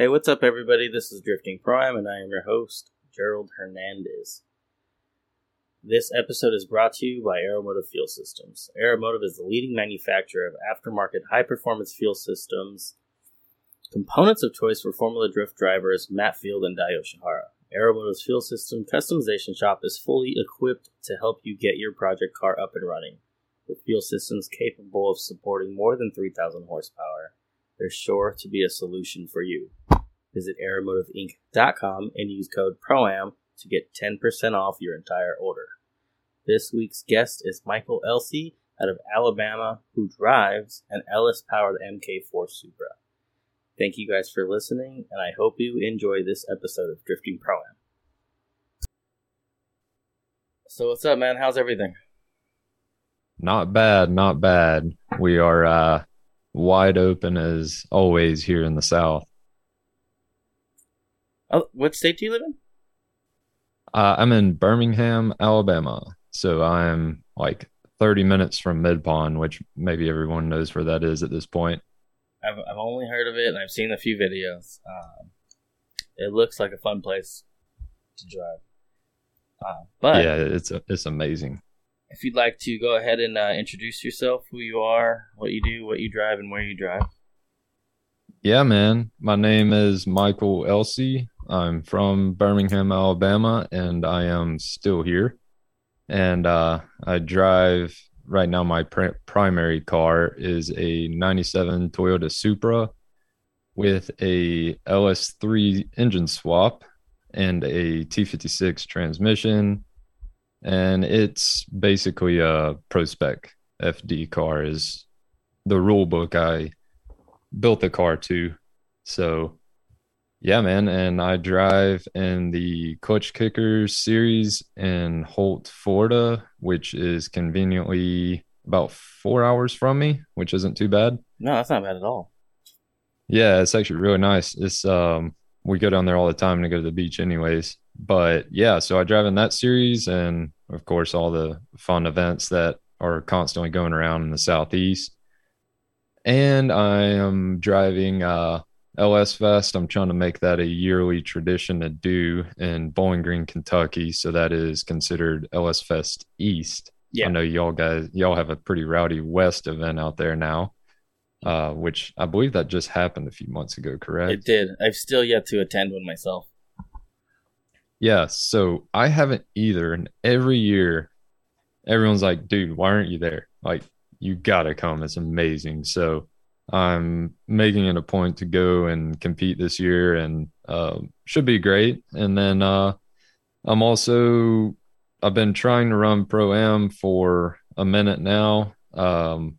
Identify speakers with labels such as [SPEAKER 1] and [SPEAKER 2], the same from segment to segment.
[SPEAKER 1] Hey, what's up, everybody? This is Drifting ProAm, and I am your host, Gerald Hernandez. This episode is brought to you by Aeromotive Fuel Systems. Aeromotive is the leading manufacturer of aftermarket high performance fuel systems, components of choice for Formula Drift drivers Matt Field and Dai Yoshihara. Aeromotive's fuel system customization shop is fully equipped to help you get your project car up and running. With fuel systems capable of supporting more than 3,000 horsepower, there's sure to be a solution for you. Visit aeromotiveinc.com and use code PROAM to get 10% off your entire order. This week's guest is Michael Elsey out of Alabama, who drives an LS powered MK4 Supra. Thank you guys for listening, and I hope you enjoy this episode of Drifting ProAm. So, what's up, man? How's everything?
[SPEAKER 2] Not bad, not bad. We are uh, wide open as always here in the South.
[SPEAKER 1] Oh, what state do you live in?
[SPEAKER 2] Uh, I'm in Birmingham, Alabama. So I'm like 30 minutes from Mid Pond, which maybe everyone knows where that is at this point.
[SPEAKER 1] I've, I've only heard of it and I've seen a few videos. Um, it looks like a fun place to drive. Uh, but
[SPEAKER 2] yeah, it's it's amazing.
[SPEAKER 1] If you'd like to go ahead and uh, introduce yourself, who you are, what you do, what you drive, and where you drive.
[SPEAKER 2] Yeah, man. My name is Michael Elsey. I'm from Birmingham, Alabama, and I am still here. And uh, I drive right now. My pr- primary car is a '97 Toyota Supra with a LS3 engine swap and a T56 transmission, and it's basically a pro spec FD car. Is the rule book I built the car to. So yeah, man. And I drive in the Clutch Kickers series in Holt, Florida, which is conveniently about four hours from me, which isn't too bad.
[SPEAKER 1] No, that's not bad at all.
[SPEAKER 2] Yeah, it's actually really nice. It's um we go down there all the time to go to the beach anyways. But yeah, so I drive in that series and of course all the fun events that are constantly going around in the southeast. And I am driving uh LS Fest. I'm trying to make that a yearly tradition to do in Bowling Green, Kentucky. So that is considered LS Fest East. Yeah. I know y'all guys, y'all have a pretty rowdy West event out there now, uh, which I believe that just happened a few months ago, correct?
[SPEAKER 1] It did. I've still yet to attend one myself.
[SPEAKER 2] Yeah. So I haven't either. And every year, everyone's like, dude, why aren't you there? Like, you got to come. It's amazing. So, I'm making it a point to go and compete this year and uh, should be great. And then uh, I'm also, I've been trying to run Pro Am for a minute now. Um,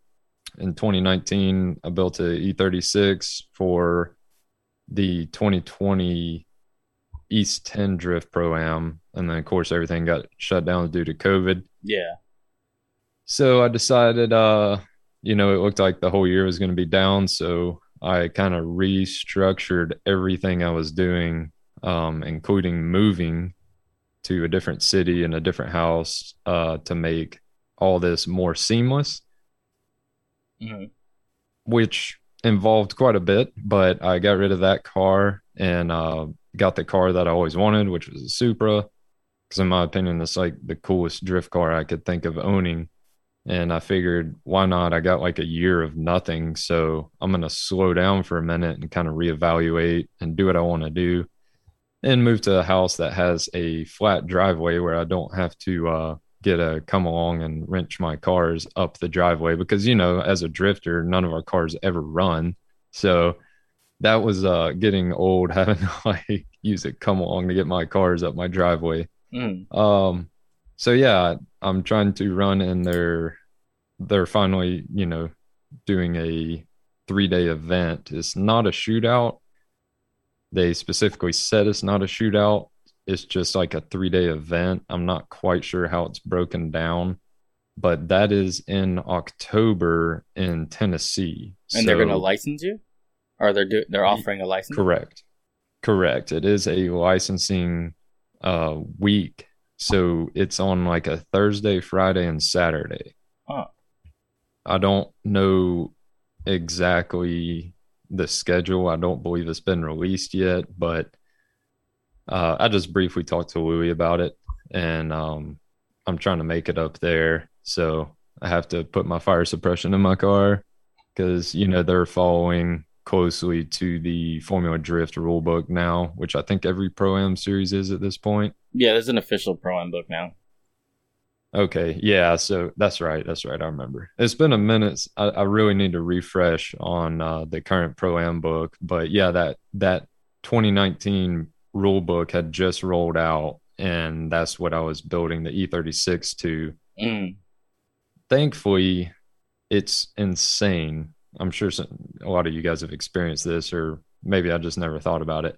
[SPEAKER 2] in 2019, I built a E36 for the 2020 East 10 Drift Pro Am. And then, of course, everything got shut down due to COVID.
[SPEAKER 1] Yeah.
[SPEAKER 2] So I decided, uh, you know, it looked like the whole year was going to be down. So I kind of restructured everything I was doing, um, including moving to a different city and a different house uh, to make all this more seamless, mm-hmm. which involved quite a bit. But I got rid of that car and uh, got the car that I always wanted, which was a Supra. Because, in my opinion, it's like the coolest drift car I could think of owning and I figured, why not? I got like a year of nothing. So I'm going to slow down for a minute and kind of reevaluate and do what I want to do and move to a house that has a flat driveway where I don't have to uh, get a come along and wrench my cars up the driveway because, you know, as a drifter, none of our cars ever run. So that was uh, getting old having to like use a come along to get my cars up my driveway. Mm. Um, so yeah, I'm trying to run and they're they're finally, you know, doing a three day event. It's not a shootout. They specifically said it's not a shootout. It's just like a three day event. I'm not quite sure how it's broken down, but that is in October in Tennessee.
[SPEAKER 1] And so, they're going to license you, or they're do- they're offering a license.
[SPEAKER 2] Correct, correct. It is a licensing uh, week so it's on like a Thursday, Friday, and Saturday. Huh. I don't know exactly the schedule. I don't believe it's been released yet, but uh, I just briefly talked to Louie about it, and um, I'm trying to make it up there. So I have to put my fire suppression in my car because you know they're following closely to the Formula Drift rulebook now, which I think every Pro Am series is at this point.
[SPEAKER 1] Yeah, there's an official Pro Am book now.
[SPEAKER 2] Okay, yeah, so that's right, that's right. I remember. It's been a minute. I, I really need to refresh on uh, the current Pro Am book, but yeah, that that 2019 rulebook had just rolled out, and that's what I was building the E36 to.
[SPEAKER 1] Mm.
[SPEAKER 2] Thankfully, it's insane. I'm sure some, a lot of you guys have experienced this, or maybe I just never thought about it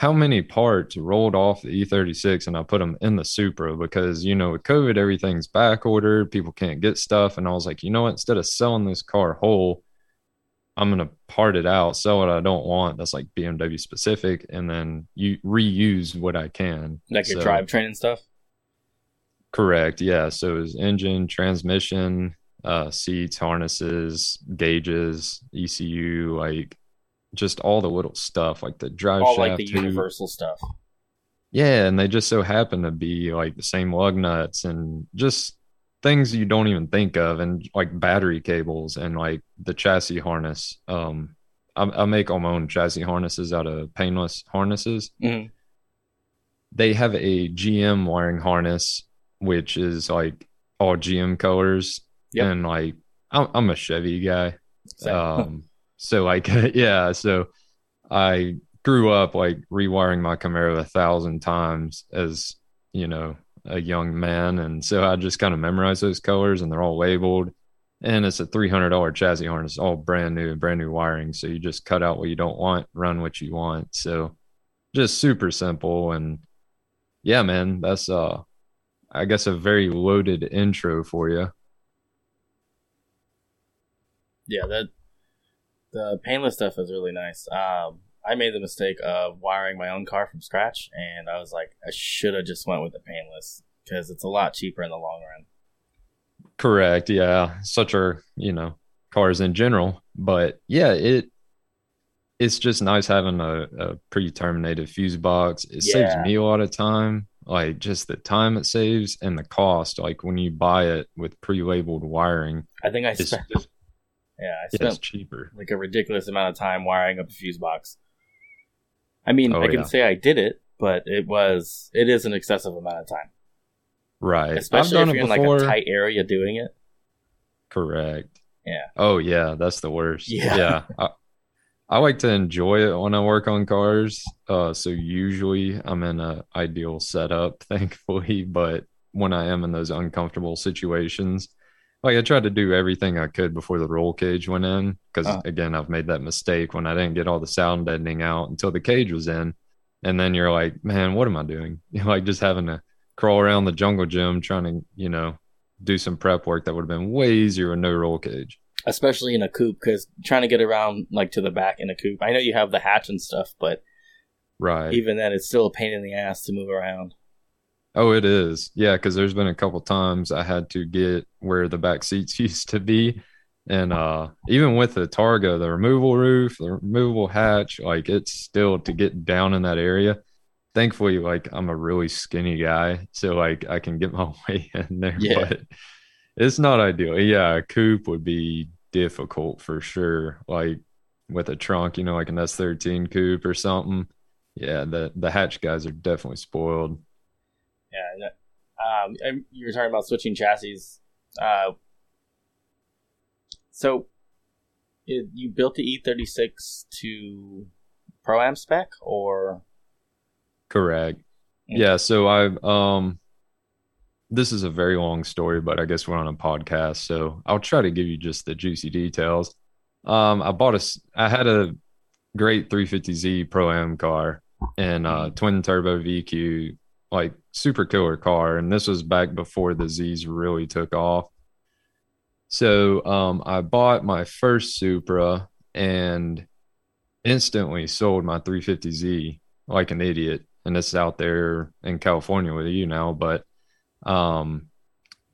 [SPEAKER 2] how many parts rolled off the E36 and I put them in the Supra because, you know, with COVID, everything's back ordered. People can't get stuff. And I was like, you know what? Instead of selling this car whole, I'm going to part it out, sell what I don't want. That's like BMW specific. And then you reuse what I can.
[SPEAKER 1] Like your so, drivetrain and stuff?
[SPEAKER 2] Correct. Yeah. So it was engine, transmission, uh, seats, harnesses, gauges, ECU, like just all the little stuff like the drive all shaft
[SPEAKER 1] like the tube. universal stuff
[SPEAKER 2] yeah and they just so happen to be like the same lug nuts and just things you don't even think of and like battery cables and like the chassis harness um i, I make all my own chassis harnesses out of painless harnesses
[SPEAKER 1] mm-hmm.
[SPEAKER 2] they have a gm wiring harness which is like all gm colors yep. and like I'm, I'm a chevy guy um so like yeah, so I grew up like rewiring my Camaro a thousand times as you know a young man, and so I just kind of memorized those colors, and they're all labeled. And it's a three hundred dollar chassis harness, all brand new, brand new wiring. So you just cut out what you don't want, run what you want. So just super simple, and yeah, man, that's uh, I guess a very loaded intro for you.
[SPEAKER 1] Yeah, that the painless stuff is really nice. Um, I made the mistake of wiring my own car from scratch, and I was like, I should have just went with the painless because it's a lot cheaper in the long run.
[SPEAKER 2] Correct. Yeah, such are you know cars in general, but yeah, it it's just nice having a, a pre-terminated fuse box. It yeah. saves me a lot of time, like just the time it saves and the cost. Like when you buy it with pre-labeled wiring,
[SPEAKER 1] I think I spent yeah, I spent
[SPEAKER 2] it's cheaper.
[SPEAKER 1] like a ridiculous amount of time wiring up a fuse box. I mean,
[SPEAKER 2] oh,
[SPEAKER 1] I can
[SPEAKER 2] yeah.
[SPEAKER 1] say I did it, but it was it is an excessive amount of time.
[SPEAKER 2] Right.
[SPEAKER 1] Especially if you're in like a tight area doing it.
[SPEAKER 2] Correct.
[SPEAKER 1] Yeah.
[SPEAKER 2] Oh yeah, that's the worst.
[SPEAKER 1] Yeah.
[SPEAKER 2] Yeah. I, I like to enjoy it when I work on cars. Uh, so usually I'm in a ideal setup, thankfully. But when I am in those uncomfortable situations, like I tried to do everything I could before the roll cage went in because uh. again I've made that mistake when I didn't get all the sound deadening out until the cage was in, and then you're like, man, what am I doing? You're like just having to crawl around the jungle gym trying to you know do some prep work that would have been way easier with no roll cage.
[SPEAKER 1] Especially in a coupe, because trying to get around like to the back in a coupe. I know you have the hatch and stuff, but
[SPEAKER 2] right,
[SPEAKER 1] even then, it's still a pain in the ass to move around.
[SPEAKER 2] Oh, it is. Yeah, because there's been a couple times I had to get where the back seats used to be. And uh, even with the Targa, the removable roof, the removable hatch, like it's still to get down in that area. Thankfully, like I'm a really skinny guy, so like I can get my way in there.
[SPEAKER 1] Yeah.
[SPEAKER 2] But it's not ideal. Yeah, a coupe would be difficult for sure. Like with a trunk, you know, like an S13 coupe or something. Yeah, the the hatch guys are definitely spoiled.
[SPEAKER 1] Yeah. Um, you were talking about switching chassis. Uh, so, it, you built the E36 to Pro Am spec, or?
[SPEAKER 2] Correct. Yeah. So I um, this is a very long story, but I guess we're on a podcast, so I'll try to give you just the juicy details. Um, I bought a, I had a great 350Z Pro Am car and uh, mm-hmm. twin turbo VQ like super killer car. And this was back before the Z's really took off. So um, I bought my first Supra and instantly sold my 350Z like an idiot. And it's out there in California with you now, but um,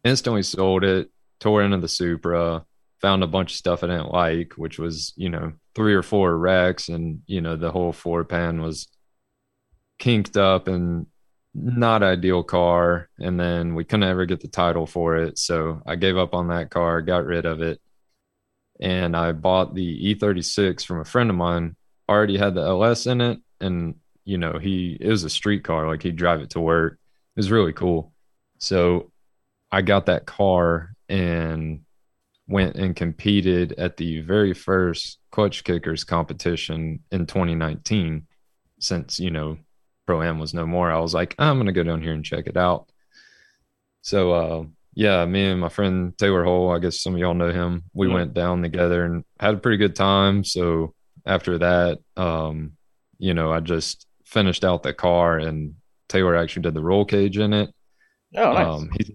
[SPEAKER 2] instantly sold it, tore into the Supra, found a bunch of stuff I didn't like, which was, you know, three or four wrecks and, you know, the whole floor pan was kinked up and not ideal car. And then we couldn't ever get the title for it. So I gave up on that car, got rid of it. And I bought the E36 from a friend of mine, already had the LS in it. And, you know, he, it was a street car, like he'd drive it to work. It was really cool. So I got that car and went and competed at the very first clutch kickers competition in 2019 since you know pro am was no more. I was like i'm gonna go down here and check it out. So uh, yeah me and my friend taylor hole i guess some of y'all know him. We went down together and had a pretty good time. So after that um, you know i just finished out the car and taylor actually did the roll cage in it.
[SPEAKER 1] Oh nice. um,
[SPEAKER 2] he's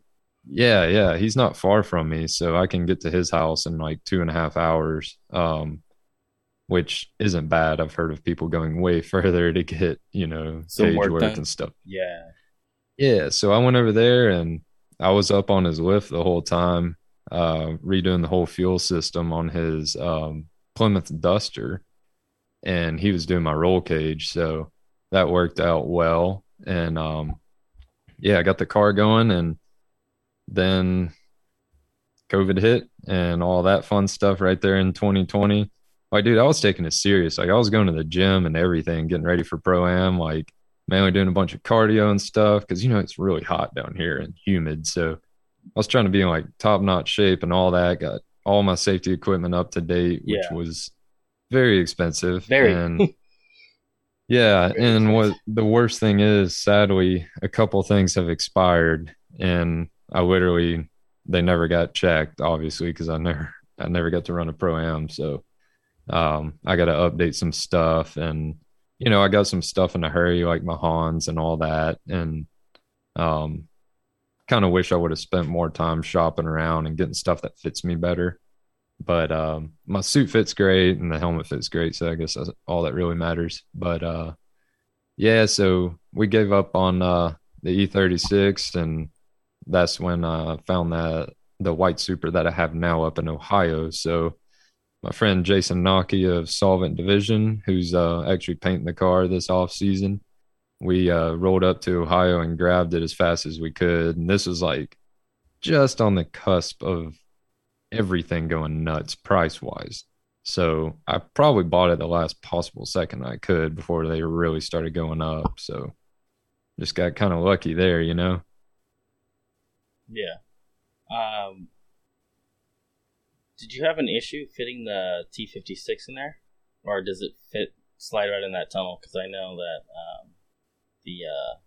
[SPEAKER 2] yeah, yeah, he's not far from me, so I can get to his house in like two and a half hours, um, which isn't bad. I've heard of people going way further to get you know Some work, work and stuff.
[SPEAKER 1] Yeah,
[SPEAKER 2] yeah. So I went over there and I was up on his lift the whole time, uh, redoing the whole fuel system on his um, Plymouth Duster, and he was doing my roll cage, so that worked out well. And um, yeah, I got the car going and then COVID hit and all that fun stuff right there in 2020. Like, dude, I was taking it serious. Like, I was going to the gym and everything, getting ready for pro am. Like, mainly doing a bunch of cardio and stuff because you know it's really hot down here and humid. So I was trying to be in like top notch shape and all that. Got all my safety equipment up to date, which was very expensive.
[SPEAKER 1] Very.
[SPEAKER 2] And yeah, very and expensive. what the worst thing is, sadly, a couple things have expired, and I literally they never got checked, obviously, because I never I never got to run a pro am. So um, I got to update some stuff, and you know I got some stuff in a hurry, like my Hans and all that, and um, kind of wish I would have spent more time shopping around and getting stuff that fits me better. But um, my suit fits great, and the helmet fits great, so I guess that's all that really matters. But uh, yeah, so we gave up on uh, the E36 and that's when I found that the white Supra that I have now up in Ohio. So my friend Jason Naki of Solvent Division, who's uh, actually painting the car this off season, we uh, rolled up to Ohio and grabbed it as fast as we could. And this was like just on the cusp of everything going nuts price wise. So I probably bought it the last possible second I could before they really started going up. So just got kind of lucky there, you know.
[SPEAKER 1] Yeah. Um, did you have an issue fitting the T fifty six in there, or does it fit slide right in that tunnel? Because I know that um, the uh,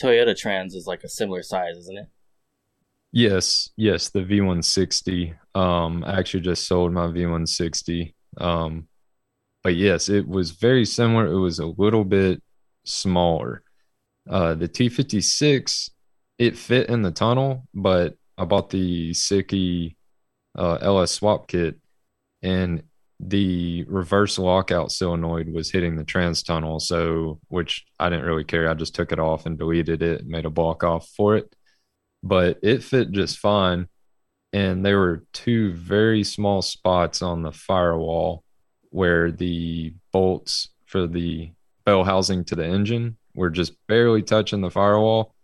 [SPEAKER 1] Toyota Trans is like a similar size, isn't it?
[SPEAKER 2] Yes, yes, the V160. Um, I actually just sold my V160. Um, but yes, it was very similar. It was a little bit smaller. Uh, the T56 it fit in the tunnel, but I bought the Sikky uh, LS swap kit, and the reverse lockout solenoid was hitting the trans tunnel. So, which I didn't really care. I just took it off and deleted it, made a block off for it, but it fit just fine. And there were two very small spots on the firewall where the bolts for the bell housing to the engine were just barely touching the firewall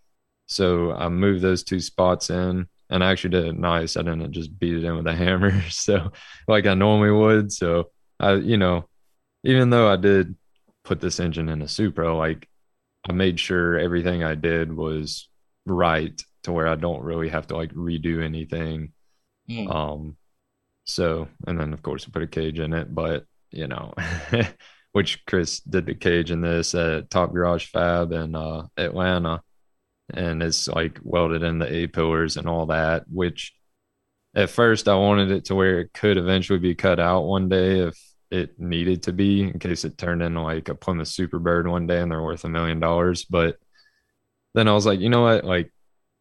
[SPEAKER 2] so I moved those two spots in and I actually did it nice. I didn't just beat it in with a hammer. So like I normally would. So I, you know, even though I did put this engine in a Supra, like I made sure everything I did was right to where I don't really have to like redo anything. Mm. Um, so, and then of course I put a cage in it, but you know, which Chris did the cage in this at Top Garage Fab in uh, Atlanta and it's like welded in the A pillars and all that, which at first I wanted it to where it could eventually be cut out one day if it needed to be in case it turned into like a Plymouth Superbird one day and they're worth a million dollars. But then I was like, you know what? Like,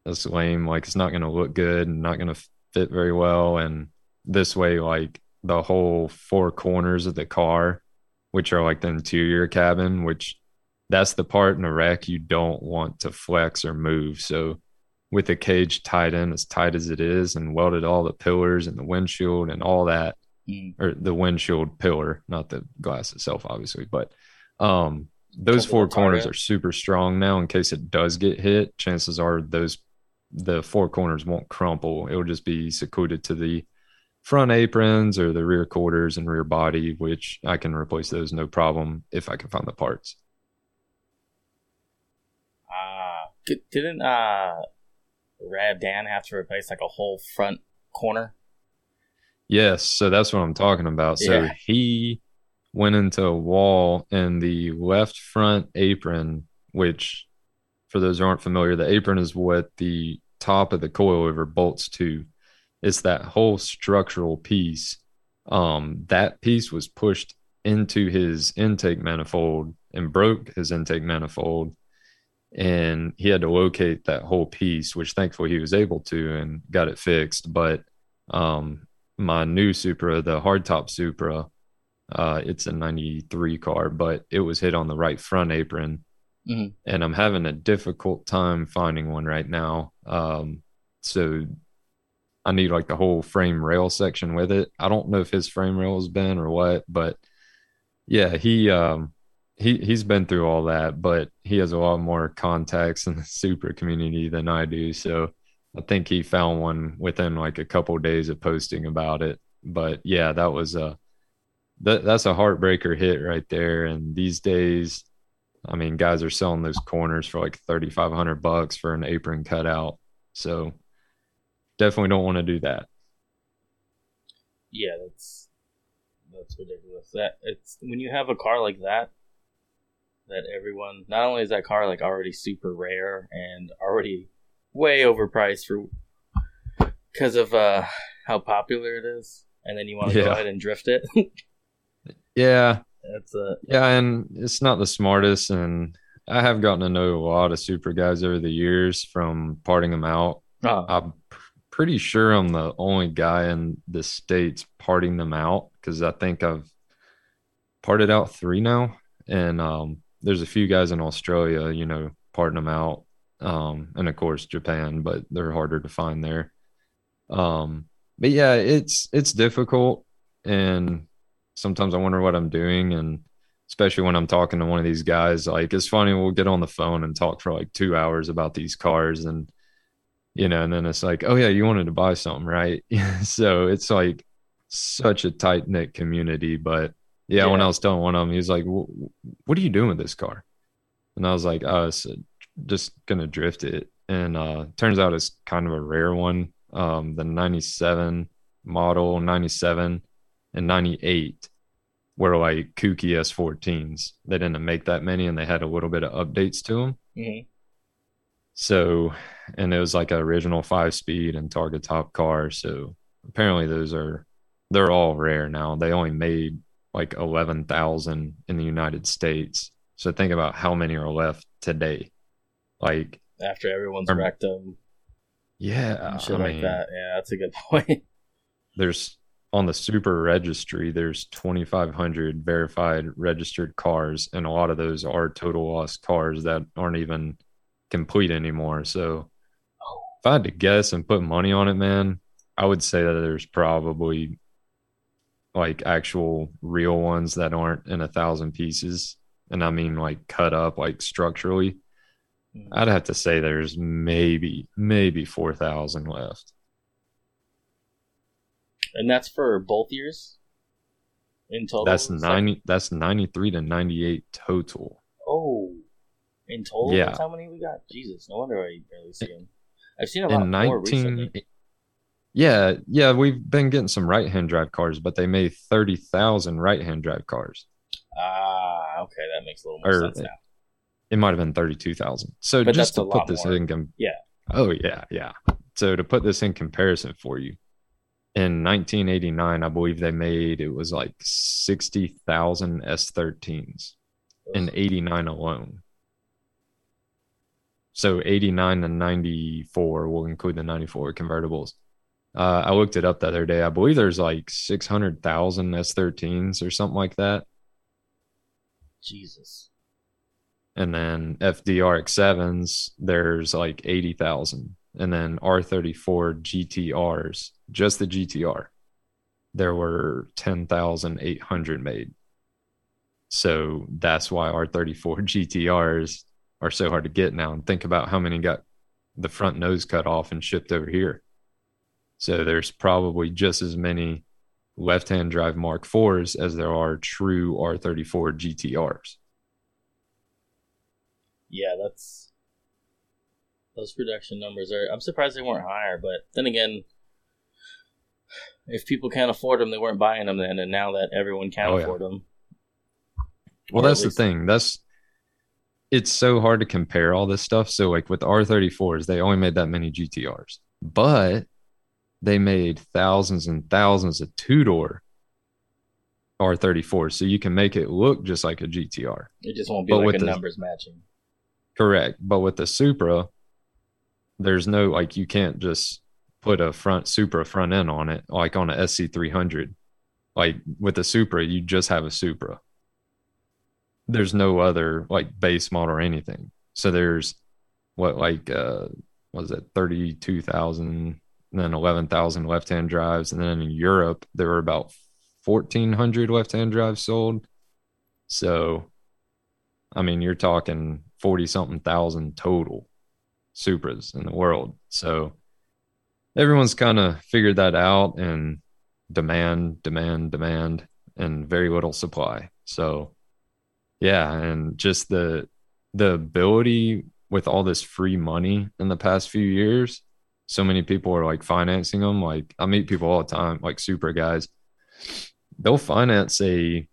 [SPEAKER 2] that's lame. Like, it's not going to look good and not going to fit very well. And this way, like, the whole four corners of the car, which are like the interior cabin, which that's the part in a wreck you don't want to flex or move. So with the cage tied in as tight as it is and welded all the pillars and the windshield and all that
[SPEAKER 1] Mm.
[SPEAKER 2] or the windshield pillar, not the glass itself, obviously. But um, those
[SPEAKER 1] Couple
[SPEAKER 2] four corners are super strong now. In case it does get hit, chances are those the four corners won't crumple. It will just be secluded to the front aprons or the rear quarters and rear body, which I can replace those no problem if I can find the parts.
[SPEAKER 1] Didn't uh, Rad Dan have to replace like a whole front corner?
[SPEAKER 2] Yes, so that's what I'm talking about. So
[SPEAKER 1] Yeah.
[SPEAKER 2] he went into a wall in the left front apron, which, for those who aren't familiar, the apron is what the top of the coilover bolts to. It's that whole structural piece. Um, that piece was pushed into his intake manifold and broke his intake manifold. And he had to locate that whole piece, which thankfully he was able to and got it fixed. But um, my new Supra, the hardtop Supra. Uh, it's a 93 car, but it was hit on the right front apron.
[SPEAKER 1] Mhm.
[SPEAKER 2] And I'm having a difficult time finding one right now. Um, so I need like the whole frame rail section with it. I don't know if his frame rail has been or what, but yeah, he um he he's been through all that, but he has a lot more contacts in the Supra community than I do. So I think he found one within like a couple days of posting about it. But yeah, that was a that that's a heartbreaker hit right there. And these days, I mean, guys are selling those corners for like thirty five hundred bucks for an apron cutout. So definitely don't want to do that.
[SPEAKER 1] Yeah, that's that's ridiculous. That it's when you have a car like that, that everyone not only is that car like already super rare and already way overpriced for because of uh how popular it is, and then you want to go ahead and drift it.
[SPEAKER 2] Yeah,
[SPEAKER 1] that's a
[SPEAKER 2] Yeah, and it's not the smartest, and I have gotten to know a lot of Supra guys over the years from parting them out.
[SPEAKER 1] uh,
[SPEAKER 2] I'm pretty sure I'm the only guy in the states parting them out because I think I've parted out three now, and um, there's a few guys in Australia, you know, parting them out, um, and of course Japan, but they're harder to find there. Um, but yeah, it's it's difficult, and sometimes I wonder what I'm doing, and especially when I'm talking to one of these guys, like it's funny, we'll get on the phone and talk for like two hours about these cars, and you know, and then it's like, oh yeah, you wanted to buy something, right? so it's like such a tight knit community. But yeah, when I was telling one of them, he was like, "Wh- "What are you doing with this car?" And I was like, "Oh, it's uh, just gonna drift it." And uh, turns out it's kind of a rare one. Um, the '97 model, '97 and '98 were like kouki S14s. They didn't make that many, and they had a little bit of updates to them.
[SPEAKER 1] mhm.
[SPEAKER 2] So, and it was like an original five speed and Targa top car. So apparently those are, they're all rare now. They only made like 11,000 in the United States. So think about how many are left today. Like,
[SPEAKER 1] after everyone's wrecked them
[SPEAKER 2] yeah,
[SPEAKER 1] shit
[SPEAKER 2] I
[SPEAKER 1] like
[SPEAKER 2] mean,
[SPEAKER 1] that. Yeah, that's a good point.
[SPEAKER 2] there's on the Supra registry, there's 2,500 verified registered cars, and a lot of those are total loss cars that aren't even complete anymore. So, if I had to guess and put money on it, man, I would say that there's probably like actual real ones that aren't in a thousand pieces. And I mean, like cut up, like structurally.
[SPEAKER 1] Mhm.
[SPEAKER 2] I'd have to say there's maybe, maybe 4,000 left.
[SPEAKER 1] and that's for both years in total.
[SPEAKER 2] That's
[SPEAKER 1] that-
[SPEAKER 2] 90, that's 93 to 98 total.
[SPEAKER 1] Oh, in total,
[SPEAKER 2] Yeah.
[SPEAKER 1] that's how many we got? Jesus, no wonder I barely see them. I've seen a lot
[SPEAKER 2] in
[SPEAKER 1] more
[SPEAKER 2] 19
[SPEAKER 1] recently.
[SPEAKER 2] Yeah yeah we've been getting some right hand drive cars but they made 30,000 right hand drive cars
[SPEAKER 1] Ah, okay, that makes a little more
[SPEAKER 2] Or-
[SPEAKER 1] sense now.
[SPEAKER 2] it might have been 32,000 so
[SPEAKER 1] But
[SPEAKER 2] just to put this
[SPEAKER 1] more.
[SPEAKER 2] in com-
[SPEAKER 1] Yeah.
[SPEAKER 2] oh yeah yeah so to put this in comparison for you in 1989 i believe they made it was like 60,000 s13s in 89 alone so 89 and 94 will include the 94 convertibles uh, i looked it up the other day i believe there's like 600000 s13s or something like that
[SPEAKER 1] Jesus.
[SPEAKER 2] and then fdrx7s there's like 80000 and then R34 GTRs, just the GTR, there were 10,800 made. So that's why R34 GTRs are so hard to get now. And think about how many got the front nose cut off and shipped over here. So there's probably just as many left hand drive Mark IVs as there are true R34 GTRs.
[SPEAKER 1] Yeah, that's those production numbers are. I'm surprised they weren't higher, but then again, if people can't afford them, they weren't buying them then, and now that everyone can
[SPEAKER 2] Oh, yeah.
[SPEAKER 1] afford them,
[SPEAKER 2] Well, that's the thing. That's it's so hard to compare all this stuff. So, like with R34s, they only made that many GTRs, but they made thousands and thousands of two door R34. So you can make it look just like a GTR.
[SPEAKER 1] it just won't be
[SPEAKER 2] But
[SPEAKER 1] like
[SPEAKER 2] with the-
[SPEAKER 1] numbers matching.
[SPEAKER 2] Correct. But with the Supra, there's no like you can't just put a front Supra front end on it like on a SC300. Like with the Supra, you just have a Supra. There's no other like base model or anything. So there's what like uh what was it 32,000 and then 11,000 left-hand drives and then in Europe there were about 1400 left-hand drives sold. So I mean, you're talking 40 something thousand total Supras in the world. So everyone's kind of figured that out and demand, demand, demand, and very little supply. So yeah, and just the the ability with all this free money in the past few years, so many people are like financing them. Like I meet people all the time, like Supra guys. They'll finance a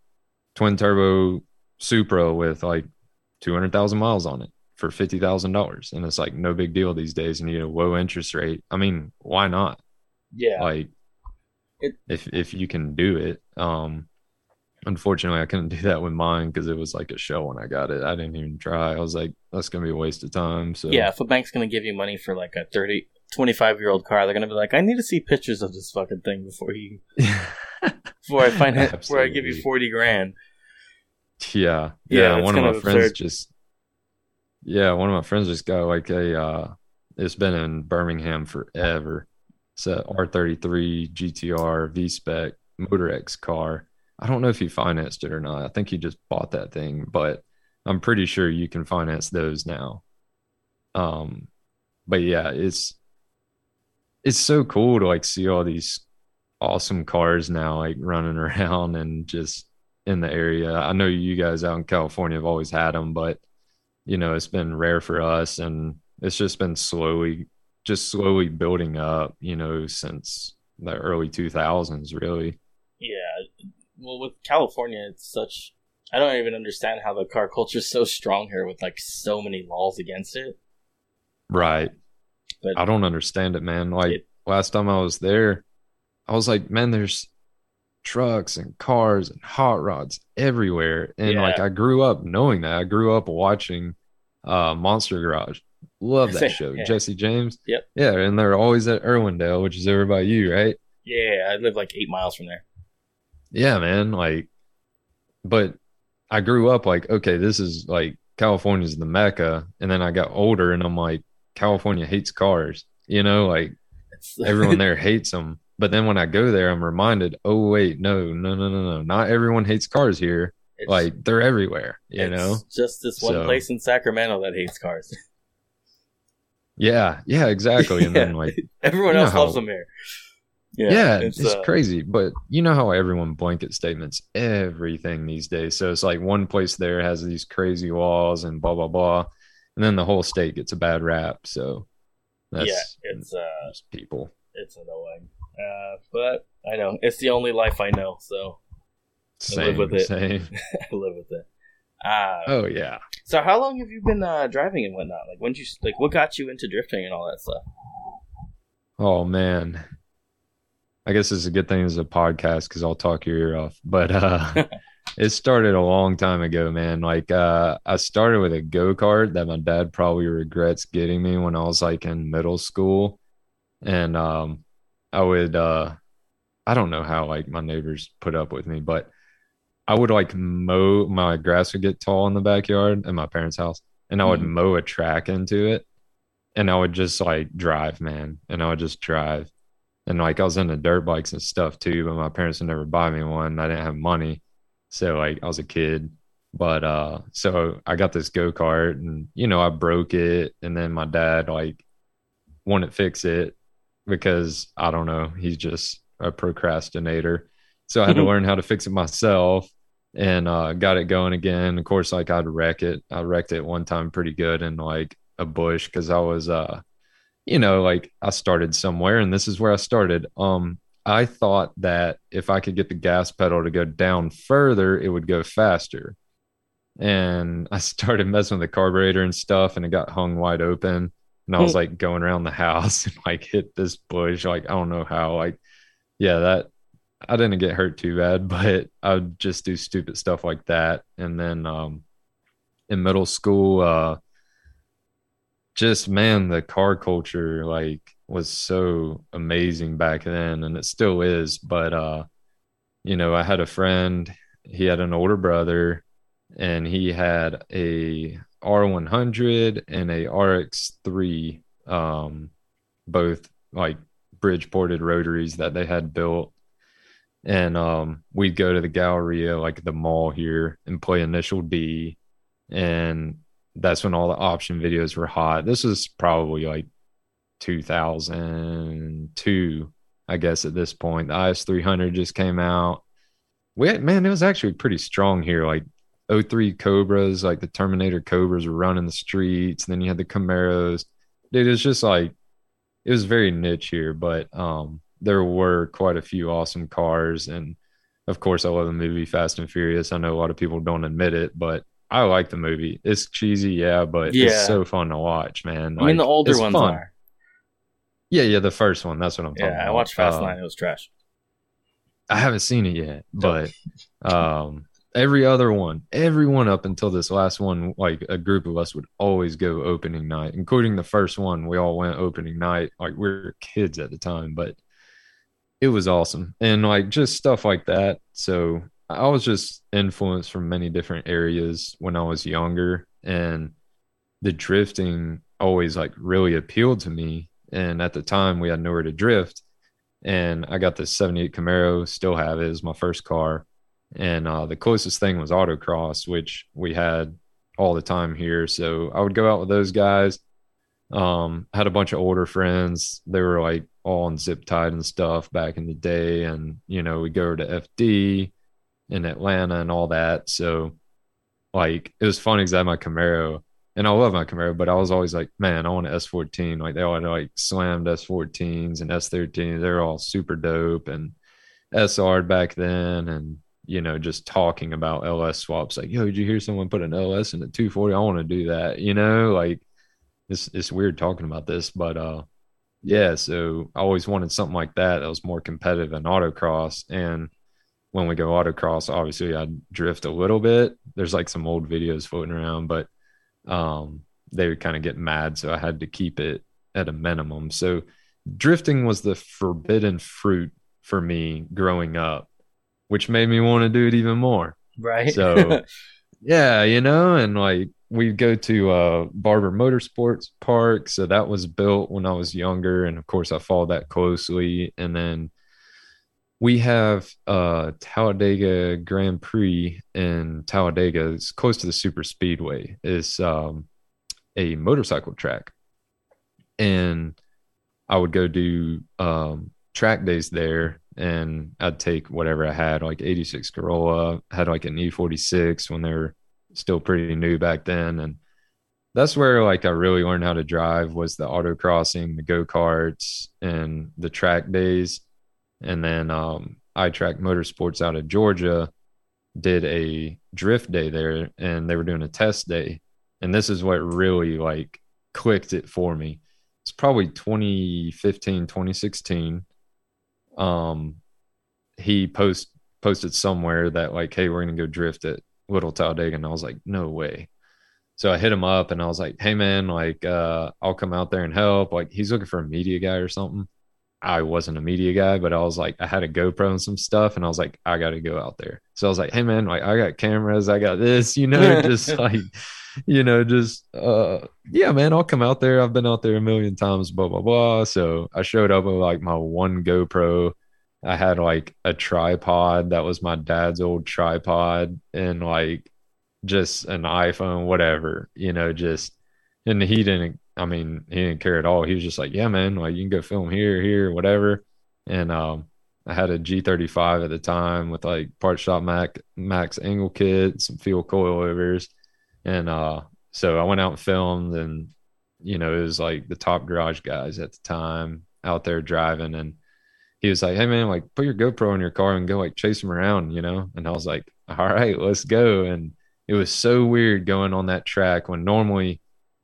[SPEAKER 2] twin turbo Supra with like 200,000 miles on it for $50,000. And it's like no big deal these days. And you get a low interest rate. I mean, why not?
[SPEAKER 1] Yeah,
[SPEAKER 2] Like,
[SPEAKER 1] It-
[SPEAKER 2] if, if you can do it. Um, unfortunately, I couldn't do that with mine because it was like a show when I got it. I didn't even try. I was like, that's going to be a waste of time. So,
[SPEAKER 1] yeah. If a bank's gonna give you money for like a 30, 25 year old car, they're gonna be like, I need to see pictures of this fucking thing before you before I find it before I give you forty grand.
[SPEAKER 2] Yeah.
[SPEAKER 1] Yeah,
[SPEAKER 2] Yeah. one of my friends just Yeah, one of my friends just got like a uh it's been in Birmingham forever. It's a R33 GTR V spec Motorex car. I don't know if he financed it or not. I think he just bought that thing, but I'm pretty sure you can finance those now. Um but yeah, it's it's so cool to like see all these awesome cars now like running around and just in the area. I know you guys out in California have always had them, but you know, it's been rare for us and it's just been slowly just slowly building up, you know, since the early 2000s really.
[SPEAKER 1] Yeah. Well, with California, it's such. I don't even understand how the car culture is so strong here with like so many laws against it.
[SPEAKER 2] Right.
[SPEAKER 1] But
[SPEAKER 2] I don't understand it, man. Like
[SPEAKER 1] It-
[SPEAKER 2] last time I was there, I was like, man, there's trucks and cars and hot rods everywhere. And
[SPEAKER 1] Yeah.
[SPEAKER 2] like I grew up knowing that. I grew up watching uh Monster Garage. Love that show.
[SPEAKER 1] Yeah.
[SPEAKER 2] Jesse James.
[SPEAKER 1] Yep.
[SPEAKER 2] Yeah, and they're always at Irwindale, which is over by you, right?
[SPEAKER 1] yeah, I live like eight miles from there.
[SPEAKER 2] Yeah, man. Like, but I grew up like, okay, this is like California's the mecca. And then I got older and I'm like, California hates cars, you know, like everyone there hates them. But then when I go there, I'm reminded, oh wait, no, no, no, no, no, not everyone hates cars here.
[SPEAKER 1] it's-
[SPEAKER 2] Like they're everywhere, you
[SPEAKER 1] it's
[SPEAKER 2] know.
[SPEAKER 1] just this one
[SPEAKER 2] So-
[SPEAKER 1] place in Sacramento that hates cars.
[SPEAKER 2] Yeah, yeah, exactly. And then like,
[SPEAKER 1] Everyone else loves them here.
[SPEAKER 2] yeah, it's,
[SPEAKER 1] uh,
[SPEAKER 2] crazy. But you know how everyone blanket statements everything these days. So it's like one place there has these crazy laws and blah blah blah, and then the whole state gets a bad rap. So that's
[SPEAKER 1] yeah, it's uh,
[SPEAKER 2] just people.
[SPEAKER 1] it's annoying. Uh, but I know it's the only life I know, so I live with it.
[SPEAKER 2] same.
[SPEAKER 1] I live with it. Uh,
[SPEAKER 2] Oh yeah.
[SPEAKER 1] so how long have you been uh, driving and whatnot? Like when you like what got you into drifting and all that stuff?
[SPEAKER 2] Oh man. I guess it's a good thing it's a podcast because I'll talk your ear off. But uh it started a long time ago, man. Like uh I started with a go-kart that my dad probably regrets getting me when I was like in middle school. And um I would uh I don't know how like my neighbors put up with me, but I would like mow my grass would get tall in the backyard at my parents' house and I would
[SPEAKER 1] Mhm.
[SPEAKER 2] mow a track into it and I would just like drive, man, and I would just drive. And like I was into dirt bikes and stuff too, but my parents would never buy me one. I didn't have money. So like I was a kid. But uh so I got this go-kart and you know, I broke it and then my dad like wouldn't fix it because I don't know, he's just a procrastinator. So I had to learn how to fix it myself and uh got it going again. Of course, like I'd wreck it. I wrecked it one time pretty good and like a bush because I was uh you know like I started somewhere and this is where I started. Um I thought that if I could get the gas pedal to go down further, it would go faster. And I started messing with the carburetor and stuff and it got hung wide open. And I was like going around the house and like hit this bush. Like, I don't know how. Like, yeah, that I didn't get hurt too bad, but I would just do stupid stuff like that. And then um in middle school, uh just man, the car culture like was so amazing back then, and it still is. But uh, you know, I had a friend. He had an older brother, and he had a R100 and a RX3, um, both like bridge ported rotaries that they had built. And um, we'd go to the Galleria, like the mall here, and play Initial D. And that's when all the option videos were hot. This was probably like 2002, I guess, at this point. The IS 300 just came out. We had, man, it was actually pretty strong here. Like 03 Cobras, like the Terminator Cobras were running the streets. And then you had the Camaros. Dude, it was just like, it was very niche here, but um, there were quite a few awesome cars. And of course, I love the movie Fast and Furious. I know a lot of people don't admit it, but I like the movie. It's cheesy, yeah, but yeah. it's so fun to watch, man.
[SPEAKER 1] Like, I mean, the older ones fun. are.
[SPEAKER 2] Yeah, yeah, the first one. That's what I'm talking yeah, about.
[SPEAKER 1] I watched Fast uh, Nine. It was trash.
[SPEAKER 2] I haven't seen it yet, but um, every other one, everyone up until this last one, like a group of us would always go opening night, including the first one. We all went opening night. Like we were kids at the time, but it was awesome. And like just stuff like that. So I was just influenced from many different areas when I was younger, and the drifting always like really appealed to me. And at the time, we had nowhere to drift, and I got this '78 Camaro, still have it, is my first car, and uh, the closest thing was autocross, which we had all the time here. So I would go out with those guys. Um, had a bunch of older friends. They were like all on zip tied and stuff back in the day, and you know we go to FD in Atlanta and all that. So like it was fun because I had my Camaro and I love my Camaro, but I was always like, man, I want an S14. Like they all had like slammed S14s and S13s. They're all super dope and SR back then. And, you know, just talking about LS swaps, like, yo, did you hear someone put an LS in a 240? I want to do that. You know, like it's, it's weird talking about this, but, uh, yeah, so I always wanted something like that that was more competitive in autocross. And when we go autocross, obviously I drift a little bit. There's like some old videos floating around, but um, they would kind of get mad. So I had to keep it at a minimum. So drifting was the forbidden fruit for me growing up, which made me want to do it even more.
[SPEAKER 1] Right.
[SPEAKER 2] So yeah, you know, and like we go to uh Barber Motorsports Park. So that was built when I was younger. And of course I followed that closely. And then we have uh Talladega Grand Prix in Talladega. It's close to the super speedway. It's um a motorcycle track. And I would go do um track days there and I'd take whatever I had, like 86 Corolla, had like an E46 when they were still pretty new back then. And that's where like I really learned how to drive was the autocrossing, the go-karts and the track days and then um, iTrack Motorsports out of Georgia did a drift day there, and they were doing a test day, and this is what really like clicked it for me. It's probably 2015, 2016. Um, he post posted somewhere that like, hey, we're gonna go drift at Little Talladega, and I was like, no way. So I hit him up and I was like, hey man, like uh, I'll come out there and help. Like he's looking for a media guy or something. I wasn't a media guy, but I was like, I had a GoPro and some stuff, and I was like, I got to go out there. So I was like, hey man, like I got cameras, I got this, you know, just like you know, just uh yeah, man, I'll come out there. I've been out there a million times, blah blah blah. So I showed up with like my one GoPro. I had like a tripod that was my dad's old tripod and like just an iPhone, whatever, you know, just and he didn't I mean, he didn't care at all. He was just like, Yeah, man, like you can go film here, here, whatever. And um I had a G35 at the time with like part shop Mac Max angle kit, some field coilovers. And uh so I went out and filmed and you know, it was like the top garage guys at the time out there driving and he was like, Hey man, like put your GoPro in your car and go like chase them around, you know? And I was like, All right, let's go. And it was so weird going on that track when normally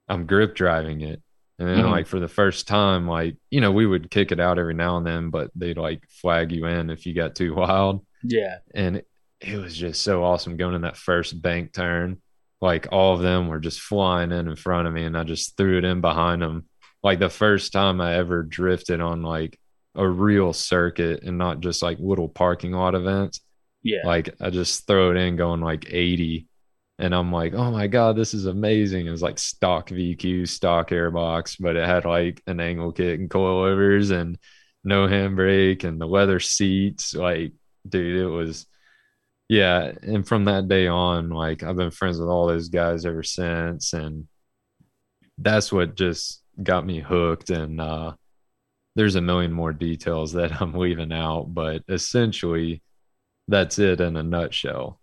[SPEAKER 2] I'm grip driving it and then, mm-hmm. like, for the first time, like, you know, we would kick it out every now and then, but they'd like flag you in if you got too wild.
[SPEAKER 1] Yeah.
[SPEAKER 2] And it, it was just so awesome going in that first bank turn. Like, all of them were just flying in in front of me, and I just threw it in behind them. Like, the first time I ever drifted on like a real circuit and not just like little parking lot events.
[SPEAKER 1] Yeah.
[SPEAKER 2] Like, I just throw it in going like 80 and I'm like, oh my god, this is amazing. It was like stock VQ, stock airbox, but it had like an angle kit and coilovers and no handbrake and the leather seats. Like, dude, it was yeah. And from that day on, like I've been friends with all those guys ever since, and that's what just got me hooked. And uh, there's a million more details that I'm leaving out, but essentially, that's it in a nutshell.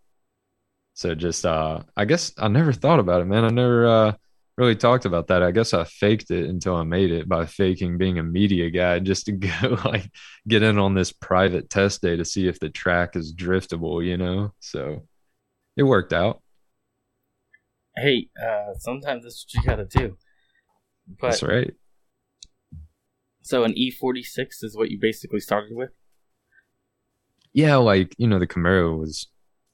[SPEAKER 2] So just uh I guess I never thought about it, man. I never uh really talked about that. I guess I faked it until I made it by faking being a media guy just to go like get in on this private test day to see if the track is driftable, you know? So it worked out.
[SPEAKER 1] Hey, uh sometimes that's what you gotta do.
[SPEAKER 2] But, that's right.
[SPEAKER 1] So an E forty six is what you basically started with?
[SPEAKER 2] Yeah, like, you know, the Camaro was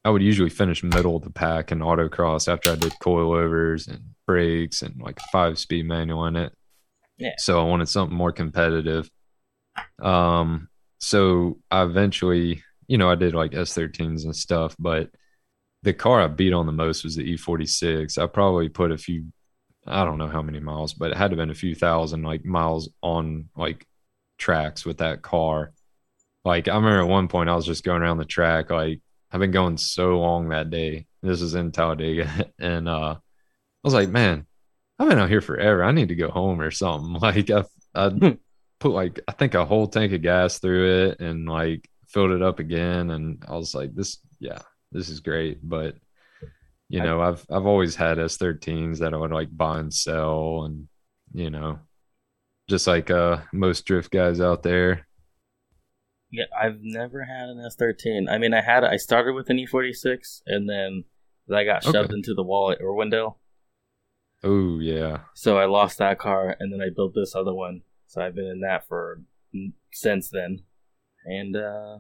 [SPEAKER 2] I would usually finish middle of the pack in autocross after I did coilovers and brakes and like five speed manual in it.
[SPEAKER 1] Yeah.
[SPEAKER 2] So I wanted something more competitive. Um, so I eventually, you know, I did like S13s and stuff, but the car I beat on the most was the E46. I probably put a few, I don't know how many miles, but it had to have been a few thousand like miles on like tracks with that car. Like I remember at one point I was just going around the track, like I've been going so long that day. This is in Talladega, and uh, I was like, man, I've been out here forever. I need to go home or something. Like I, I hmm. put like I think a whole tank of gas through it and like filled it up again, and I was like, this, yeah, this is great. But you know, I've I've always had S13s that I would like buy and sell, and you know, just like uh most drift guys out there,
[SPEAKER 1] yeah, I've never had an S13. I mean, I had I started with an E46, and then I got shoved okay. into the wall at Irwindale.
[SPEAKER 2] Oh yeah.
[SPEAKER 1] So I lost that car, and then I built this other one. So I've been in that for since then, and. uh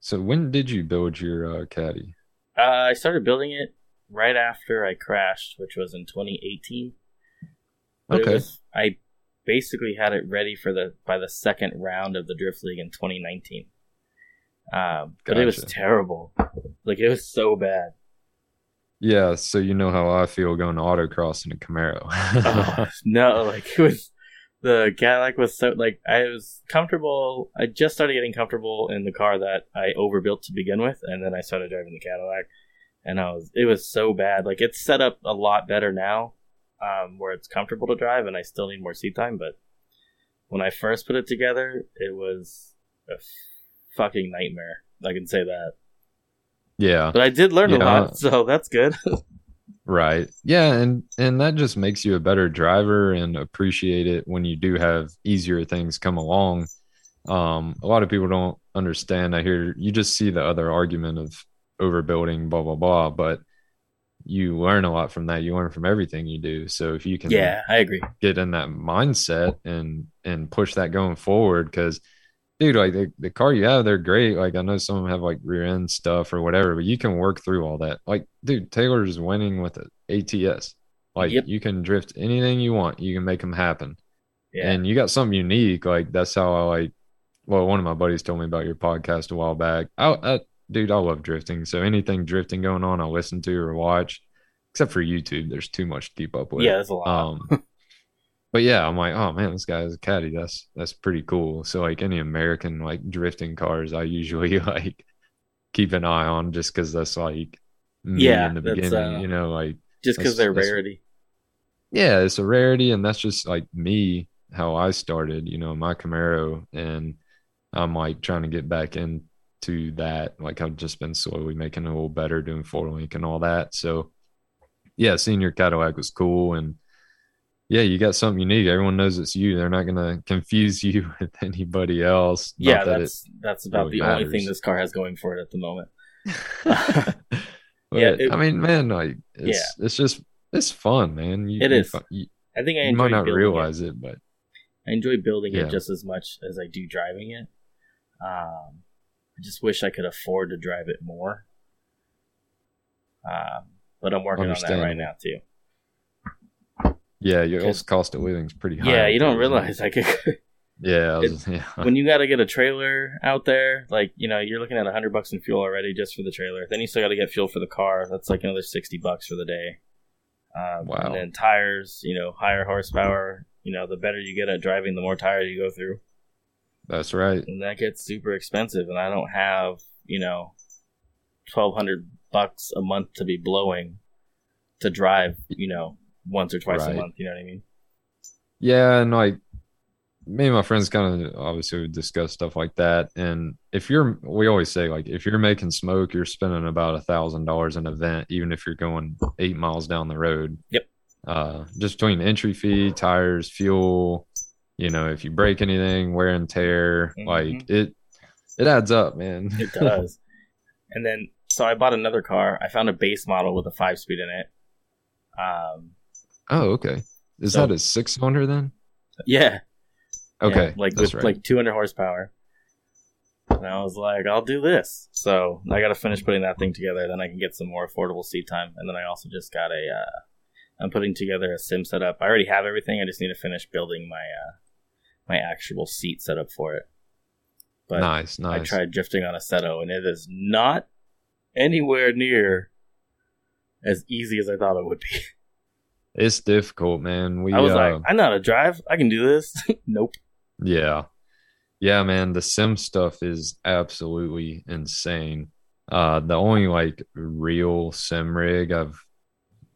[SPEAKER 2] So when did you build your uh, caddy?
[SPEAKER 1] Uh, I started building it right after I crashed, which was in 2018. But okay. Was, I basically had it ready for the by the second round of the Drift League in 2019. Um, but gotcha. it was terrible. Like it was so bad.
[SPEAKER 2] Yeah, so you know how I feel going to autocross in a Camaro.
[SPEAKER 1] oh, no, like it was the Cadillac was so like I was comfortable. I just started getting comfortable in the car that I overbuilt to begin with, and then I started driving the Cadillac, and I was it was so bad. Like it's set up a lot better now, um, where it's comfortable to drive, and I still need more seat time. But when I first put it together, it was a f- fucking nightmare. I can say that.
[SPEAKER 2] Yeah,
[SPEAKER 1] but I did learn yeah. a lot, so that's good.
[SPEAKER 2] right. Yeah, and and that just makes you a better driver and appreciate it when you do have easier things come along. Um, a lot of people don't understand. I hear you just see the other argument of overbuilding, blah blah blah, but you learn a lot from that. You learn from everything you do. So if you can,
[SPEAKER 1] yeah, I agree,
[SPEAKER 2] get in that mindset and and push that going forward, because dude, like the, the car you have, they're great. Like I know some of them have like rear end stuff or whatever, but you can work through all that. Like, dude, Taylor's winning with an ATS. Like yep. you can drift anything you want. You can make them happen. Yeah. And you got something unique. Like that's how I like. Well, one of my buddies told me about your podcast a while back. I, I dude, I love drifting. So anything drifting going on, I listen to or watch. except for YouTube, there's too much to keep up with.
[SPEAKER 1] Yeah, there's a lot.
[SPEAKER 2] Um, but yeah, I'm like, oh man, this guy is a caddy. That's that's pretty cool. So like any American like drifting cars, I usually like keep an eye on just because that's like me
[SPEAKER 1] Yeah,
[SPEAKER 2] in the beginning,
[SPEAKER 1] uh,
[SPEAKER 2] you know, like
[SPEAKER 1] Just because they're rarity.
[SPEAKER 2] yeah, it's a rarity, and that's just like me how I started, you know, my Camaro, and I'm like trying to get back into that. Like I've just been slowly making it a little better, doing four link and all that. So yeah, seeing your Cadillac was cool, and yeah, you got something unique. Everyone knows it's you. They're not gonna confuse you with anybody else. Not
[SPEAKER 1] Yeah,
[SPEAKER 2] that
[SPEAKER 1] that's that's about
[SPEAKER 2] really
[SPEAKER 1] the only thing this car has going for it at the moment.
[SPEAKER 2] it-
[SPEAKER 1] Yeah, it-
[SPEAKER 2] I mean, man, like it's it's just it's fun, man. You,
[SPEAKER 1] It is.
[SPEAKER 2] You,
[SPEAKER 1] I think I
[SPEAKER 2] you might not realize it, but.
[SPEAKER 1] I enjoy building
[SPEAKER 2] Yeah.
[SPEAKER 1] it just as much as I do driving it. Um, I just wish I could afford to drive it more. Um, but I'm working on that right now too.
[SPEAKER 2] yeah, your cost of living is pretty high.
[SPEAKER 1] Yeah, you don't
[SPEAKER 2] there, isn't it?
[SPEAKER 1] realize could
[SPEAKER 2] Yeah, was, yeah.
[SPEAKER 1] when you got to get a trailer out there, like you know, you're looking at a hundred bucks in fuel already just for the trailer. Then you still got to get fuel for the car. That's like another sixty bucks for the day. Um,
[SPEAKER 2] Wow.
[SPEAKER 1] And then tires, you know, higher horsepower. You know, the better you get at driving, the more tires you go through,
[SPEAKER 2] That's right.
[SPEAKER 1] and that gets super expensive. And I don't have, you know, twelve hundred bucks a month to be blowing to drive. You know, once or twice
[SPEAKER 2] Right.
[SPEAKER 1] a month. You know what I mean?
[SPEAKER 2] Yeah, and like me and my friends kind of obviously would discuss stuff like that. And if you're, we always say like if you're making smoke, you're spending about a thousand dollars an event, even if you're going eight miles down the road.
[SPEAKER 1] Yep.
[SPEAKER 2] Uh, just between entry fee, tires, fuel, you know, if you break anything, wear and tear, like it, it adds up, man.
[SPEAKER 1] It does. and then, so I bought another car. I found a base model with a five speed in it. Um,
[SPEAKER 2] oh, okay. Is
[SPEAKER 1] So-
[SPEAKER 2] that a six cylinder then?
[SPEAKER 1] yeah,
[SPEAKER 2] Okay,
[SPEAKER 1] yeah, like with
[SPEAKER 2] right.
[SPEAKER 1] like 200 horsepower. And I was like, I'll do this. So I got to finish putting that thing together. Then I can get some more affordable seat time. And then I also just got a. Uh, I'm putting together a sim setup. I already have everything. I just need to finish building my uh, my actual seat set up for it. But
[SPEAKER 2] nice, nice.
[SPEAKER 1] I tried drifting on Assetto, and it is not anywhere near as easy as I thought it would be.
[SPEAKER 2] It's difficult, man. We
[SPEAKER 1] I was
[SPEAKER 2] uh,
[SPEAKER 1] like, I know how to drive. I can do this. nope.
[SPEAKER 2] Yeah. Yeah, man, the sim stuff is absolutely insane. Uh the only like real sim rig I've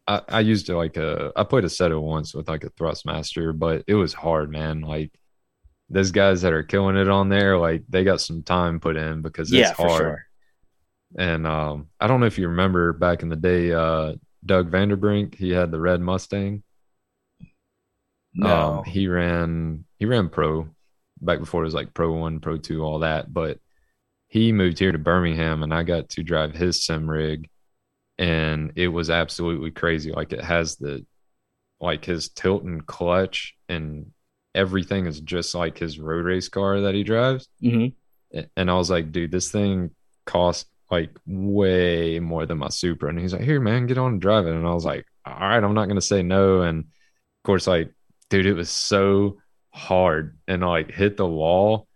[SPEAKER 2] I, I used to like a I played Assetto once with like a Thrustmaster, but it was hard, man. Like those guys that are killing it on there, like they got some time put in because it's
[SPEAKER 1] Yeah,
[SPEAKER 2] hard.
[SPEAKER 1] sure.
[SPEAKER 2] And um I don't know if you remember back in the day, uh Doug Vanderbrink, he had the red Mustang.
[SPEAKER 1] No.
[SPEAKER 2] Um, he ran he ran pro back before it was like pro one, pro two, all that. But he moved here to Birmingham, and I got to drive his sim rig, and it was absolutely crazy. Like it has the like his tilt and clutch, and everything is just like his road race car that he drives.
[SPEAKER 1] hmm
[SPEAKER 2] And I was like, dude, this thing cost like way more than my Supra. And he's like, here, man, get on and drive it. And I was like, all right, I'm not gonna say no. And of course, like, dude, it was so hard and like hit the wall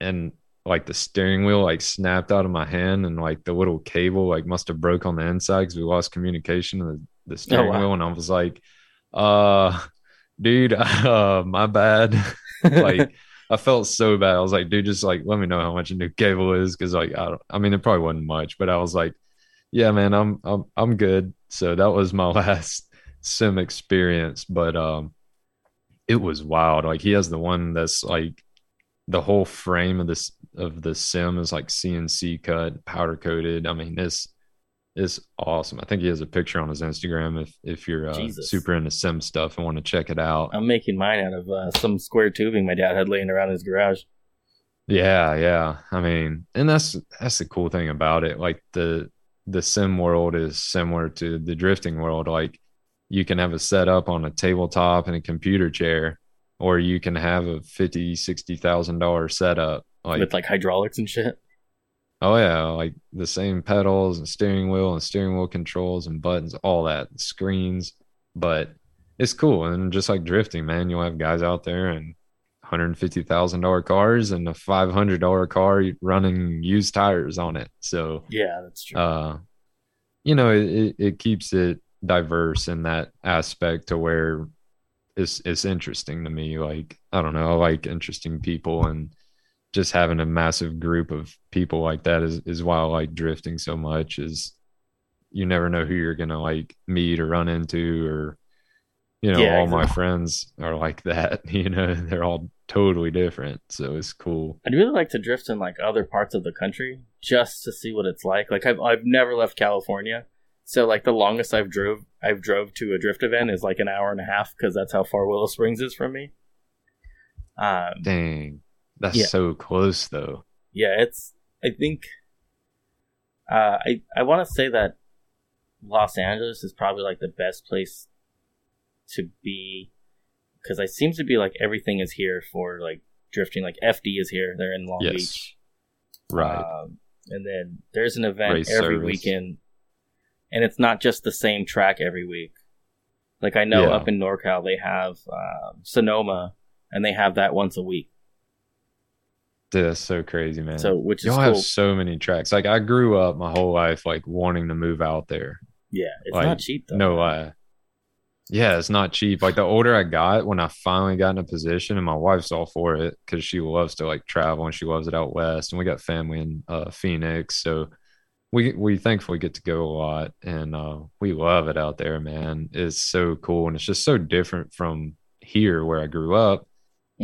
[SPEAKER 2] and like the steering wheel like snapped out of my hand and like the little cable like must have broke on the inside because we lost communication of the, the steering
[SPEAKER 1] wow.
[SPEAKER 2] wheel and I was like, uh dude, uh my bad. like I felt so bad. I was like, dude, just like let me know how much a new cable is because like I don't I mean it probably wasn't much, but I was like, yeah, man, I'm I'm I'm good. So that was my last sim experience, but um it was wild. Like he has the one that's like the whole frame of this of the sim is like CNC cut, powder coated. I mean, this is awesome. I think he has a picture on his Instagram if if you're uh, super into sim stuff and want to check it out.
[SPEAKER 1] I'm making mine out of uh, some square tubing my dad had laying around his garage.
[SPEAKER 2] Yeah, yeah. I mean, and that's that's the cool thing about it. Like the the sim world is similar to the drifting world. Like you can have a setup on a tabletop and a computer chair, or you can have a fifty, sixty thousand dollar setup. Like
[SPEAKER 1] with like hydraulics and shit.
[SPEAKER 2] Oh yeah, like the same pedals and steering wheel and steering wheel controls and buttons, all that screens. But it's cool. And just like drifting, man, you'll have guys out there and $150,000 cars and a $500 car running used tires on it. So,
[SPEAKER 1] Yeah, that's true.
[SPEAKER 2] uh, you know, it, it, it keeps it diverse in that aspect to where it's it's interesting to me. Like I don't know, I like interesting people and just having a massive group of people like that is is why I like drifting so much. Is you never know who you're gonna like meet or run into or you know yeah, all exactly. my friends are like that you know they're all totally different so it's cool
[SPEAKER 1] i'd really like to drift in like other parts of the country just to see what it's like like i've, I've never left california so like the longest i've drove i've drove to a drift event is like an hour and a half because that's how far willow springs is from me
[SPEAKER 2] um dang that's yeah. so close though
[SPEAKER 1] yeah it's i think uh i i want to say that los angeles is probably like the best place to be because I seems to be like everything is here for like drifting. Like FD is here; they're in Long yes. Beach,
[SPEAKER 2] right? Um,
[SPEAKER 1] and then there's an event Race every service. weekend, and it's not just the same track every week. Like I know yeah. up in NorCal they have um, Sonoma, and they have that once a week.
[SPEAKER 2] Dude, that's so crazy, man.
[SPEAKER 1] So which
[SPEAKER 2] y'all
[SPEAKER 1] cool.
[SPEAKER 2] have so many tracks. Like I grew up my whole life like wanting to move out there.
[SPEAKER 1] Yeah, it's like, not cheap though.
[SPEAKER 2] No lie. Yeah, it's not cheap. Like the older I got, when I finally got in a position, and my wife's all for it because she loves to like travel and she loves it out west. And we got family in uh, Phoenix, so we we thankfully get to go a lot, and uh, we love it out there. Man, it's so cool, and it's just so different from here where I grew up.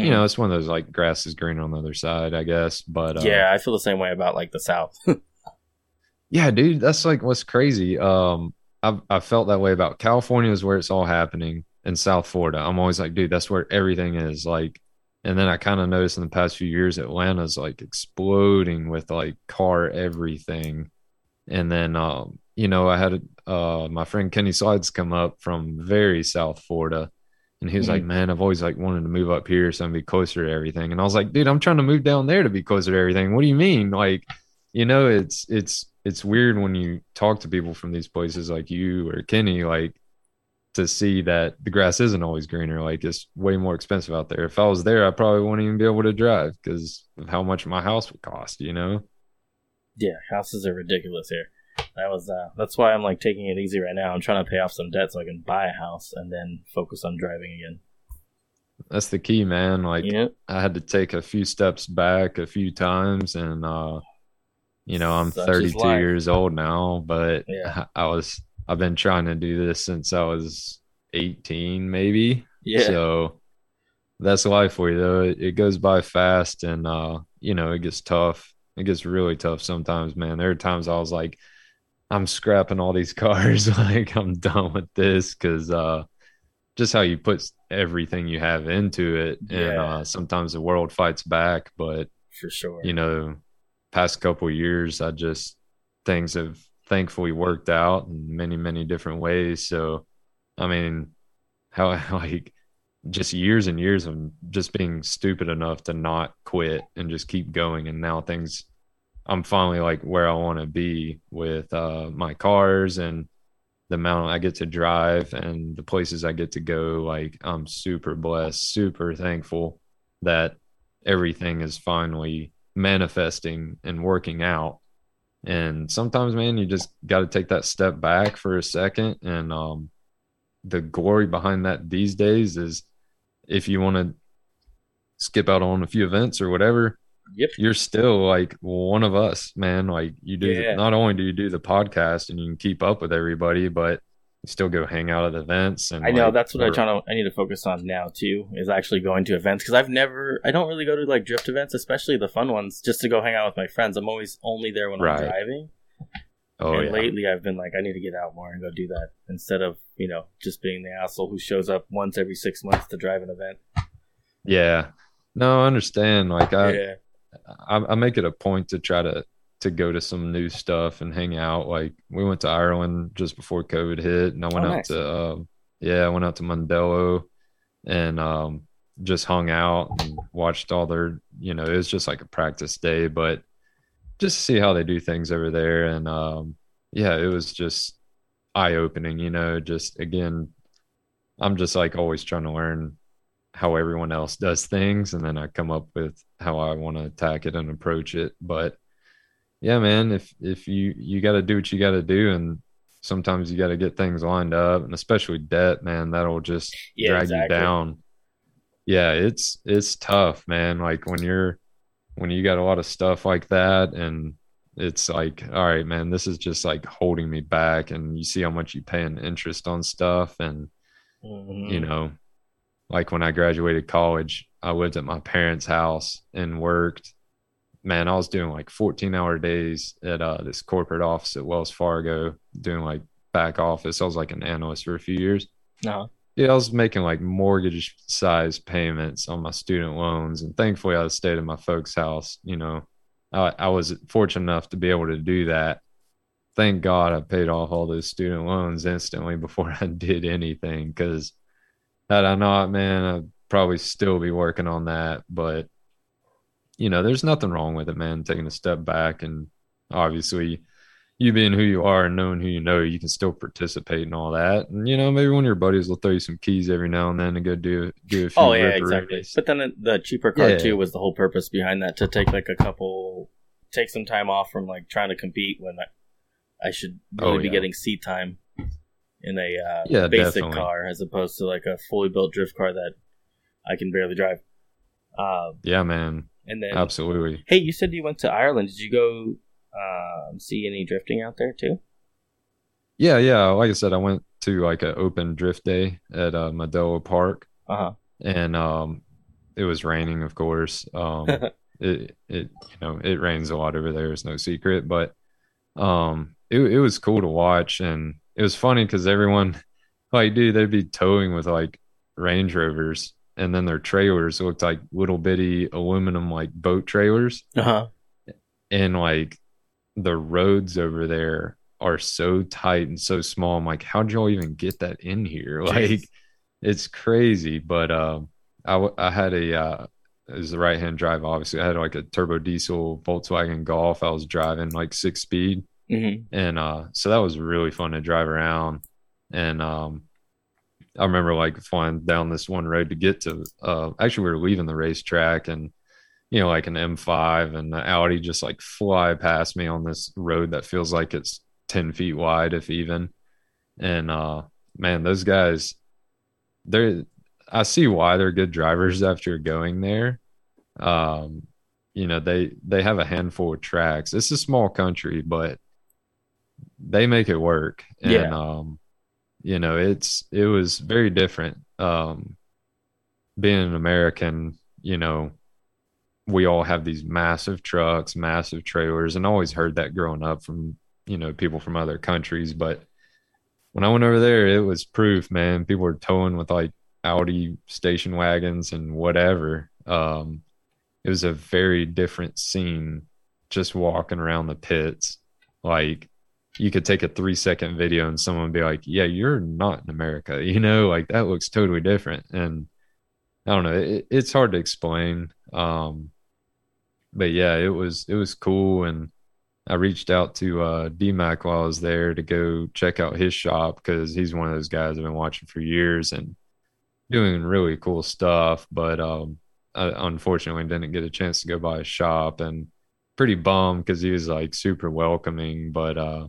[SPEAKER 2] You know, it's one of those like grass is green on the other side, I guess. But
[SPEAKER 1] uh, yeah, I feel the same way about like the South.
[SPEAKER 2] yeah, dude, that's like what's crazy. Um, I've I felt that way about California is where it's all happening in South Florida. I'm always like, dude, that's where everything is. Like, and then I kind of noticed in the past few years, Atlanta's like exploding with like car everything. And then, um, you know, I had uh, my friend Kenny Slides come up from very South Florida, and he was mm-hmm. like, "Man, I've always like wanted to move up here so I can be closer to everything." And I was like, "Dude, I'm trying to move down there to be closer to everything. What do you mean? Like, you know, it's it's it's weird when you talk to people from these places like you or Kenny, like to see that the grass isn't always greener. Like it's way more expensive out there. If I was there, I probably wouldn't even be able to drive because of how much my house would cost, you know?
[SPEAKER 1] Yeah, houses are ridiculous here. That was uh that's why I'm like taking it easy right now. I'm trying to pay off some debt so I can buy a house and then focus on driving again.
[SPEAKER 2] That's the key, man. Like I had to take a few steps back a few times and uh you know, I'm Such 32 years old now, but yeah. I was I've been trying to do this since I was 18, maybe. Yeah. So that's life for you, though. It, it goes by fast, and uh, you know, it gets tough. It gets really tough sometimes, man. There are times I was like, I'm scrapping all these cars, like I'm done with this, because uh, just how you put everything you have into it, yeah. and uh, sometimes the world fights back, but
[SPEAKER 1] for sure,
[SPEAKER 2] you know, past couple years, I just things have thankfully worked out in many, many different ways. So, I mean, how like just years and years of just being stupid enough to not quit and just keep going. And now things, I'm finally like where I want to be with uh, my cars and the amount I get to drive and the places I get to go. Like, I'm super blessed, super thankful that everything is finally manifesting and working out. And sometimes, man, you just got to take that step back for a second. And um, the glory behind that these days is if you want to skip out on a few events or whatever,
[SPEAKER 1] yep.
[SPEAKER 2] you're still like one of us, man. Like you do, yeah. not only do you do the podcast and you can keep up with everybody, but still go hang out at events and
[SPEAKER 1] i know like, that's what i'm trying to i need to focus on now too is actually going to events because i've never i don't really go to like drift events especially the fun ones just to go hang out with my friends i'm always only there when right. i'm driving oh and yeah. lately i've been like i need to get out more and go do that instead of you know just being the asshole who shows up once every six months to drive an event
[SPEAKER 2] yeah no i understand like i yeah. I, I make it a point to try to to go to some new stuff and hang out. Like we went to Ireland just before COVID hit, and I went oh, out nice. to uh, yeah, I went out to Mondello and um, just hung out and watched all their you know it was just like a practice day, but just to see how they do things over there, and um, yeah, it was just eye opening. You know, just again, I'm just like always trying to learn how everyone else does things and then I come up with how I want to attack it and approach it. But yeah, man, if if you you got to do what you got to do, and sometimes you got to get things lined up, and especially debt, man, that'll just
[SPEAKER 1] Yeah,
[SPEAKER 2] drag
[SPEAKER 1] exactly.
[SPEAKER 2] you down. Yeah, it's it's tough, man. Like when you're when you got a lot of stuff like that, and it's like, all right, man, this is just like holding me back, and you see how much you pay in interest on stuff, and
[SPEAKER 1] Mhm.
[SPEAKER 2] you know, like when I graduated college, I lived at my parents' house and worked. Man, I was doing like 14 hour days at uh, this corporate office at Wells Fargo, doing like back office. I was like an analyst for a few years.
[SPEAKER 1] No.
[SPEAKER 2] Yeah, I was making like mortgage size payments on my student loans. And thankfully, I stayed at my folks' house. You know, I, I was fortunate enough to be able to do that. Thank God I paid off all those student loans instantly before I did anything. Because had I not, man, I'd probably still be working on that. But, you know, there's nothing wrong with it, man, taking a step back. And obviously, you being who you are and knowing who you know, you can still participate in all that. And you know, maybe one of your buddies will throw you some keys every now and then to go do do a few.
[SPEAKER 1] Oh yeah, exactly. But then the cheaper car,
[SPEAKER 2] Yeah.
[SPEAKER 1] too was the whole purpose behind that to take like a couple, take some time off from like trying to compete when I, I should really
[SPEAKER 2] Oh,
[SPEAKER 1] be getting seat time in a uh,
[SPEAKER 2] Yeah,
[SPEAKER 1] basic
[SPEAKER 2] definitely.
[SPEAKER 1] car as opposed to like a fully built drift car that I can barely drive. Um,
[SPEAKER 2] Yeah, man,
[SPEAKER 1] and then
[SPEAKER 2] absolutely.
[SPEAKER 1] hey, you said you went to Ireland. Did you go um, see any drifting out there too?
[SPEAKER 2] Yeah, yeah. Like I said, I went to like an open drift day at uh, Mondello Park,
[SPEAKER 1] Uh huh.
[SPEAKER 2] and um, it was raining, of course. Um, it it you know it rains a lot over there. It's no secret, but um, it it was cool to watch, and it was funny because everyone, like, dude, they'd be towing with like Range Rovers, and then their trailers looked like little bitty aluminum like boat trailers,
[SPEAKER 1] Uh huh.
[SPEAKER 2] and like the roads over there are so tight and so small. I'm like, how'd y'all even get that in here? Like, it's crazy. But um, I w- I had a uh, it was the right hand drive. Obviously, I had like a turbo diesel Volkswagen Golf. I was driving like six speed,
[SPEAKER 1] hmm
[SPEAKER 2] and uh, so that was really fun to drive around. And um, I remember like flying down this one road to get to. Uh, actually, we were leaving the racetrack, and you know, like an M5 and the Audi just like fly past me on this road that feels like it's 10 feet wide, if even. And uh, man, those guys, they're. I see why they're good drivers after going there. Um, you know, they they have a handful of tracks. It's a small country, but they make it work. And
[SPEAKER 1] Yeah.
[SPEAKER 2] um, you know, it's it was very different. Um, being an American, you know, we all have these massive trucks, massive trailers, and always heard that growing up from you know people from other countries. But when I went over there, it was proof, man. People were towing with like Audi station wagons and whatever. Um, it was a very different scene just walking around the pits. Like you could take a three second video and someone be like, Yeah, you're not in America, you know, like that looks totally different. And I don't know, it, it's hard to explain. Um, but yeah, it was it was cool and I reached out to uh DMAC while I was there to go check out his shop because he's one of those guys I've been watching for years and doing really cool stuff. But um I unfortunately didn't get a chance to go by his shop and pretty bummed because he was like super welcoming, but uh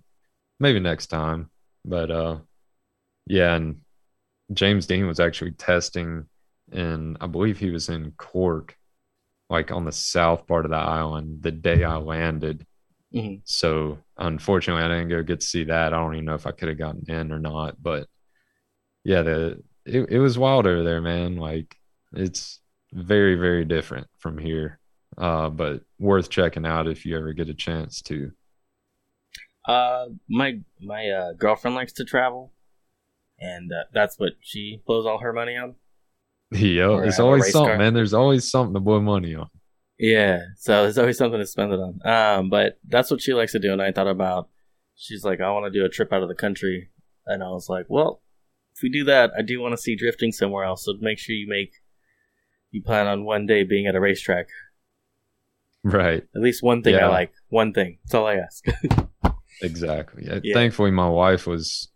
[SPEAKER 2] maybe next time. But uh yeah, and James Dean was actually testing and I believe he was in Cork, like on the south part of the island the day I landed.
[SPEAKER 1] hmm
[SPEAKER 2] So unfortunately, I didn't go get to see that. I don't even know if I could have gotten in or not. But yeah, the it, it was wild over there, man. Like it's very very different from here, uh, but worth checking out if you ever get a chance to.
[SPEAKER 1] Uh, my my uh, girlfriend likes to travel, and uh, that's what she blows all her money on.
[SPEAKER 2] Yeah,
[SPEAKER 1] Or
[SPEAKER 2] it's always something,
[SPEAKER 1] car.
[SPEAKER 2] man. There's always something to blow money on.
[SPEAKER 1] Yeah, so there's always something to spend it on. Um, but that's what she likes to do, and I thought about. She's like, I want to do a trip out of the country, and I was like, well, if we do that, I do want to see drifting somewhere else. So make sure you make you plan on one day being at a racetrack.
[SPEAKER 2] Right.
[SPEAKER 1] At least one thing I like. One thing. That's all I ask.
[SPEAKER 2] Exactly. Yeah. Thankfully, my wife was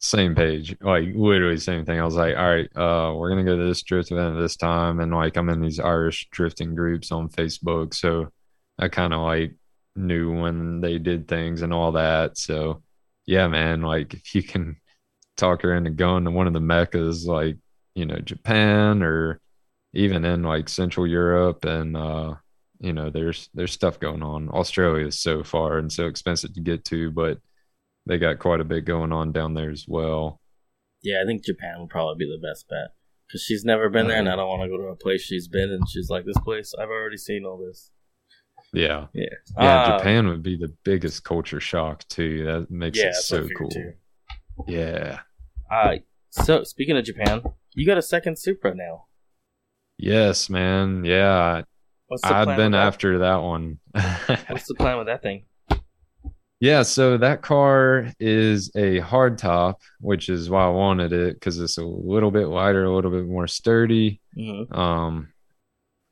[SPEAKER 2] same page, like literally the same thing. I was like, all right, uh, we're gonna go to this drift event at this time, and like I'm in these Irish drifting groups on Facebook, so I kind of like knew when they did things and all that. So yeah, man, like if you can talk her into going to one of the meccas, like you know Japan or even in like Central Europe and uh, you know there's there's stuff going on. Australia is so far and so expensive to get to, but they got quite a bit going on down there as well.
[SPEAKER 1] Yeah, I think Japan would probably be the best bet because she's never been there, and I don't want to go to a place she's been, and she's like, "This place, I've already seen all this."
[SPEAKER 2] Yeah,
[SPEAKER 1] Yeah,
[SPEAKER 2] yeah.
[SPEAKER 1] Uh,
[SPEAKER 2] Japan would be the biggest culture shock too. That makes
[SPEAKER 1] Yeah,
[SPEAKER 2] it
[SPEAKER 1] that's what I
[SPEAKER 2] so cool.
[SPEAKER 1] too.
[SPEAKER 2] Yeah.
[SPEAKER 1] Uh, so speaking of Japan, you got a second Supra now.
[SPEAKER 2] Yes, man. Yeah,
[SPEAKER 1] What's the
[SPEAKER 2] I've been after that one.
[SPEAKER 1] What's the plan with that thing?
[SPEAKER 2] Yeah, so that car is a hardtop, which is why I wanted it because it's a little bit lighter, a little bit more sturdy.
[SPEAKER 1] Mm-hmm.
[SPEAKER 2] Um,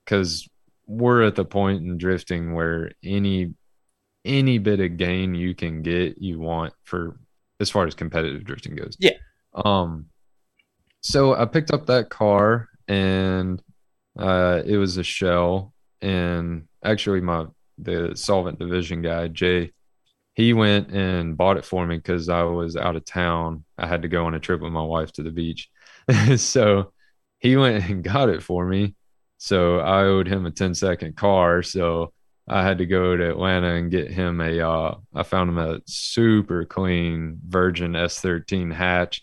[SPEAKER 2] because we're at the point in drifting where any any bit of gain you can get, you want for as far as competitive drifting goes.
[SPEAKER 1] Yeah.
[SPEAKER 2] Um, so I picked up that car and uh, it was a shell, and actually my the solvent division guy Jay he went and bought it for me because I was out of town. I had to go on a trip with my wife to the beach. so he went and got it for me. So I owed him a 10 second car. So I had to go to Atlanta and get him a, uh, I found him a super clean Virgin S13 hatch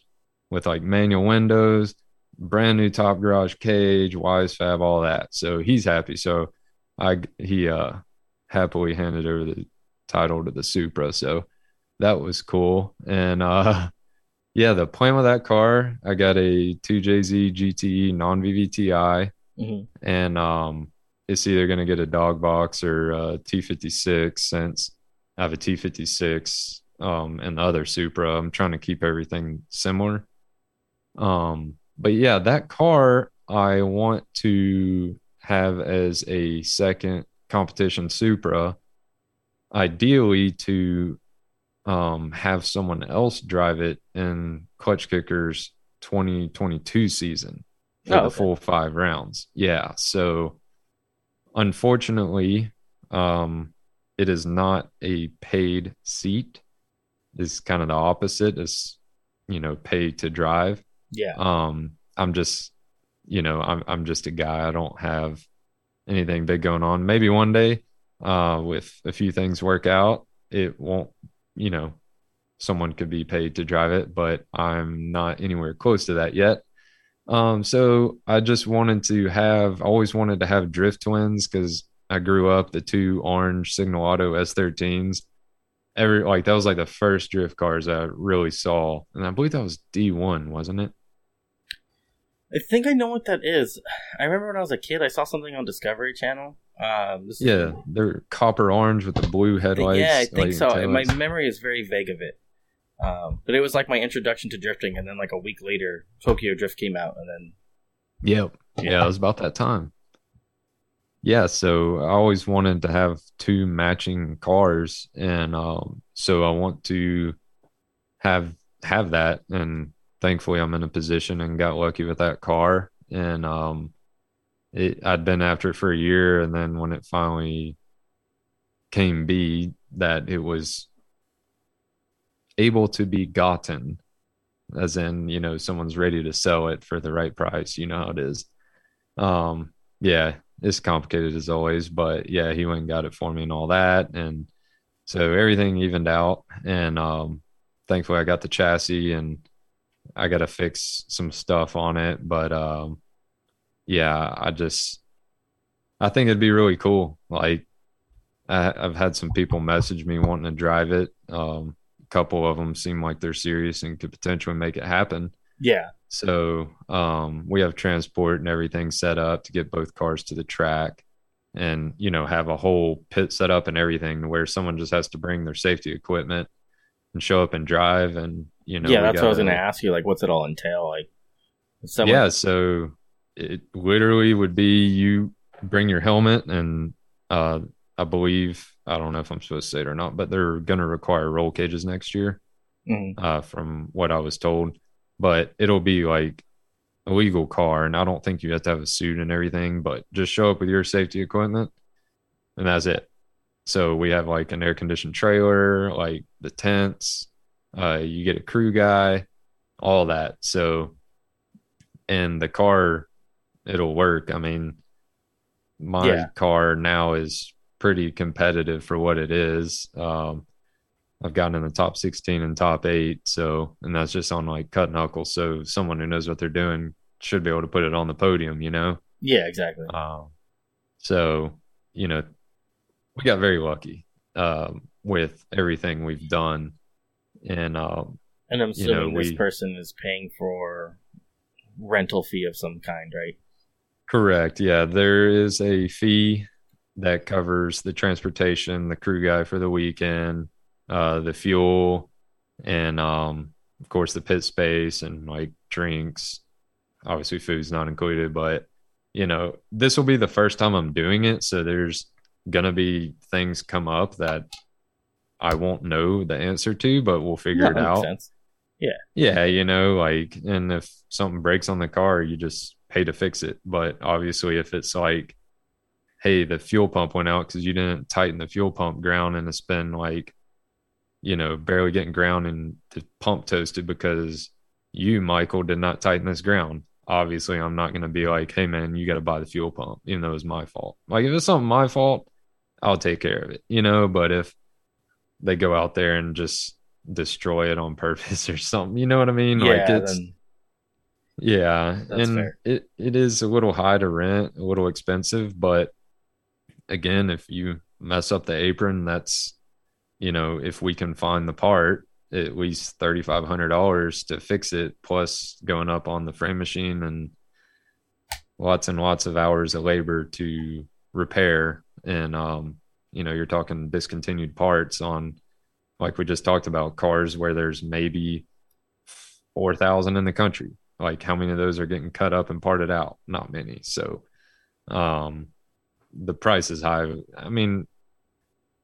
[SPEAKER 2] with like manual windows, brand new top garage cage, Wisefab, all that. So he's happy. So I, he, uh, happily handed over the title to the Supra. So that was cool. And uh yeah, the plan with that car, I got a 2JZ GTE non VVTI
[SPEAKER 1] Mm-hmm.
[SPEAKER 2] and um it's either gonna get a dog box or a T56 since I have a T56 um and the other Supra. I'm trying to keep everything similar. Um but yeah, that car I want to have as a second competition Supra ideally to um, have someone else drive it in Clutch Kickers 2022 season for
[SPEAKER 1] Oh,
[SPEAKER 2] the
[SPEAKER 1] okay.
[SPEAKER 2] full five rounds. Yeah. So unfortunately, um, it is not a paid seat. It's kind of the opposite. It's, you know, pay to drive
[SPEAKER 1] Yeah.
[SPEAKER 2] um i'm just you know i'm i'm just a guy. I don't have anything big going on. Maybe one day uh with a few things work out it won't you know someone could be paid to drive it but i'm not anywhere close to that yet. Um so i just wanted to have always wanted to have drift twins because i grew up the two orange signal auto s13s every like that was like the first drift cars i really saw and i believe that was d1 wasn't it
[SPEAKER 1] I think I know what that is. I remember when I was a kid, I saw something on Discovery Channel. Um, this is-
[SPEAKER 2] Yeah, they're copper orange with the blue headlights.
[SPEAKER 1] yeah, I think so.
[SPEAKER 2] taillights.
[SPEAKER 1] My memory is very vague of it. Um, but it was like my introduction to drifting, and then like a week later, Tokyo Drift came out, and then
[SPEAKER 2] Yep. Yeah, it was about that time. Yeah, so I always wanted to have two matching cars, and um, so I want to have have that, and thankfully I'm in a position and got lucky with that car, and um, it I'd been after it for a year, and then when it finally came be that it was able to be gotten, as in you know someone's ready to sell it for the right price, you know how it is. Um, yeah, it's complicated as always, but yeah, he went and got it for me and all that. And so everything evened out. And um, thankfully, I got the chassis and I got to fix some stuff on it. But um, yeah, I just, I think it'd be really cool. Like, I, I've had some people message me wanting to drive it. Um, a couple of them seem like they're serious and could potentially make it happen.
[SPEAKER 1] yeah,
[SPEAKER 2] So um, we have transport and everything set up to get both cars to the track and, you know, have a whole pit set up and everything where someone just has to bring their safety equipment and show up and drive. And, you know,
[SPEAKER 1] yeah, that's what I was going to ask you. Like, what's it all entail? Like, someone,
[SPEAKER 2] yeah. So it literally would be you bring your helmet and uh, I believe, I don't know if I'm supposed to say it or not, but they're going to require roll cages next year.
[SPEAKER 1] Mhm.
[SPEAKER 2] uh, from what I was told. But it'll be like a legal car, and I don't think you have to have a suit and everything. But just show up with your safety equipment, and that's it. So we have like an air conditioned trailer, like the tents, uh, you get a crew guy, all that. So, and the car, it'll work. I mean, my
[SPEAKER 1] Yeah.
[SPEAKER 2] car now is pretty competitive for what it is. Um, I've gotten in the top 16 and top eight. So, and that's just on like cut knuckle. So, someone who knows what they're doing should be able to put it on the podium, you know?
[SPEAKER 1] Yeah, exactly.
[SPEAKER 2] Um, so, you know, we got very lucky um, with everything we've done. And um,
[SPEAKER 1] And I'm
[SPEAKER 2] you know,
[SPEAKER 1] assuming this
[SPEAKER 2] we-
[SPEAKER 1] person is paying for rental fee of some kind, right?
[SPEAKER 2] correct. Yeah. There is a fee that covers the transportation, the crew guy for the weekend, uh, the fuel, and um, of course, the pit space and like drinks. Obviously, food's not included, but you know, this will be the first time I'm doing it. So there's going to be things come up that I won't know the answer to, but we'll figure
[SPEAKER 1] No,
[SPEAKER 2] it out.
[SPEAKER 1] sense.
[SPEAKER 2] Yeah, you know, like, and if something breaks on the car, you just pay to fix it. But obviously, if it's like, hey, the fuel pump went out because you didn't tighten the fuel pump ground and it's been like, you know, barely getting ground and the pump toasted because you, Michael, did not tighten this ground. Obviously, I'm not going to be like, hey, man, you got to buy the fuel pump, even though it's my fault. Like, if it's something my fault, I'll take care of it, you know. But if they go out there and just destroy it on purpose or something, you know what I mean?
[SPEAKER 1] Yeah,
[SPEAKER 2] like, it's,
[SPEAKER 1] then
[SPEAKER 2] yeah, and
[SPEAKER 1] fair.
[SPEAKER 2] it it is a little high to rent, a little expensive, but again, if you mess up the apron, that's you know, if we can find the part, at least thirty five hundred dollars to fix it, plus going up on the frame machine and lots and lots of hours of labor to repair. And um, you know, you're talking discontinued parts on like we just talked about cars where there's maybe four thousand in the country. Like how many of those are getting cut up and parted out? Not many. So um the price is high. I mean,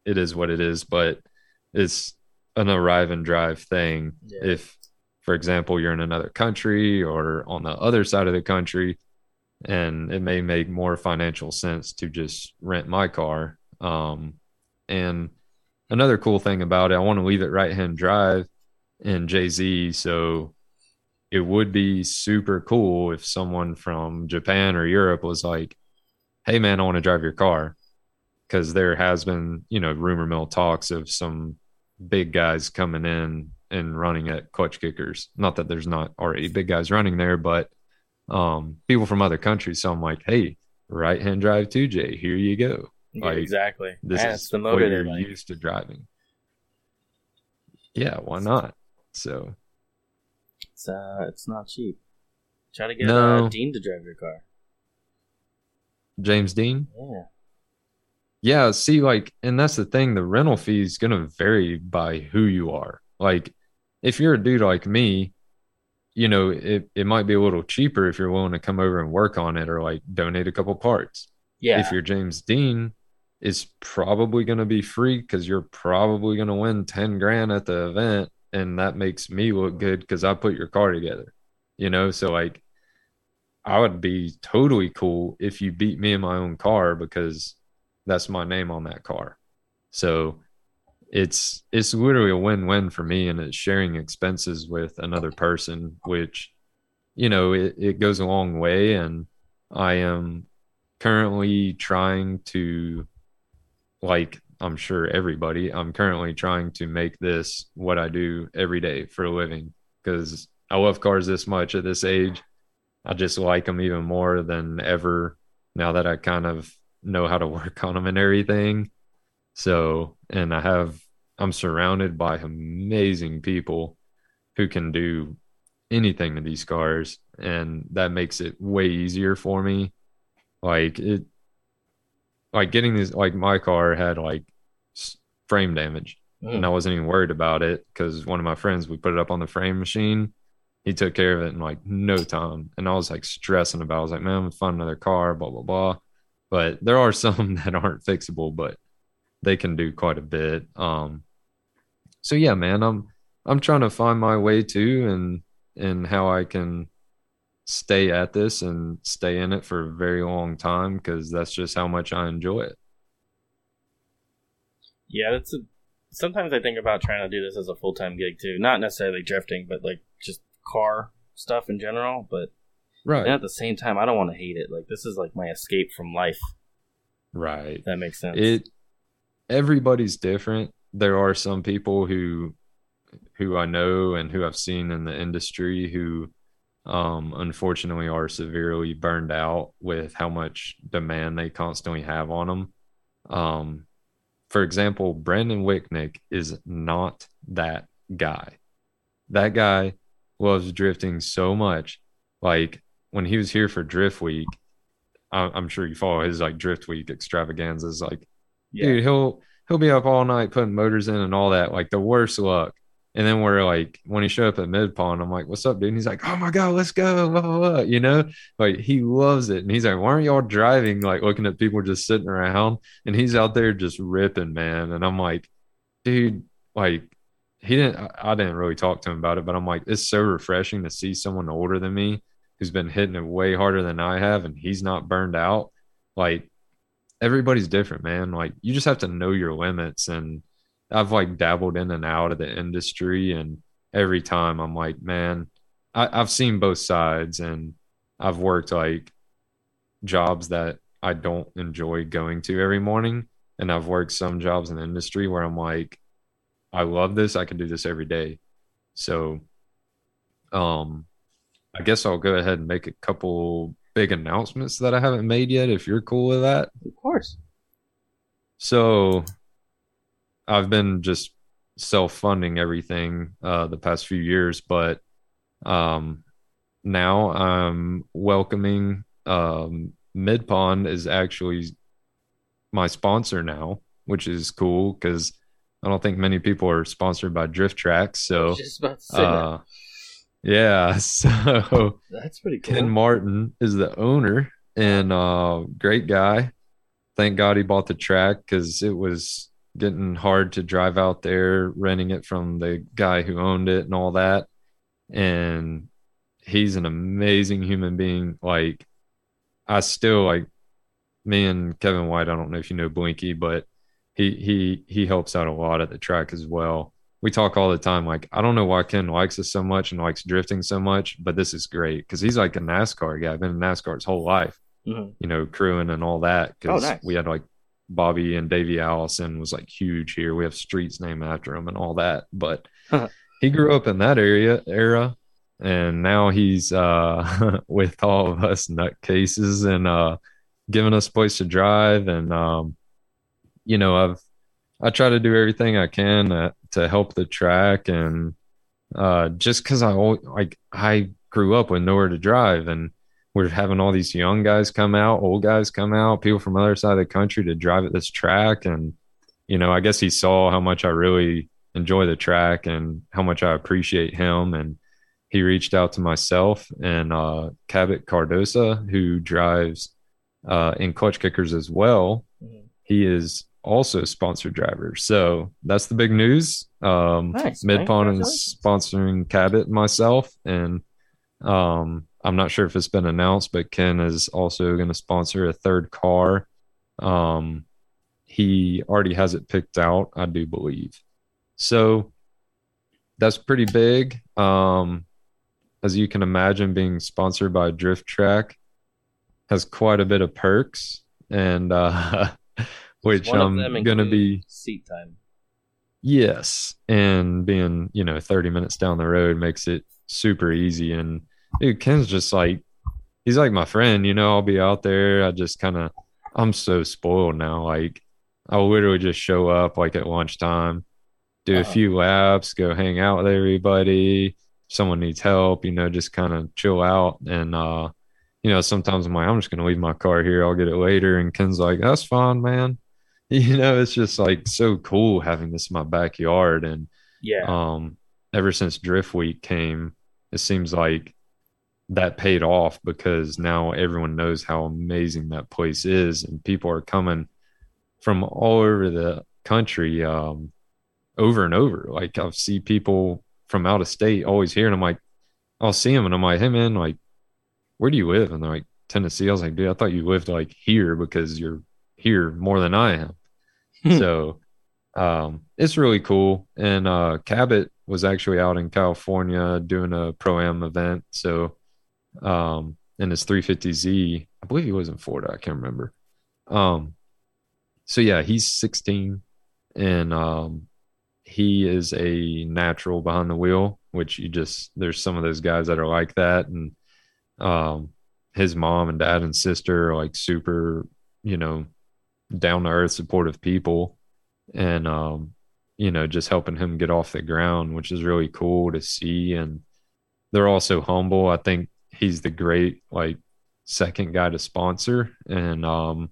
[SPEAKER 2] it is what it is, but it's an arrive and drive thing.
[SPEAKER 1] Yeah.
[SPEAKER 2] If, for example, you're in another country or on the other side of the country, and it may make more financial sense to just rent my car. Um, and another cool thing about it, I want to leave it right hand drive in Z. So it would be super cool if someone from Japan or Europe was like, hey, man, I want to drive your car. Because there has been, you know, rumor mill talks of some big guys coming in and running at clutch kickers. Not that there's not already big guys running there, but um, people from other countries. So I'm like, hey, right hand drive 2J, here you go.
[SPEAKER 1] Yeah,
[SPEAKER 2] like,
[SPEAKER 1] exactly.
[SPEAKER 2] This
[SPEAKER 1] That's
[SPEAKER 2] is
[SPEAKER 1] the
[SPEAKER 2] what
[SPEAKER 1] motor
[SPEAKER 2] you're
[SPEAKER 1] like.
[SPEAKER 2] used to driving. Yeah, why not? So
[SPEAKER 1] It's uh, it's not cheap. Try to get
[SPEAKER 2] No.
[SPEAKER 1] uh, Dean to drive your car.
[SPEAKER 2] James Dean,
[SPEAKER 1] Yeah.
[SPEAKER 2] yeah, see, like, and that's the thing, the rental fee is gonna vary by who you are. Like, if you're a dude like me, you know, it, it might be a little cheaper if you're willing to come over and work on it or like donate a couple parts.
[SPEAKER 1] Yeah.
[SPEAKER 2] if you're James Dean, it's probably going to be free because you're probably going to win 10 grand at the event. And that makes me look good because I put your car together, you know? So, like, I would be totally cool if you beat me in my own car because that's my name on that car. So, it's it's literally a win-win for me and it's sharing expenses with another person which you know it, it goes a long way and i am currently trying to like i'm sure everybody i'm currently trying to make this what i do every day for a living. Because i love cars this much at this age. I just like them even more than ever now that i kind of know how to work on them and everything. So and i have i'm surrounded by amazing people who can do anything to these cars and that makes it way easier for me. Like it like getting these like my car had like frame damage
[SPEAKER 1] Mm.
[SPEAKER 2] and i wasn't even worried about it because one of my friends we put it up on the frame machine he took care of it in like no time and i was like stressing about it. i was like man i'm gonna find another car blah blah blah but there are some that aren't fixable but they can do quite a bit um so yeah man i'm i'm trying to find my way too and and how i can stay at this and stay in it for a very long time because that's just how much I enjoy it.
[SPEAKER 1] Yeah, that's a sometimes I think about trying to do this as a full time gig too. Not necessarily drifting, but like just car stuff in general. But
[SPEAKER 2] right.
[SPEAKER 1] and at the same time, I don't want to hate it. Like this is like my escape from life.
[SPEAKER 2] Right.
[SPEAKER 1] That makes sense.
[SPEAKER 2] It everybody's different. There are some people who who I know and who I've seen in the industry who um, unfortunately are severely burned out with how much demand they constantly have on them. Um, for example, Brandon Wicknick is not that guy. That guy loves drifting so much. Like when he was here for Drift Week, I'm sure you follow his like Drift Week extravaganzas. Like, yeah. dude, he'll he'll be up all night putting motors in and all that. Like the worst luck. And then we're like, when he showed up at Mid Pond, I'm like, "What's up, dude?" And he's like, "Oh my god, let's go!" Blah, blah, blah. You know, like he loves it, and he's like, "Why aren't y'all driving?" Like looking at people just sitting around, and he's out there just ripping, man. And I'm like, dude, like he didn't. I, I didn't really talk to him about it, but I'm like, it's so refreshing to see someone older than me who's been hitting it way harder than I have, and he's not burned out. Like everybody's different, man. Like you just have to know your limits and I've like dabbled in and out of the industry, and every time I'm like, man, I, I've seen both sides, and I've worked like jobs that I don't enjoy going to every morning, and I've worked some jobs in the industry where I'm like, I love this, I can do this every day. So, um, I guess I'll go ahead and make a couple big announcements that I haven't made yet, if you're cool with that.
[SPEAKER 1] Of course.
[SPEAKER 2] So I've been just self funding everything uh, the past few years, but um, now I'm welcoming um, Mid Pond is actually my sponsor now, which is cool because I don't think many people are sponsored by Drift Tracks. So, uh, yeah, so
[SPEAKER 1] that's pretty cool.
[SPEAKER 2] Ken Martin is the owner and uh, great guy. Thank God he bought the track because it was getting hard to drive out there, renting it from the guy who owned it and all that. And he's an amazing human being. Like, I still like me and Kevin White. I don't know if you know Blinky, but he he he helps out a lot at the track as well. We talk all the time. Like, I don't know why Ken likes us so much and likes drifting so much, but this is great because he's like a NASCAR guy. I've Been in NASCAR his whole life, mm-hmm. you know, crewing and all that. Because oh, nice. we had like Bobby and Davey Allison was like huge here. We have streets named after him and all that. But he grew up in that area era, and now he's uh, with all of us nutcases and uh, giving us a place to drive. And um, you know, I've I try to do everything I can to, to help the track, and uh, just because I like I grew up with nowhere to drive and we're having all these young guys come out, old guys come out, people from other side of the country to drive at this track. And, you know, I guess he saw how much I really enjoy the track and how much I appreciate him. And he reached out to myself and uh, Cabot Cardosa, who drives uh, in clutch kickers as well. Mm-hmm. He is also a sponsored driver. So that's the big news. Um, nice, Mid Pond is sponsoring Cabot and myself. And, um, I'm not sure if it's been announced, but Ken is also going to sponsor a third car. Um, he already has it picked out, I do believe. So that's pretty big. Um, as you can imagine, being sponsored by Drift Track has quite a bit of perks, and uh, which I'm going to be
[SPEAKER 1] seat time.
[SPEAKER 2] Yes, and being you know 30 minutes down the road makes it super easy and dude, Ken's just like he's like my friend, you know. I'll be out there. I just kind of I'm so spoiled now. Like I'll literally just show up like at lunchtime, do uh-huh. a few laps, go hang out with everybody. If someone needs help, you know, just kind of chill out. And uh, you know, sometimes I'm like, I'm just gonna leave my car here, I'll get it later. And Ken's like, That's fine, man. You know, it's just like so cool having this in my backyard. And
[SPEAKER 1] yeah,
[SPEAKER 2] um, ever since Drift Week came, it seems like that paid off because now everyone knows how amazing that place is and people are coming from all over the country um, over and over. Like i see people from out of state always here and i'm like i'll see them and i'm like hey man like where do you live? And they're like tennessee. I was like dude i thought you lived like here because you're here more than i am. So um, it's really cool. And uh, Cabot was actually out in California doing a pro am event. So, um, and his 350Z, I believe he was in Florida. I can't remember. Um, so yeah, he's 16 and um, he is a natural behind the wheel, which you just there's some of those guys that are like that, and um, his mom and dad and sister are like super, you know, down to earth, supportive people, and um, you know, just helping him get off the ground, which is really cool to see. And they're also humble. I think he's the great like second guy to sponsor, and um,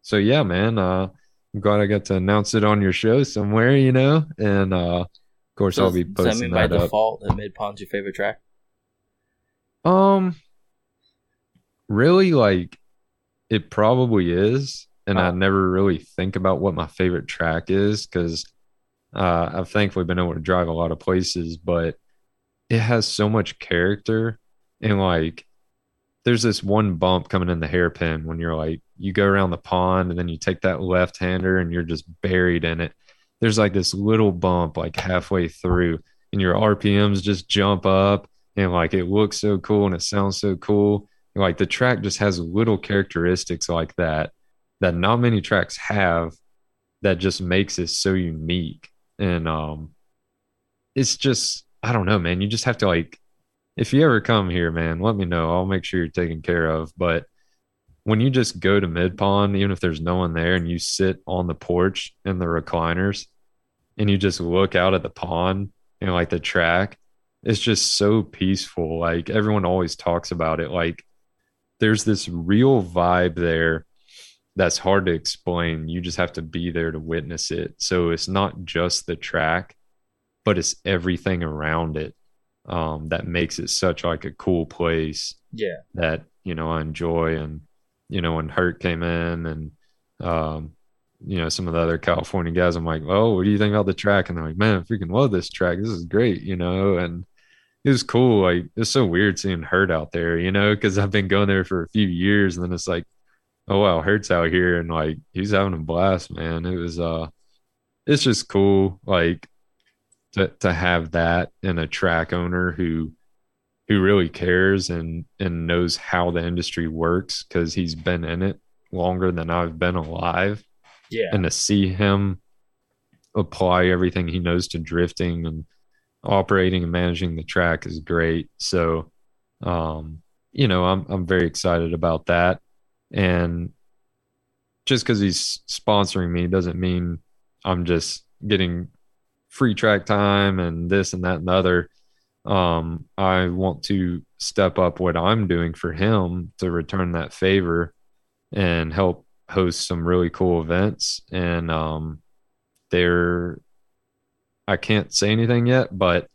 [SPEAKER 2] so yeah, man. Uh, I'm glad I got to announce it on your show somewhere, you know. And uh, of course, so I'll be posting does that, mean by
[SPEAKER 1] default that Mid Pond's your favorite track?
[SPEAKER 2] Um, really, like it probably is, and oh. I never really think about what my favorite track is because uh, I've thankfully been able to drive a lot of places, but it has so much character and like there's this one bump coming in the hairpin when you're like you go around the pond and then you take that left hander and you're just buried in it. There's like this little bump like halfway through and your rpms just jump up and like it looks so cool and it sounds so cool. Like the track just has little characteristics like that that not many tracks have that just makes it so unique. And um it's just i don't know man you just have to like if you ever come here, man, let me know. I'll make sure you're taken care of. But when you just go to mid pond, even if there's no one there, and you sit on the porch in the recliners and you just look out at the pond and like the track, it's just so peaceful. Like everyone always talks about it. Like there's this real vibe there that's hard to explain. You just have to be there to witness it. So it's not just the track, but it's everything around it um, that makes it such like a cool place.
[SPEAKER 1] Yeah.
[SPEAKER 2] That, you know, I enjoy. And, you know, when Hurt came in and, um, you know, some of the other California guys, I'm like, oh, what do you think about the track? And they're like, man, I freaking love this track. This is great, you know, and it was cool. Like, it's so weird seeing Hurt out there, you know, because I've been going there for a few years and then it's like, oh, wow, Hurt's out here and like he's having a blast, man. It was, uh, it's just cool. Like, to to have that in a track owner who who really cares and and knows how the industry works because he's been in it longer than I've been alive.
[SPEAKER 1] Yeah.
[SPEAKER 2] And to see him apply everything he knows to drifting and operating and managing the track is great. So um, you know, I'm I'm very excited about that. And just because he's sponsoring me doesn't mean I'm just getting free track time and this and that and the other. Um, I want to step up what I'm doing for him to return that favor and help host some really cool events. And um, I can't say anything yet, but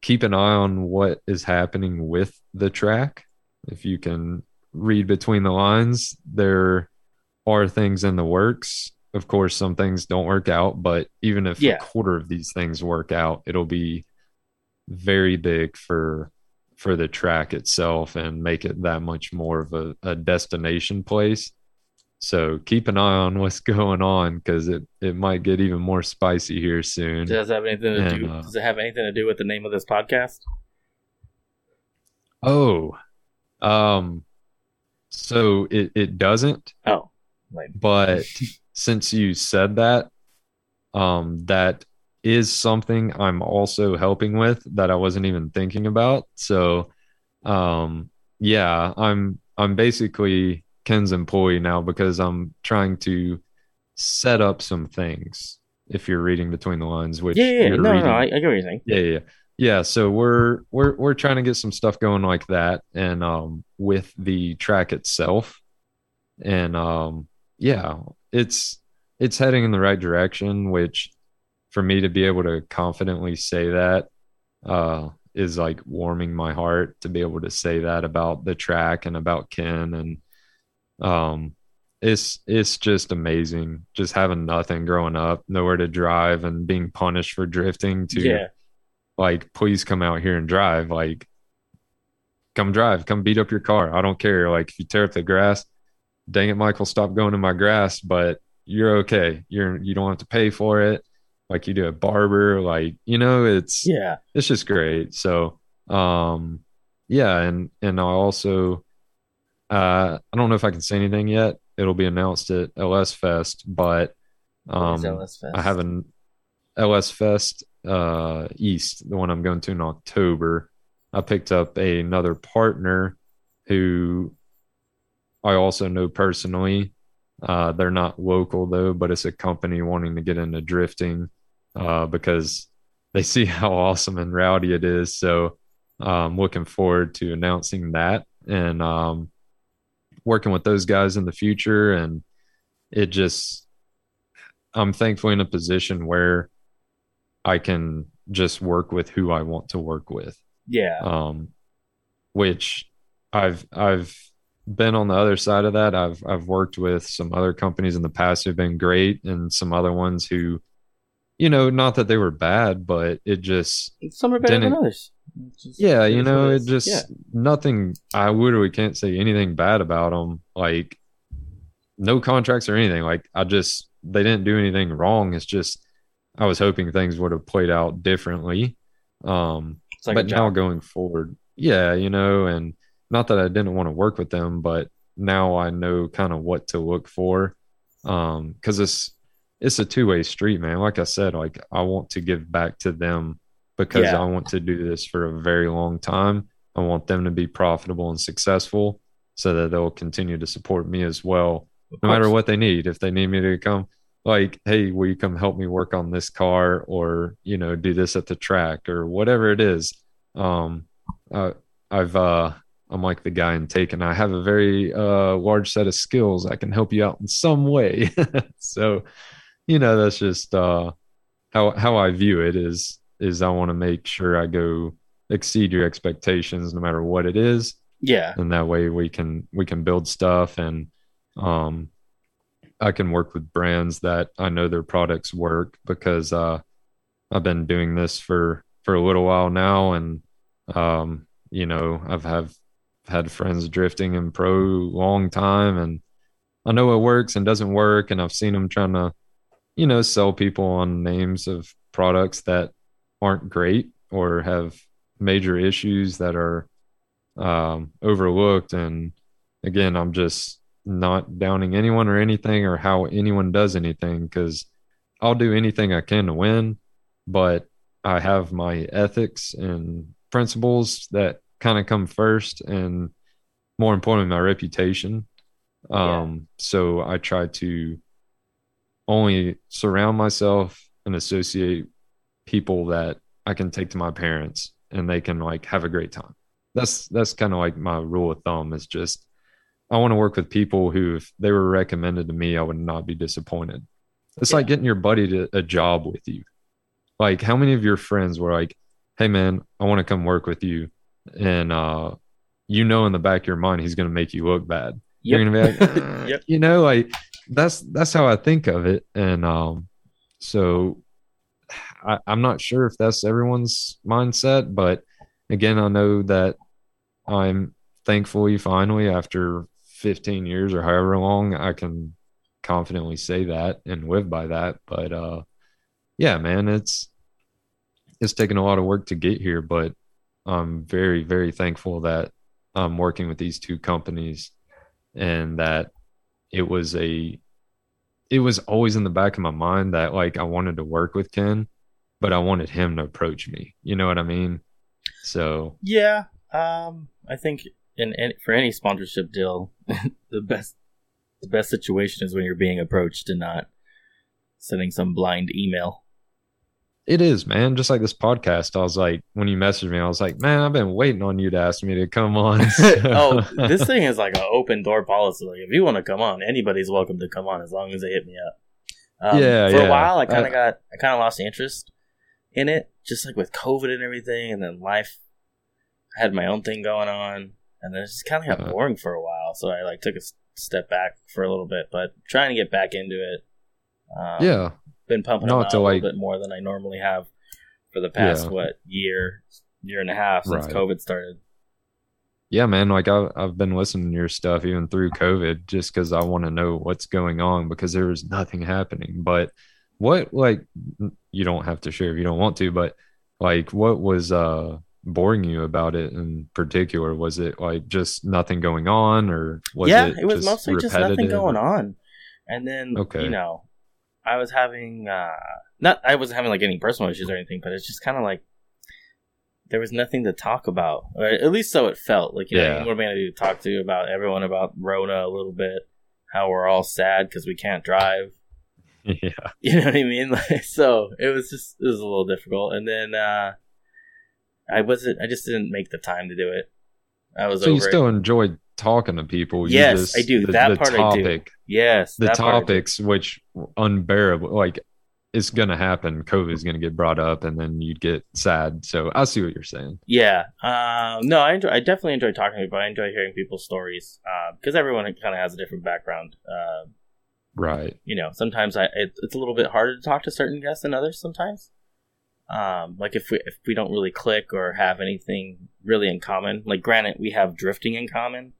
[SPEAKER 2] keep an eye on what is happening with the track. If you can read between the lines, there are things in the works of course some things don't work out but even if yeah. a quarter of these things work out it'll be very big for for the track itself and make it that much more of a, a destination place so keep an eye on what's going on because it, it might get even more spicy here soon.
[SPEAKER 1] Does it have anything to and, do? Uh, does it have anything to do with the name of this podcast?
[SPEAKER 2] Oh, um, so it it doesn't.
[SPEAKER 1] Oh,
[SPEAKER 2] but since you said that, um, that is something I'm also helping with that I wasn't even thinking about. So, um, yeah, I'm I'm basically Ken's employee now because I'm trying to set up some things. If you're reading between the lines, which
[SPEAKER 1] yeah, yeah, no,
[SPEAKER 2] reading,
[SPEAKER 1] no, I, I get what you're saying.
[SPEAKER 2] Yeah, yeah, yeah. So we're we're we're trying to get some stuff going like that, and um, with the track itself, and um, yeah, it's it's heading in the right direction. Which for me to be able to confidently say that uh, is like warming my heart to be able to say that about the track and about Ken and um it's it's just amazing just having nothing growing up nowhere to drive and being punished for drifting to
[SPEAKER 1] yeah.
[SPEAKER 2] like please come out here and drive like come drive come beat up your car i don't care like if you tear up the grass dang it, Michael, stop going in my grass. But you're okay. You're you don't have to pay for it like you do a barber. Like you know, it's
[SPEAKER 1] Yeah.
[SPEAKER 2] it's just great. So um yeah, and and I also uh I don't know if I can say anything yet. It'll be announced at LS Fest, but um
[SPEAKER 1] LS Fest?
[SPEAKER 2] I have an LS Fest uh East, the one I'm going to in October. I picked up another partner who I also know personally. Uh, they're not local though, but it's a company wanting to get into drifting uh, because they see how awesome and rowdy it is. So I'm um, looking forward to announcing that and um, working with those guys in the future. And it just, I'm thankfully in a position where I can just work with who I want to work with
[SPEAKER 1] Yeah.
[SPEAKER 2] um, which I've I've been on the other side of that. I've I've worked with some other companies in the past who've been great, and some other ones who, you know, not that they were bad, but it just
[SPEAKER 1] Some are better than others. Just-
[SPEAKER 2] yeah, you know, it just
[SPEAKER 1] yeah.
[SPEAKER 2] nothing. I literally can't say anything bad about them. Like no contracts or anything. Like I just they didn't do anything wrong. It's just I was hoping things would have played out differently. Um,
[SPEAKER 1] like
[SPEAKER 2] but now going forward, yeah, you know, and not that I didn't want to work with them, but now I know kind of what to look for. Um, because it's it's a two way street, man. Like I said, like I want to give back to them because
[SPEAKER 1] Yeah.
[SPEAKER 2] I want to do this for a very long time. I want them to be profitable and successful so that they'll continue to support me as well no matter what they need. If they need me to come, like, hey, will you come help me work on this car or, you know, do this at the track or whatever it is. Um, uh, I've, uh, I'm like the guy in Taken. I have a very uh, large set of skills. I can help you out in some way. so, you know, that's just uh, how how I view it. Is is I want to make sure I go exceed your expectations, no matter what it is
[SPEAKER 1] Yeah.
[SPEAKER 2] and that way we can we can build stuff and um i can work with brands that i know their products work because uh i've been doing this for for a little while now and um you know i've have had friends drifting in pro long time and i know it works and doesn't work and i've seen them trying to you know sell people on names of products that aren't great or have major issues that are um, overlooked. And again, I'm just not downing anyone or anything or how anyone does anything because I'll do anything I can to win, but I have my ethics and principles that kind of come first, and more importantly, my reputation.
[SPEAKER 1] Yeah.
[SPEAKER 2] Um, so I try to only surround myself and associate people that I can take to my parents and they can like have a great time. That's that's kind of like my rule of thumb is just I want to work with people who if they were recommended to me, I would not be disappointed. It's like getting your buddy to a job with you. Like how many of your friends were like, "Hey man, I want to come work with you." And uh you know in the back of your mind he's going to make you look bad. You're gonna be like "Uh,"
[SPEAKER 1] Yep.
[SPEAKER 2] you know like that's that's how i think of it. And um so I, i'm not sure if that's everyone's mindset but again i know that i'm thankfully finally after 15 years or however long i can confidently say that and live by that. But uh yeah man it's it's taken a lot of work to get here but i'm very very thankful that i'm working with these two companies and that it was a it was always in the back of my mind that like I wanted to work with Ken, but I wanted him to approach me. You know what I mean? So
[SPEAKER 1] Yeah, um, I think in, in for any sponsorship deal, the best the best situation is when you're being approached and not sending some blind email.
[SPEAKER 2] It is, man. Just like this podcast, I was like, when you messaged me, I was like, man, I've been waiting on you to ask me to come on.
[SPEAKER 1] oh, this thing is like an open door policy. Like if you want to come on, anybody's welcome to come on as long as they hit me up. Um,
[SPEAKER 2] Yeah,
[SPEAKER 1] For
[SPEAKER 2] yeah.
[SPEAKER 1] a while, I kind of got I kind of lost interest in it, just like with COVID and everything, and then life. I had my own thing going on, and then it just kind of got
[SPEAKER 2] Uh-huh.
[SPEAKER 1] boring for a while. So I like took a step back for a little bit, but trying to get back into it. Um,
[SPEAKER 2] yeah,
[SPEAKER 1] been pumping them out a
[SPEAKER 2] like-
[SPEAKER 1] little bit more than I normally have for the past
[SPEAKER 2] Yeah.
[SPEAKER 1] what year, year and a half since
[SPEAKER 2] Right.
[SPEAKER 1] COVID started.
[SPEAKER 2] yeah, man, like I, I've been listening to your stuff even through COVID just because I want to know what's going on because there was nothing happening. But what, like, you don't have to share if you don't want to, but like, what was uh boring you about it in particular? Was it like just nothing going on, or was
[SPEAKER 1] yeah,
[SPEAKER 2] it,
[SPEAKER 1] it was mostly just nothing going on. And then,
[SPEAKER 2] Okay.
[SPEAKER 1] you know, I was having uh not I wasn't having like any personal issues or anything, but it's just kind of like there was nothing to talk about, or at least so it felt. Like, you know,
[SPEAKER 2] Yeah.
[SPEAKER 1] what am I going to? Talk to about everyone about Rona a little bit, how we're all sad because we can't drive.
[SPEAKER 2] yeah,
[SPEAKER 1] You know what I mean? Like, so it was just it was a little difficult, and then uh I wasn't. I just didn't make the time to do it. I was
[SPEAKER 2] so
[SPEAKER 1] over
[SPEAKER 2] you still
[SPEAKER 1] it.
[SPEAKER 2] enjoyed talking to people. You
[SPEAKER 1] Yes,
[SPEAKER 2] just-
[SPEAKER 1] I do.
[SPEAKER 2] The,
[SPEAKER 1] That
[SPEAKER 2] the
[SPEAKER 1] part I do. Yes,
[SPEAKER 2] the
[SPEAKER 1] that part
[SPEAKER 2] topics which unbearable like it's gonna happen covid is gonna get brought up and then you'd get sad so i see what you're saying
[SPEAKER 1] Yeah. Um, no, I enjoy. I definitely enjoy talking to people. I enjoy hearing people's stories because everyone kind of has a different background. Uh,
[SPEAKER 2] right
[SPEAKER 1] you know, sometimes I it, it's a little bit harder to talk to certain guests than others. Sometimes, um, like if we if we don't really click or have anything really in common. Like, granted, we have drifting in common,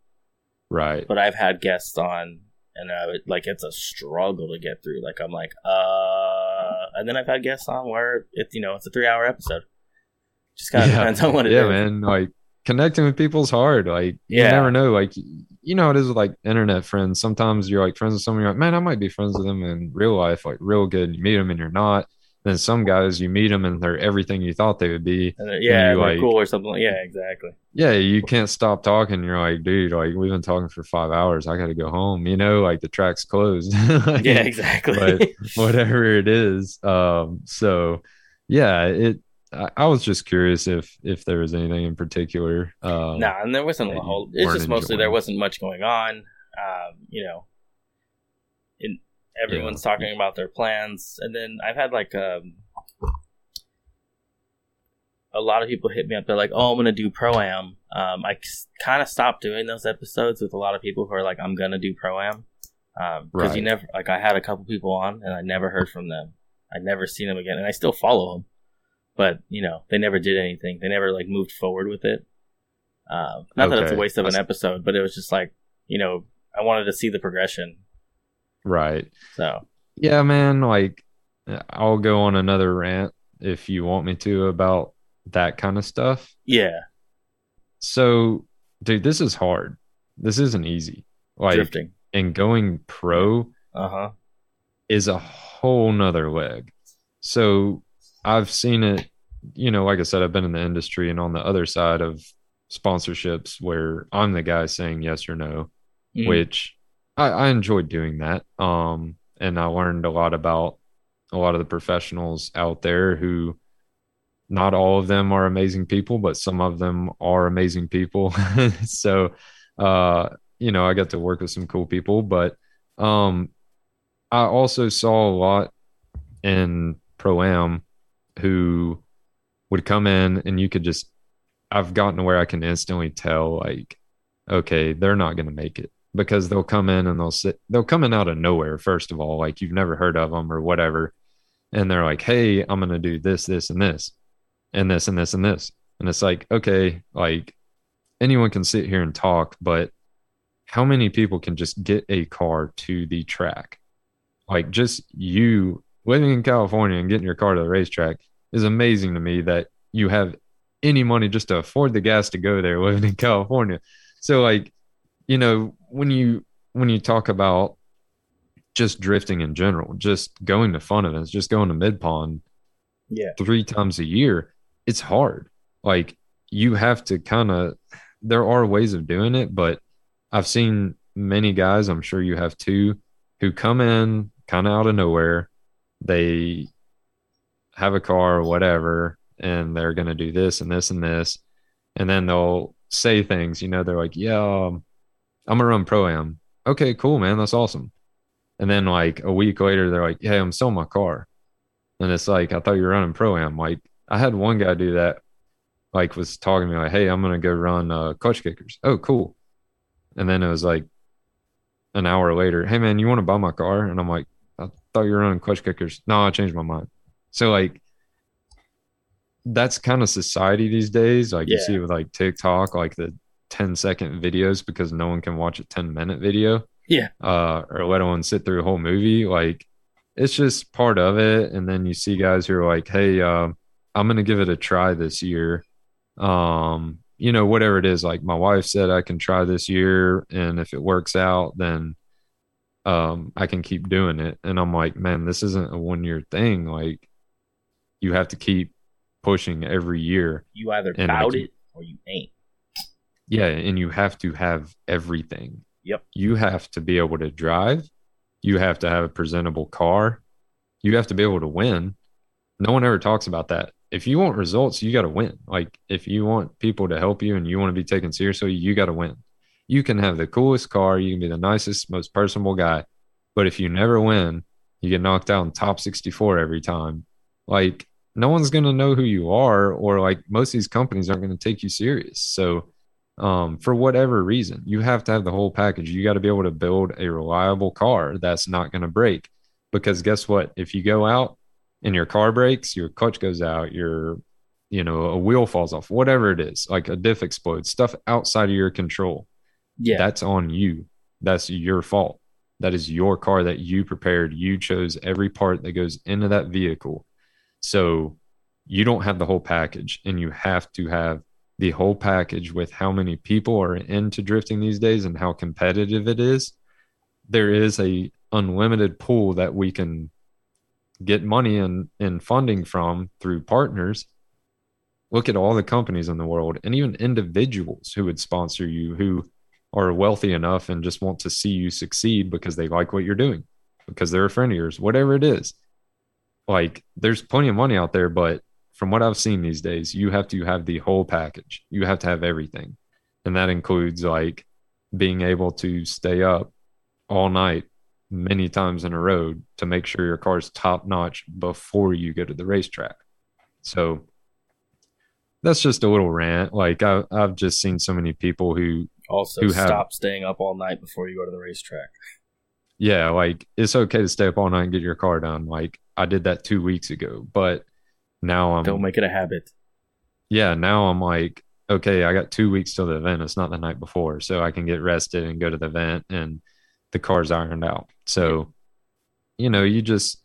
[SPEAKER 2] right
[SPEAKER 1] but I've had guests on. And uh, it, like it's a struggle to get through. Like I'm like, uh, and then I've had guests on where it's you know it's a three hour episode. Just kind of depends on what it is.
[SPEAKER 2] yeah man like connecting with people's hard like you never know like you know it is with like internet friends sometimes you're like friends with someone you're like man i might be friends with them in real life like real good you meet them and you're not then some guys you meet them and they're everything you thought they would be
[SPEAKER 1] yeah, they're
[SPEAKER 2] like-
[SPEAKER 1] cool or something. like- Yeah, exactly.
[SPEAKER 2] yeah, you can't stop talking. You're like, dude, like we've been talking for five hours. I got to go home. You know, like the track's closed. Like,
[SPEAKER 1] Yeah, exactly.
[SPEAKER 2] but whatever it is. Um, so yeah, it. I, was just curious if if there was anything in particular. Um,
[SPEAKER 1] no, and there wasn't a whole. It's just mostly there wasn't much going on. Um, you know, everyone's talking about their plans, and then I've had like um, a lot of people hit me up. They're like, "Oh, I'm gonna do pro am." Um, I kind of stopped doing those episodes with a lot of people who are like, "I'm gonna do pro am," because you
[SPEAKER 2] Right.
[SPEAKER 1] never like I had a couple people on and I never heard from them. I'd never seen them again, and I still follow them, but you know they never did anything. They never like moved forward with it. Um, not that it's a waste of an episode, but it was just like you know I wanted to see the progression.
[SPEAKER 2] Right.
[SPEAKER 1] So
[SPEAKER 2] Yeah, man. Like I'll go on another rant if you want me to about that kind of stuff.
[SPEAKER 1] yeah,
[SPEAKER 2] So, dude, this is hard. This isn't easy. Like,
[SPEAKER 1] drifting.
[SPEAKER 2] and going pro
[SPEAKER 1] Uh huh.
[SPEAKER 2] is a whole nother leg. So I've seen it, you know, like I said, I've been in the industry and on the other side of sponsorships where I'm the guy saying yes or no,
[SPEAKER 1] Mm-hmm.
[SPEAKER 2] which I, I enjoyed doing that. Um, and I learned a lot about a lot of the professionals out there who not all of them are amazing people, but some of them are amazing people. so, uh, you know, I got to work with some cool people, but, um, I also saw a lot in pro am who would come in and you could just I've gotten to where I can instantly tell like okay they're not going to make it because they'll come in and they'll sit they'll come in out of nowhere first of all like you've never heard of them or whatever. And they're like hey I'm going to do this this and this and this and this and this. And it's like okay like anyone can sit here and talk but how many people can just get a car to the track? Like just you living in California and getting your car to the racetrack is amazing to me that you have any money just to afford the gas to go there living in California. So like, you know, when you when you talk about just drifting in general, just going to fun events, just going to mid pond
[SPEAKER 1] Yeah.
[SPEAKER 2] three times a year, it's hard. Like you have to kind of there are ways of doing it, but I've seen many guys, I'm sure you have too, who come in kind of out of nowhere. They have a car or whatever, and they're going to do this and this and this. And then they'll say things, you know, they're like, yeah, um, I'm to run pro am. Okay, cool, man. That's awesome. And then like a week later, they're like, hey, I'm selling my car. And it's like, I thought you were running pro am. Like, I had one guy do that, like, was talking to me, like, hey, I'm to go run uh, clutch kickers. Oh, cool. And then it was like an hour later, hey, man, you want to buy my car? And I'm like, I thought you were running clutch kickers. No, I changed my mind. So, like, that's kind of society these days. Like, you see it with like TikTok, like the 10 second videos because no one can watch a 10 minute video.
[SPEAKER 1] Yeah.
[SPEAKER 2] Uh, or let alone sit through a whole movie. Like it's just part of it. And then you see guys who are like, Hey, uh, I'm going to give it a try this year. Um, you know, whatever it is, like my wife said, I can try this year. And if it works out, then, um, I can keep doing it. And I'm like, man, this isn't a one year thing. Like you have to keep pushing every year.
[SPEAKER 1] You either
[SPEAKER 2] And like-
[SPEAKER 1] it or you ain't.
[SPEAKER 2] Yeah, and you have to have everything.
[SPEAKER 1] Yep.
[SPEAKER 2] You have to be able to drive. You have to have a presentable car. You have to be able to win. No one ever talks about that. If you want results, you got to win. Like if you want people to help you and you want to be taken seriously, you got to win. You can have the coolest car, you can be the nicest, most personable guy, but if you never win, you get knocked out in top 64 every time. Like no one's going to know who you are or like most of these companies aren't going to take you serious. So um, for whatever reason. You have to have the whole package. You got to be able to build a reliable car that's not going to break. Because guess what? If you go out and your car breaks, your clutch goes out, your, you know, a wheel falls off, whatever it is, like a diff explodes, stuff outside of your control,
[SPEAKER 1] Yeah.
[SPEAKER 2] that's on you. That's your fault. That is your car that you prepared. You chose every part that goes into that vehicle. So you don't have the whole package and you have to have the whole package with how many people are into drifting these days and how competitive it is there is a unlimited pool that we can get money and, and funding from through partners. Look at all the companies in the world and even individuals who would sponsor you who are wealthy enough and just want to see you succeed because they like what you're doing because they're a friend of yours whatever it is. Like there's plenty of money out there but from what I've seen these days, you have to have the whole package. You have to have everything. And that includes like being able to stay up all night many times in a row to make sure your car's top notch before you go to the racetrack. So that's just a little rant. Like I, I've just seen so many people who,
[SPEAKER 1] also,
[SPEAKER 2] who have-
[SPEAKER 1] stop staying up all night before you go to the racetrack.
[SPEAKER 2] yeah, like it's okay to stay up all night and get your car done. Like I did that two weeks ago, but now I'm
[SPEAKER 1] Don't make it a habit.
[SPEAKER 2] yeah, now I'm like, okay, I got two weeks till the event. It's not the night before. So I can get rested and go to the event and the car's ironed out. So, you know, you just,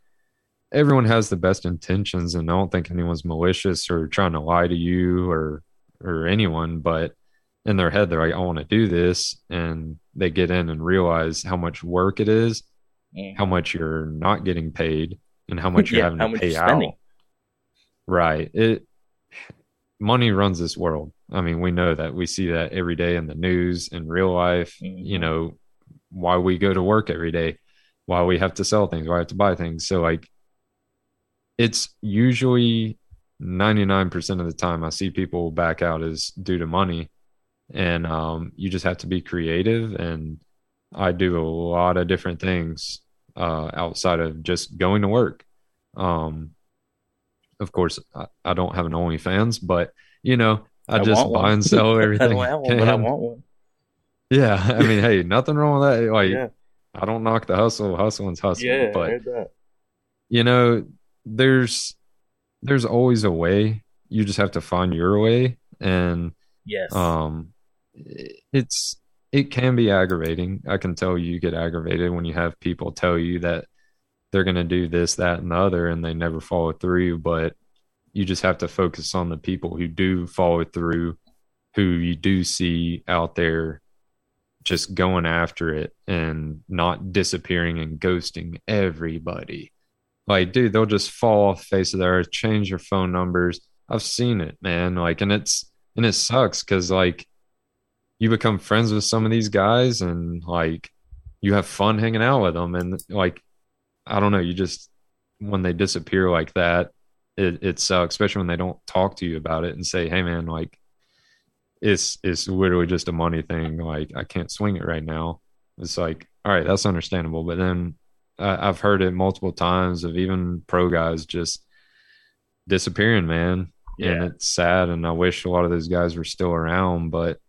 [SPEAKER 2] everyone has the best intentions and I don't think anyone's malicious or trying to lie to you or, or anyone, but in their head, they're like, I want to do this. And they get in and realize how much work it is,
[SPEAKER 1] Mm.
[SPEAKER 2] how much you're not getting paid and how much you're
[SPEAKER 1] Yeah,
[SPEAKER 2] having
[SPEAKER 1] how
[SPEAKER 2] to
[SPEAKER 1] much
[SPEAKER 2] pay
[SPEAKER 1] you're spending.
[SPEAKER 2] Right. It money runs this world. I mean, we know that. We see that every day in the news, in real life, you
[SPEAKER 1] Mhm.
[SPEAKER 2] know, why we go to work every day, why we have to sell things, why we have to buy things. So like it's usually 99% of the time I see people back out is due to money. And um, you just have to be creative. And I do a lot of different things uh, outside of just going to work. Um, of course, I, I don't have an OnlyFans, but you know, I,
[SPEAKER 1] I
[SPEAKER 2] just buy and sell everything. I
[SPEAKER 1] one, but I want one.
[SPEAKER 2] Yeah, I mean, hey, nothing wrong with that. Like,
[SPEAKER 1] yeah,
[SPEAKER 2] I don't knock the hustle. Hustling's hustle,
[SPEAKER 1] yeah,
[SPEAKER 2] but you know, there's there's always a way. You just have to find your way, and
[SPEAKER 1] Yes.
[SPEAKER 2] um, it's it can be aggravating. I can tell you get aggravated when you have people tell you that they're going to do this, that, and the other, and they never follow through. But you just have to focus on the people who do follow through, who you do see out there just going after it and not disappearing and ghosting everybody. Like, dude, they'll just fall off the face of the earth, change their phone numbers. I've seen it, man. Like, and it's and it sucks because like you become friends with some of these guys and like you have fun hanging out with them and like I don't know, you just when they disappear like that, it it sucks, especially when they don't talk to you about it and say, "Hey, man, like it's it's literally just a money thing. Like I can't swing it right now." It's like, all right, that's understandable, but then I, I've heard it multiple times of even pro guys just disappearing, man.
[SPEAKER 1] Yeah.
[SPEAKER 2] And it's sad, and I wish a lot of those guys were still around, but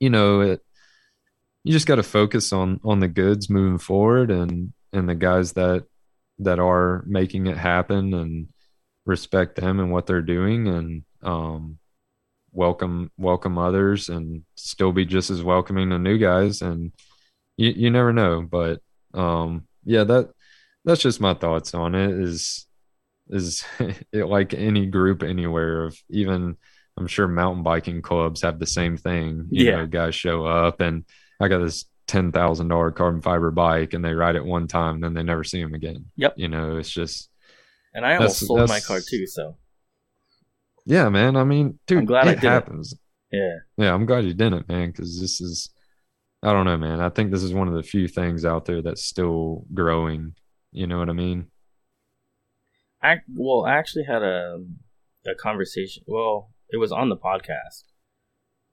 [SPEAKER 2] you know, it you just got to focus on on the goods moving forward and and the guys that that are making it happen and respect them and what they're doing and um welcome welcome others and still be just as welcoming to new guys and you you never know but um yeah that that's just my thoughts on it is is it like any group anywhere of even i'm sure mountain biking clubs have the same thing you
[SPEAKER 1] Yeah.
[SPEAKER 2] know guys show up and i got this ten thousand dollar carbon fiber bike and they ride it one time then they never see them again
[SPEAKER 1] Yep.
[SPEAKER 2] you know it's just
[SPEAKER 1] And I almost sold my car too. So
[SPEAKER 2] yeah man i mean dude
[SPEAKER 1] I'm glad I
[SPEAKER 2] it
[SPEAKER 1] did it.
[SPEAKER 2] happens
[SPEAKER 1] yeah,
[SPEAKER 2] Yeah, I'm glad you didn't, man, because this is, I don't know, man. I think this is one of the few things out there that's still growing. You know what I mean?
[SPEAKER 1] I well, I actually had a a conversation. Well, it was on the podcast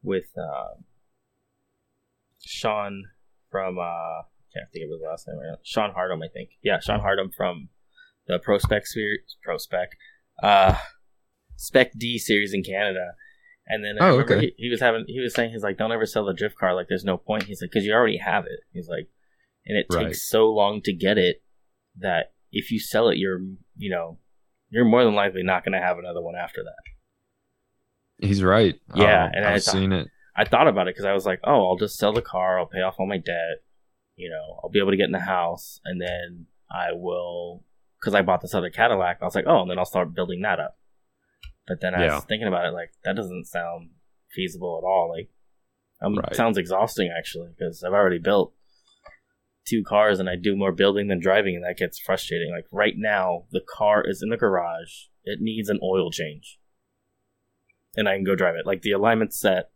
[SPEAKER 1] with uh, Sean from uh, can't think of his last name. Right now. Sean Hardum, I think. Yeah, Sean Hardum from the Prospect series, Prospect, uh, Spec D series in Canada. And then I
[SPEAKER 2] Oh, okay.
[SPEAKER 1] he, he was having he was saying he's like, don't ever sell the drift car. Like, there's no point. He's like, because you already have it. He's like, and it
[SPEAKER 2] Right.
[SPEAKER 1] takes so long to get it that if you sell it, you're you know you're more than likely not going to have another one after that.
[SPEAKER 2] He's right.
[SPEAKER 1] Yeah,
[SPEAKER 2] Um,
[SPEAKER 1] and I
[SPEAKER 2] I've
[SPEAKER 1] thought-
[SPEAKER 2] seen it.
[SPEAKER 1] I thought about it because I was like, oh, I'll just sell the car, I'll pay off all my debt, you know, I'll be able to get in the house, and then I will, because I bought this other Cadillac, I was like, oh, and then I'll start building that up. But then I
[SPEAKER 2] Yeah.
[SPEAKER 1] was thinking about it, like that doesn't sound feasible at all. Like, um,
[SPEAKER 2] Right.
[SPEAKER 1] it sounds exhausting actually because I've already built two cars and I do more building than driving, and that gets frustrating. Like right now, the car is in the garage; it needs an oil change, and I can go drive it. Like the alignment's set.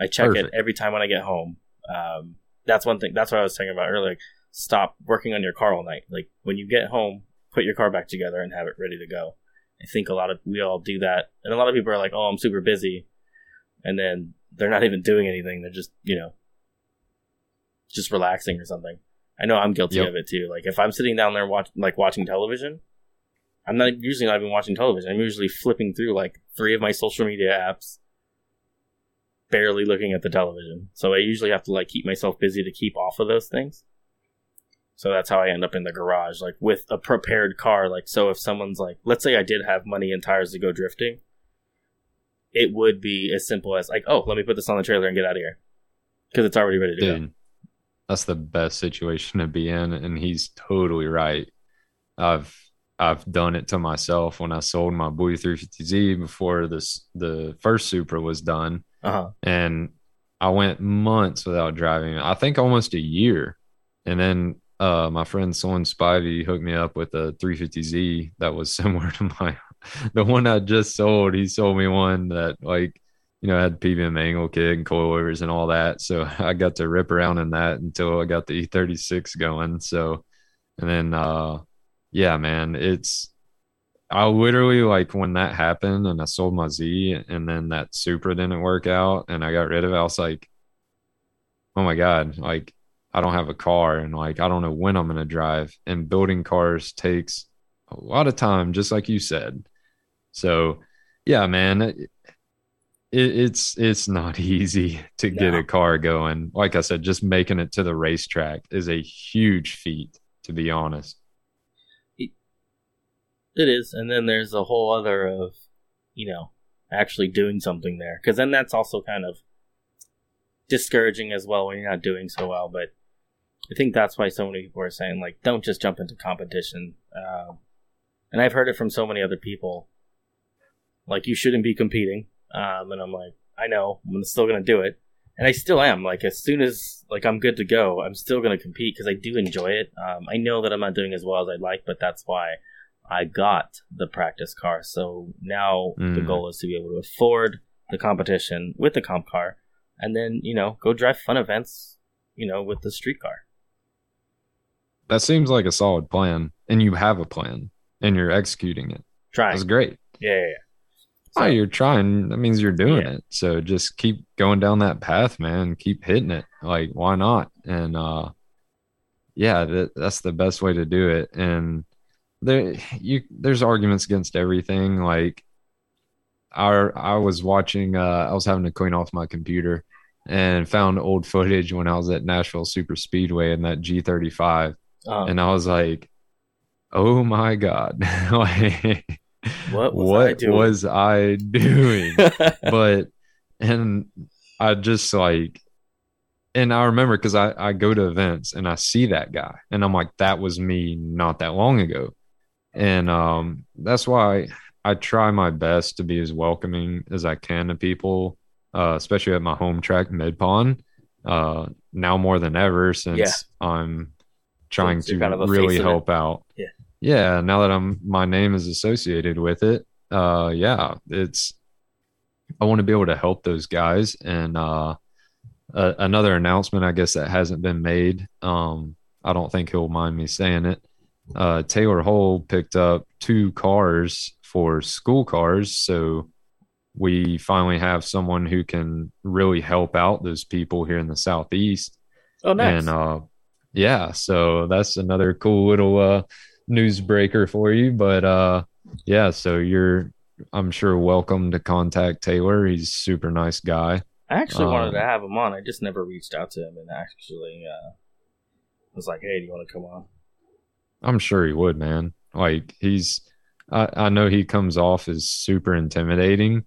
[SPEAKER 1] I check
[SPEAKER 2] Perfect.
[SPEAKER 1] it every time when I get home. Um, that's one thing. That's what I was talking about earlier. Like, stop working on your car all night. Like when you get home, put your car back together and have it ready to go. I think a lot of we all do that, and a lot of people are like, "Oh, I'm super busy," and then they're not even doing anything. They're just you know just relaxing or something. I know I'm guilty
[SPEAKER 2] Yep.
[SPEAKER 1] of it too. Like if I'm sitting down there watch like watching television, I'm not usually not even watching television. I'm usually flipping through like three of my social media apps, barely looking at the television. So I usually have to like keep myself busy to keep off of those things. So that's how I end up in the garage, like with a prepared car. Like so, if someone's like, let's say I did have money and tires to go drifting, it would be as simple as like, oh, let me put this on the trailer and get out of here because it's already ready to go.
[SPEAKER 2] That's the best situation to be in. And he's totally right. I've, I've done it to myself when I sold my Bowie 350Z before this, the first Supra was done.
[SPEAKER 1] Uh huh.
[SPEAKER 2] and I went months without driving. I think almost a year. And then uh, my friend Sloan Spivey hooked me up with a 350Z that was similar to my the one I just sold. He sold me one that like you know had PVM angle kit and coilovers and all that. So I got to rip around in that until I got the E36 going. So and then uh yeah, man, it's I literally like when that happened and I sold my Z and then that Supra didn't work out and I got rid of it. I was like, oh my God, like I don't have a car and like I don't know when I'm going to drive. And building cars takes a lot of time, just like you said. So yeah, man, it, it's it's not easy to get a car going. Like I said, just making it to the racetrack is a huge feat, to be honest.
[SPEAKER 1] It is, and then there's a whole other of, you know, actually doing something there, because then that's also kind of discouraging as well when you're not doing so well. But I think that's why so many people are saying like, don't just jump into competition. Um, and I've heard it from so many other people, like you shouldn't be competing. Um, and I'm like, I know, I'm still gonna do it, and I still am. Like as soon as like I'm good to go, I'm still gonna compete because I do enjoy it. Um, I know that I'm not doing as well as I'd like, but that's why I got the practice car. So now the
[SPEAKER 2] Mm.
[SPEAKER 1] goal is to be able to afford the competition with the comp car, and then you know go drive fun events, you know, with the street car.
[SPEAKER 2] That seems like a solid plan, and you have a plan, and you're executing it.
[SPEAKER 1] Try,
[SPEAKER 2] That's great.
[SPEAKER 1] yeah, yeah. yeah.
[SPEAKER 2] oh, you're trying. That means you're doing
[SPEAKER 1] Yeah.
[SPEAKER 2] it. So just keep going down that path, man. Keep hitting it. Like, why not? And uh, yeah, that, that's the best way to do it. And there, you there's arguments against everything. Like, our I was watching. Uh, I was having to clean off my computer and found old footage when I was at Nashville Super Speedway in that G35,
[SPEAKER 1] Uh,
[SPEAKER 2] and I was like, "Oh my god!" like,
[SPEAKER 1] What was I
[SPEAKER 2] what
[SPEAKER 1] doing?
[SPEAKER 2] was I doing? but and I just like, and I remember because I, I go to events and I see that guy and I'm like, that was me not that long ago. And um, that's why I try my best to be as welcoming as I can to people, uh, especially at my home track, Mid Pond. Uh, now more than ever, since
[SPEAKER 1] Yeah.
[SPEAKER 2] I'm trying
[SPEAKER 1] Since
[SPEAKER 2] to
[SPEAKER 1] kind of
[SPEAKER 2] really
[SPEAKER 1] of it.
[SPEAKER 2] help out.
[SPEAKER 1] Yeah.
[SPEAKER 2] Yeah. Now that I'm, my name is associated with it. Uh, yeah, it's, I want to be able to help those guys. And, uh, uh, another announcement, I guess that hasn't been made. Um, I don't think he'll mind me saying it. Uh, Taylor Hull picked up two cars for school cars, so we finally have someone who can really help out those people here in the southeast.
[SPEAKER 1] Oh, nice.
[SPEAKER 2] And uh, yeah, so that's another cool little uh, news breaker for you. But uh, yeah, so you're, I'm sure, welcome to contact Taylor. He's a super nice guy.
[SPEAKER 1] I actually wanted
[SPEAKER 2] um,
[SPEAKER 1] to have him on. I just never reached out to him and actually uh, was like, "Hey, do you want to come on?"
[SPEAKER 2] I'm sure he would, man. Like he's, I, I know he comes off as super intimidating,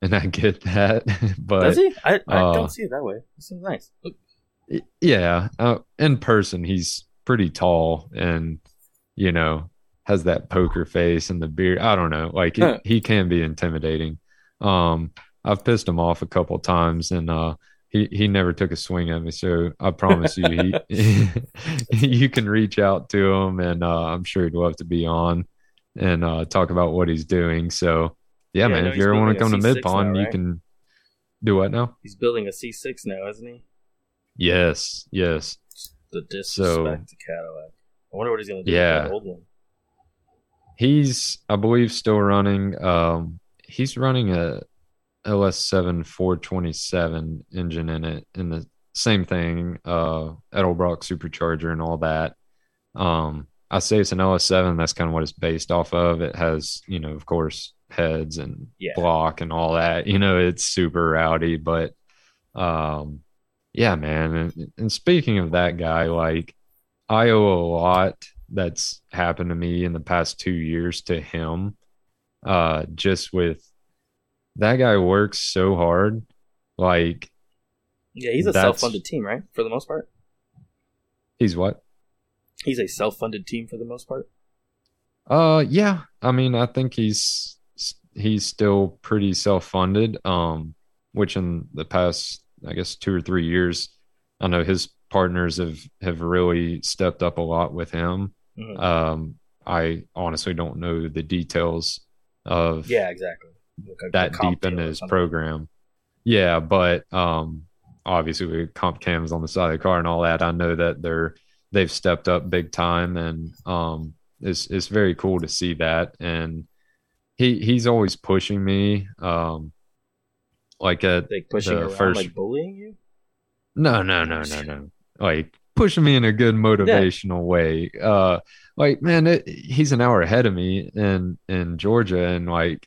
[SPEAKER 2] and I get that. but
[SPEAKER 1] Does he? I, I
[SPEAKER 2] uh,
[SPEAKER 1] don't see it that way. He seems nice.
[SPEAKER 2] Yeah, uh, in person he's pretty tall, and you know has that poker face and the beard. I don't know, like he, he can be intimidating. Um, I've pissed him off a couple times, and uh, he he never took a swing at me. So I promise you, he you can reach out to him, and uh, I'm sure he'd love to be on and uh, talk about what he's doing. So yeah,
[SPEAKER 1] Yeah,
[SPEAKER 2] man,
[SPEAKER 1] know
[SPEAKER 2] if you ever want to come to
[SPEAKER 1] C6
[SPEAKER 2] Mid Pond,
[SPEAKER 1] now,
[SPEAKER 2] you can do what now?
[SPEAKER 1] he's building a C6 now, isn't he?
[SPEAKER 2] Yes, yes.
[SPEAKER 1] The disrespect
[SPEAKER 2] So-
[SPEAKER 1] to Cadillac. I wonder what he's going to do
[SPEAKER 2] Yeah.
[SPEAKER 1] old one.
[SPEAKER 2] He's, I believe, still running. Um, he's running a LS7 427 engine in it, and the same thing, uh, Edelbrock supercharger and all that. Um, I say it's an LS7. That's kind of what it's based off of. It has, you know, of course, heads and
[SPEAKER 1] Yeah.
[SPEAKER 2] block and all that. You know, it's super rowdy, but, um, yeah, man. And, and speaking of that guy, like, I owe a lot that's happened to me in the past two years to him. Uh, just with that guy works so hard. Like
[SPEAKER 1] Yeah, he's a self-funded team, right? For the most part,
[SPEAKER 2] he's what?
[SPEAKER 1] he's a self-funded team for the most part.
[SPEAKER 2] Uh, yeah. I mean, I think he's he's still pretty self funded. Um, which in the past, I guess, two or three years, I know his partners have have really stepped up a lot with him.
[SPEAKER 1] Mhm.
[SPEAKER 2] Um, I honestly don't know the details of
[SPEAKER 1] yeah, exactly. Like a- a
[SPEAKER 2] that deep in his program. Yeah, but um obviously with comp cams on the side of the car and all that, I know that they're they've stepped up big time and um it's it's very cool to see that. And he he's always pushing me um like at
[SPEAKER 1] Like pushing
[SPEAKER 2] the
[SPEAKER 1] around,
[SPEAKER 2] first-
[SPEAKER 1] like bullying you.
[SPEAKER 2] no no no no no. Like pushing me in a good motivational way. Uh like man it, he's an hour ahead of me in in georgia and like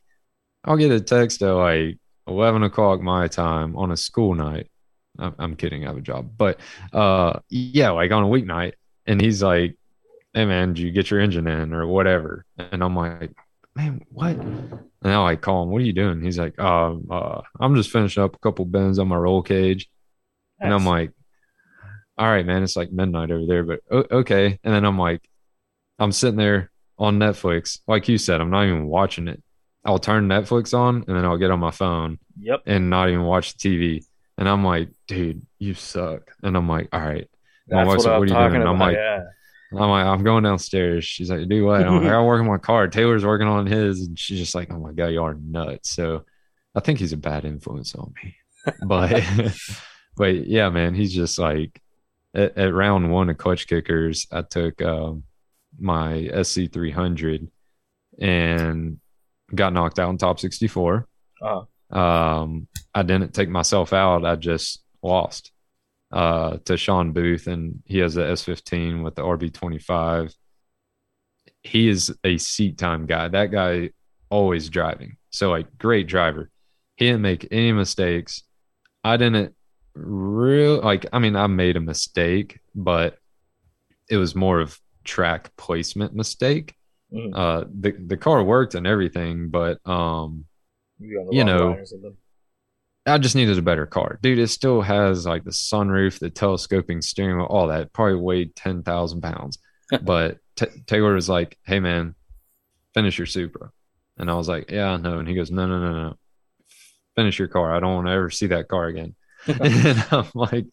[SPEAKER 2] i'll get a text at like 11 o'clock my time on a school night i'm, I'm kidding i have a job but uh yeah like on a weeknight and he's like hey man did you get your engine in or whatever and i'm like man what and i call him what are you doing he's like uh, uh i'm just finishing up a couple bends on my roll cage and I'm like, all right, man, it's like midnight over there, but okay. And then I'm like, I'm sitting there on Netflix. Like you said, I'm not even watching it. I'll turn Netflix on and then I'll get on my phone
[SPEAKER 1] Yep.
[SPEAKER 2] and not even watch TV. And I'm like, dude, you suck. And I'm like, all right. My
[SPEAKER 1] That's
[SPEAKER 2] wife's
[SPEAKER 1] what
[SPEAKER 2] like,
[SPEAKER 1] I'm
[SPEAKER 2] are you doing?"
[SPEAKER 1] about.
[SPEAKER 2] I'm like,
[SPEAKER 1] yeah.
[SPEAKER 2] I'm like, I'm going downstairs. She's like, do what? I'm like, I gotta on my car. Taylor's working on his. And she's just like, oh my God, you are nuts. So I think he's a bad influence on me. But but yeah, man, he's just like at, at round one of clutch kickers, I took um, my SC three hundred and got knocked out in top sixty four.
[SPEAKER 1] Uh,
[SPEAKER 2] Um, I didn't take myself out. I just lost uh, to Sean Booth, and he has the S15 with the RB25. He is a seat time guy. That guy always driving. So like great driver. He didn't make any mistakes. I didn't really like I mean I made a mistake, but it was more of track placement mistake.
[SPEAKER 1] Mhm.
[SPEAKER 2] Uh the the car worked and everything, but um
[SPEAKER 1] maybe
[SPEAKER 2] You know,
[SPEAKER 1] line or something.
[SPEAKER 2] I just needed a better car, dude. It still has like the sunroof, the telescoping steering wheel, all that. Probably weighed ten thousand pounds, but T- Taylor was like, "Hey, man, finish your Supra," and I was like, "Yeah, I know." And he goes, "No, no, no, no, finish your car. I don't want to ever see that car again." and I'm like,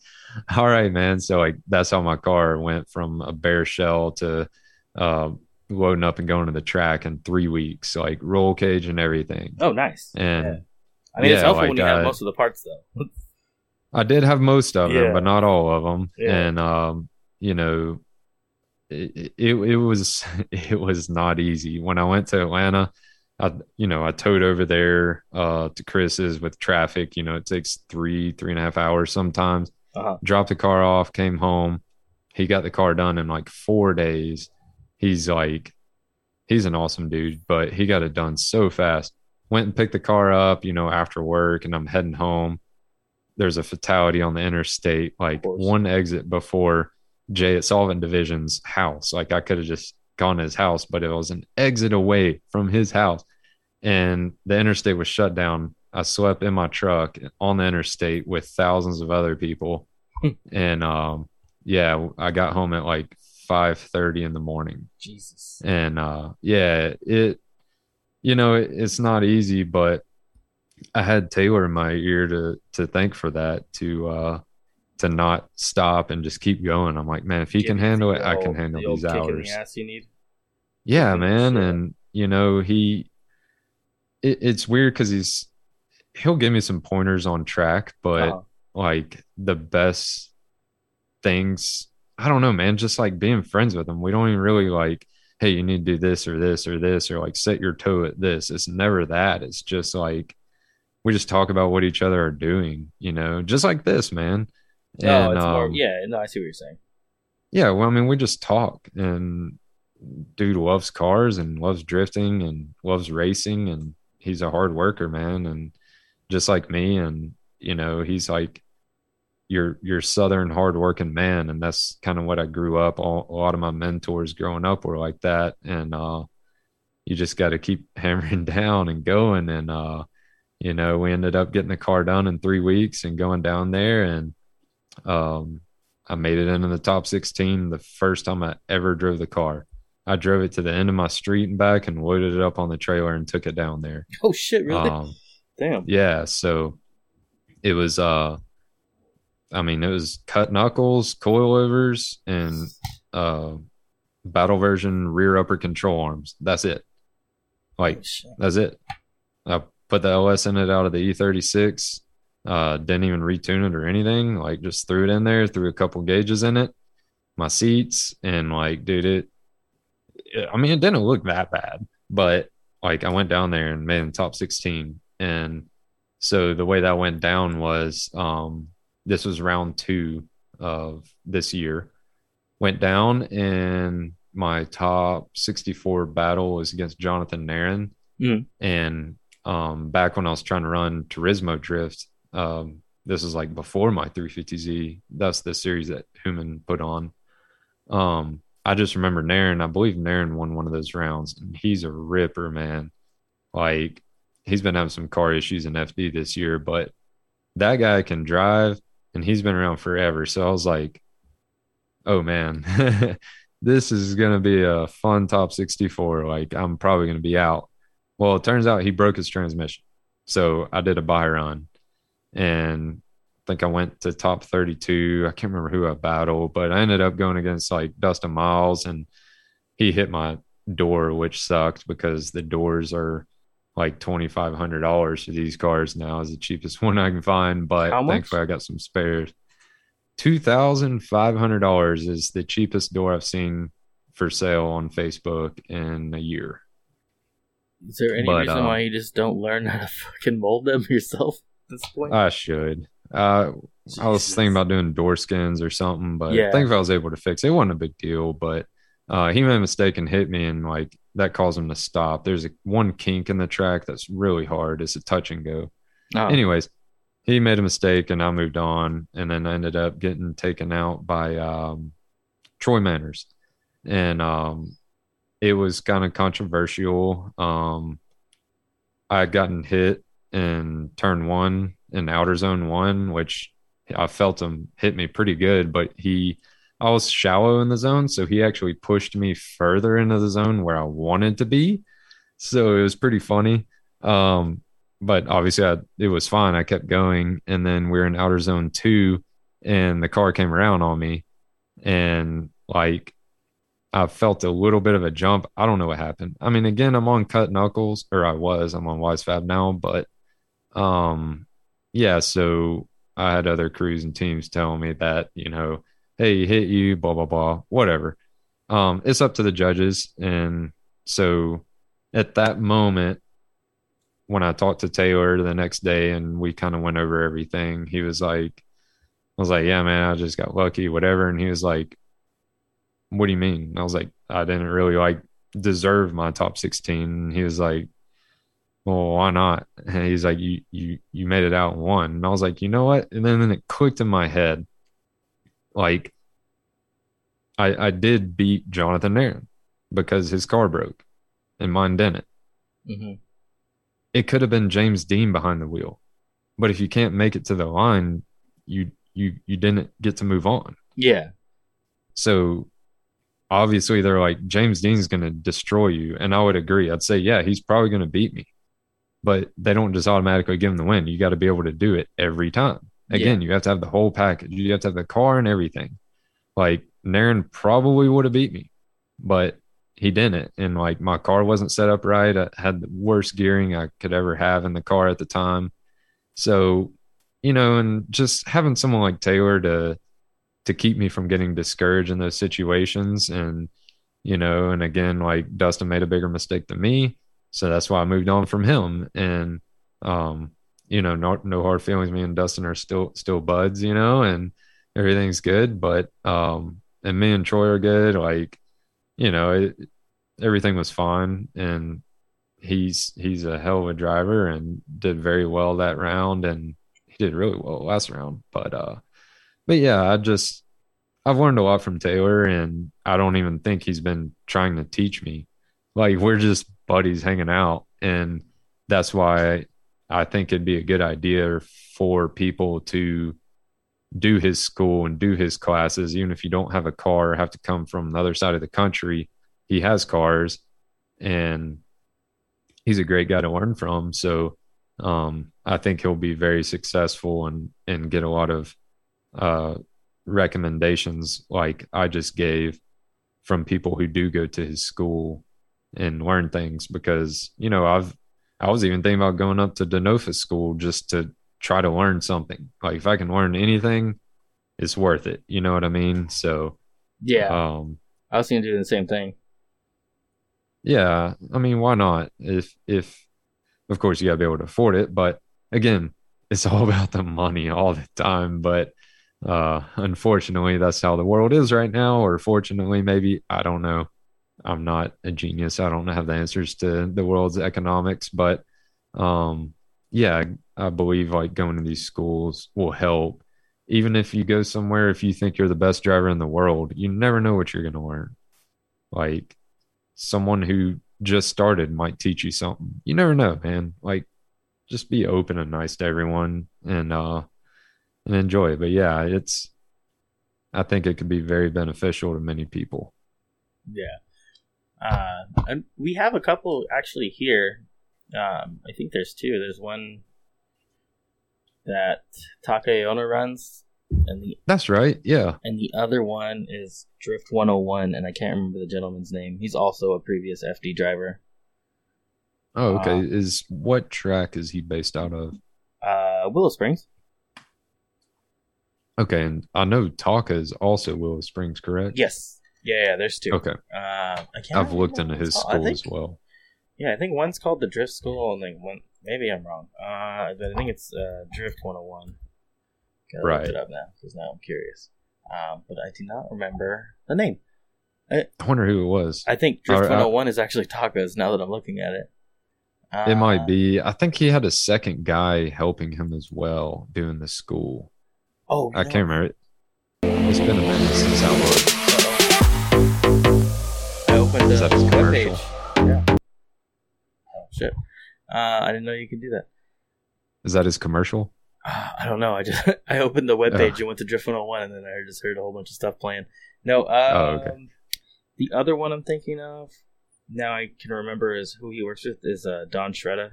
[SPEAKER 2] "All right, man." So like that's how my car went from a bare shell to uh, loading up and going to the track in three weeks, like roll cage and everything.
[SPEAKER 1] Oh, nice.
[SPEAKER 2] And
[SPEAKER 1] Yeah. I mean, it's helpful
[SPEAKER 2] like,
[SPEAKER 1] when you have
[SPEAKER 2] uh,
[SPEAKER 1] most of the parts, though.
[SPEAKER 2] I did have most of them, but not all of them.
[SPEAKER 1] Yeah.
[SPEAKER 2] And um, you know, it, it it was it was not easy. When I went to Atlanta, I you know I towed over there uh to Chris's with traffic. You know, it takes three three and a half hours sometimes.
[SPEAKER 1] Uh-huh.
[SPEAKER 2] Dropped the car off, came home. He got the car done in like four days. He's like, he's an awesome dude, but he got it done so fast. Went and picked the car up, you know, after work, and I'm heading home there's a fatality on the interstate, like one exit before Jay at Solvent Division's house. Like I could have just gone to his house, but it was an exit away from his house. And the interstate was shut down. I slept in my truck on the interstate with thousands of other people. and um yeah, I got home at like five thirty in the morning
[SPEAKER 1] Jesus.
[SPEAKER 2] and uh yeah it you know it, it's not easy but i had taylor in my ear to to thank for that to uh to not stop and just keep going i'm like man if he can handle it i can handle
[SPEAKER 1] the
[SPEAKER 2] these hours
[SPEAKER 1] the ass you need.
[SPEAKER 2] yeah man and you know he it, it's weird because he's he'll give me some pointers on track but
[SPEAKER 1] Uh-huh.
[SPEAKER 2] like the best things i don't know man just like being friends with them. we don't even really like hey you need to do this or this or this or like set your toe at this it's never that it's just like we just talk about what each other are doing you know just like this man
[SPEAKER 1] No, it's more.
[SPEAKER 2] um,
[SPEAKER 1] Yeah, no, I see what you're saying.
[SPEAKER 2] yeah well i mean we just talk and dude loves cars and loves drifting and loves racing and he's a hard worker man and just like me and you know he's like your your southern hardworking man and that's kind of what i grew up all, a lot of my mentors growing up were like that and uh you just got to keep hammering down and going and uh you know we ended up getting the car done in three weeks and going down there and um i made it into the top 16 the first time i ever drove the car i drove it to the end of my street and back and loaded it up on the trailer and took it down there
[SPEAKER 1] Oh shit! Really?
[SPEAKER 2] um
[SPEAKER 1] Damn.
[SPEAKER 2] yeah so it was uh i mean it was cut knuckles coilovers and uh battle version rear upper control arms. That's it. Like that's it. I put the ls in it out of the e36 uh didn't even retune it or anything. Like just threw it in there threw a couple gauges in it my seats and like dude it i mean it didn't look that bad but like i went down there and made the top 16 and so the way that went down was um this was round two of this year went down and my top 64 battle was against jonathan Nerren.
[SPEAKER 1] Mhm.
[SPEAKER 2] and um back when i was trying to run turismo drift um this is like before my 350z that's the series that human put on um i just remember Nerren. i believe Nerren won one of those rounds and he's a ripper man like he's been having some car issues in FD this year, but that guy can drive and he's been around forever. So I was like, oh man, this is going to be a fun top 64. Like I'm probably going to be out. Well, it turns out he broke his transmission. So I did a buy run and I think I went to top 32. I can't remember who I battled, but I ended up going against like Dustin Miles and he hit my door, which sucked because the doors are like twenty five hundred dollars for these cars now is the cheapest one I can find. But thankfully I got some spares. Two thousand five hundred dollars is the cheapest door I've seen for sale on Facebook in a year.
[SPEAKER 1] Is there any
[SPEAKER 2] But,
[SPEAKER 1] reason
[SPEAKER 2] uh,
[SPEAKER 1] why you just don't learn how to fucking mold them yourself at this point?
[SPEAKER 2] I should. Uh, I was thinking about doing door skins or something, but
[SPEAKER 1] Yeah.
[SPEAKER 2] thankfully I was able to fix it. It wasn't a big deal, but uh, he made a mistake and hit me, and like that caused him to stop. There's a one kink in the track that's really hard. It's a touch and go.
[SPEAKER 1] Oh,
[SPEAKER 2] Anyways, he made a mistake, and I moved on, and then I ended up getting taken out by um, Troy Manners, and um, it was kind of controversial. Um, I had gotten hit in turn one in outer zone one, which I felt him hit me pretty good, but he I was shallow in the zone, so he actually pushed me further into the zone where I wanted to be. So it was pretty funny. Um, but obviously I, it was fine. I kept going, and then we are in outer zone two, and the car came around on me, and like I felt a little bit of a jump. I don't know what happened. I mean, again, I'm on cut knuckles, or I was. I'm on Wisefab now, but um, yeah. So I had other crews and teams telling me that you know hey, hit you, blah, blah, blah, whatever. Um, it's up to the judges. And so at that moment, when I talked to Taylor the next day and we kind of went over everything, he was like, I was like, yeah, man, I just got lucky, whatever. And he was like, what do you mean? And I was like, I didn't really like deserve my top 16. And he was like, well, why not? And he's like, you, you, you made it out one. And I was like, you know what? And then, then it clicked in my head like I I did beat Jonathan Nerren because his car broke and mine didn't. Mm-hmm. It could have been James Deane behind the wheel, but if you can't make it to the line, you you you didn't get to move on.
[SPEAKER 1] Yeah.
[SPEAKER 2] So obviously they're like James Deane's going to destroy you, and I would agree. I'd say yeah, he's probably going to beat me, but they don't just automatically give him the win. You got to be able to do it every time. Again, yeah. you have to have the whole package. You have to have the car and everything. Like Nerren probably would have beat me, but he didn't. And like my car wasn't set up right. I had the worst gearing I could ever have in the car at the time. So, you know, and just having someone like Taylor to to keep me from getting discouraged in those situations and you know, and again, like Dustin made a bigger mistake than me. So that's why I moved on from him. And um, you know, no, no hard feelings. Me and Dustin are still still buds, you know, and everything's good. But um, and me and Troy are good. Like, you know, it, everything was fine, and he's he's a hell of a driver and did very well that round, and he did really well last round. But uh, but yeah, I just I've learned a lot from Taylor, and I don't even think he's been trying to teach me. Like we're just buddies hanging out, and that's why I think it'd be a good idea for people to do his school and do his classes, even if you don't have a car, or have to come from the other side of the country. He has cars and he's a great guy to learn from. So um, I think he'll be very successful and and get a lot of uh, recommendations like I just gave from people who do go to his school and learn things because you know I've I was even thinking about going up to Denofa school just to try to learn something. Like if I can learn anything, it's worth it. You know what I mean? So
[SPEAKER 1] yeah, um, I was to do the same thing.
[SPEAKER 2] Yeah, I mean, why not? If if of course you got to be able to afford it, but again, it's all about the money all the time. But uh, unfortunately, that's how the world is right now. Or fortunately, maybe I don't know. I'm not a genius. I don't have the answers to the world's economics, but um, yeah, I believe like going to these schools will help. Even if you go somewhere, if you think you're the best driver in the world, you never know what you're going to learn. Like someone who just started might teach you something. You never know, man. Like just be open and nice to everyone and uh and enjoy it. But yeah, it's I think it could be very beneficial to many people.
[SPEAKER 1] Yeah. Uh, and we have a couple actually here. Um, I think there's two. There's one that Taka Aono runs, and the
[SPEAKER 2] that's right, yeah.
[SPEAKER 1] And the other one is Drift 101, and I can't remember the gentleman's name. He's also a previous FD driver.
[SPEAKER 2] Oh, okay. Uh, is what track is he based out of?
[SPEAKER 1] Uh, Willow Springs.
[SPEAKER 2] Okay, and I know Taka is also Willow Springs, correct?
[SPEAKER 1] Yes. Yeah, yeah, there's two.
[SPEAKER 2] Okay.
[SPEAKER 1] Uh, I
[SPEAKER 2] can't I've looked into his school think, as well.
[SPEAKER 1] Yeah, I think one's called the Drift School, and then one maybe I'm wrong. Uh, I think it's uh, Drift 101. Gotta right. look it up now because now I'm curious. Um, but I do not remember the name.
[SPEAKER 2] I, I wonder who it was.
[SPEAKER 1] I think Drift 101 is actually Taka's. Now that I'm looking at it.
[SPEAKER 2] Uh, it might be. I think he had a second guy helping him as well doing the school.
[SPEAKER 1] Oh,
[SPEAKER 2] I can't remember it. It's been a minute since I looked
[SPEAKER 1] opened the web page. Yeah. Oh shit! Uh, I didn't know you could do that.
[SPEAKER 2] Is that his commercial?
[SPEAKER 1] I don't know. I just I opened the webpage and went to Drift 101 and then I just heard a whole bunch of stuff playing. No, um,
[SPEAKER 2] Oh, okay.
[SPEAKER 1] the other one I'm thinking of now I can remember is who he works with is uh, Don Shredda.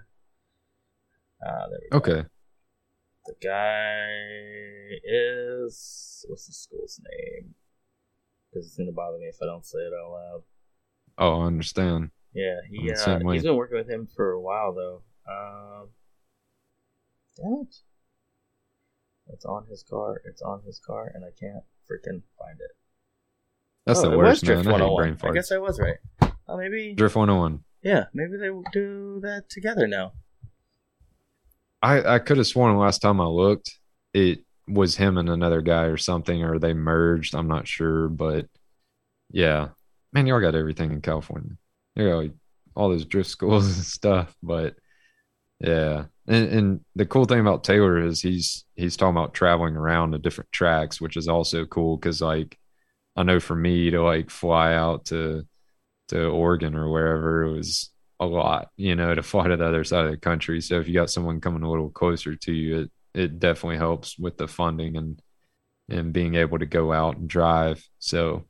[SPEAKER 1] Uh, there we go.
[SPEAKER 2] Okay.
[SPEAKER 1] The guy is what's the school's name? Because it's gonna bother me if I don't say it out loud.
[SPEAKER 2] Oh, I understand.
[SPEAKER 1] Yeah, he uh, he's been working with him for a while though. Um, damn it! It's on his car. It's on his car, and I can't freaking find it.
[SPEAKER 2] That's
[SPEAKER 1] Oh,
[SPEAKER 2] the worst,
[SPEAKER 1] Drift
[SPEAKER 2] man. I hate
[SPEAKER 1] 101.
[SPEAKER 2] brain
[SPEAKER 1] I guess I was right. Oh, maybe.
[SPEAKER 2] Drift 101.
[SPEAKER 1] Yeah, maybe they will do that together now.
[SPEAKER 2] I, I could have sworn last time I looked, it was him and another guy or something, or they merged. I'm not sure, but yeah, man, y'all got everything in California. You got all those drift schools and stuff, but yeah. And, and the cool thing about Taylor is he's he's talking about traveling around to different tracks, which is also cool because like I know for me to like fly out to to Oregon or wherever it was a lot, you know, to fly to the other side of the country. So if you got someone coming a little closer to you, it it definitely helps with the funding and and being able to go out and drive. So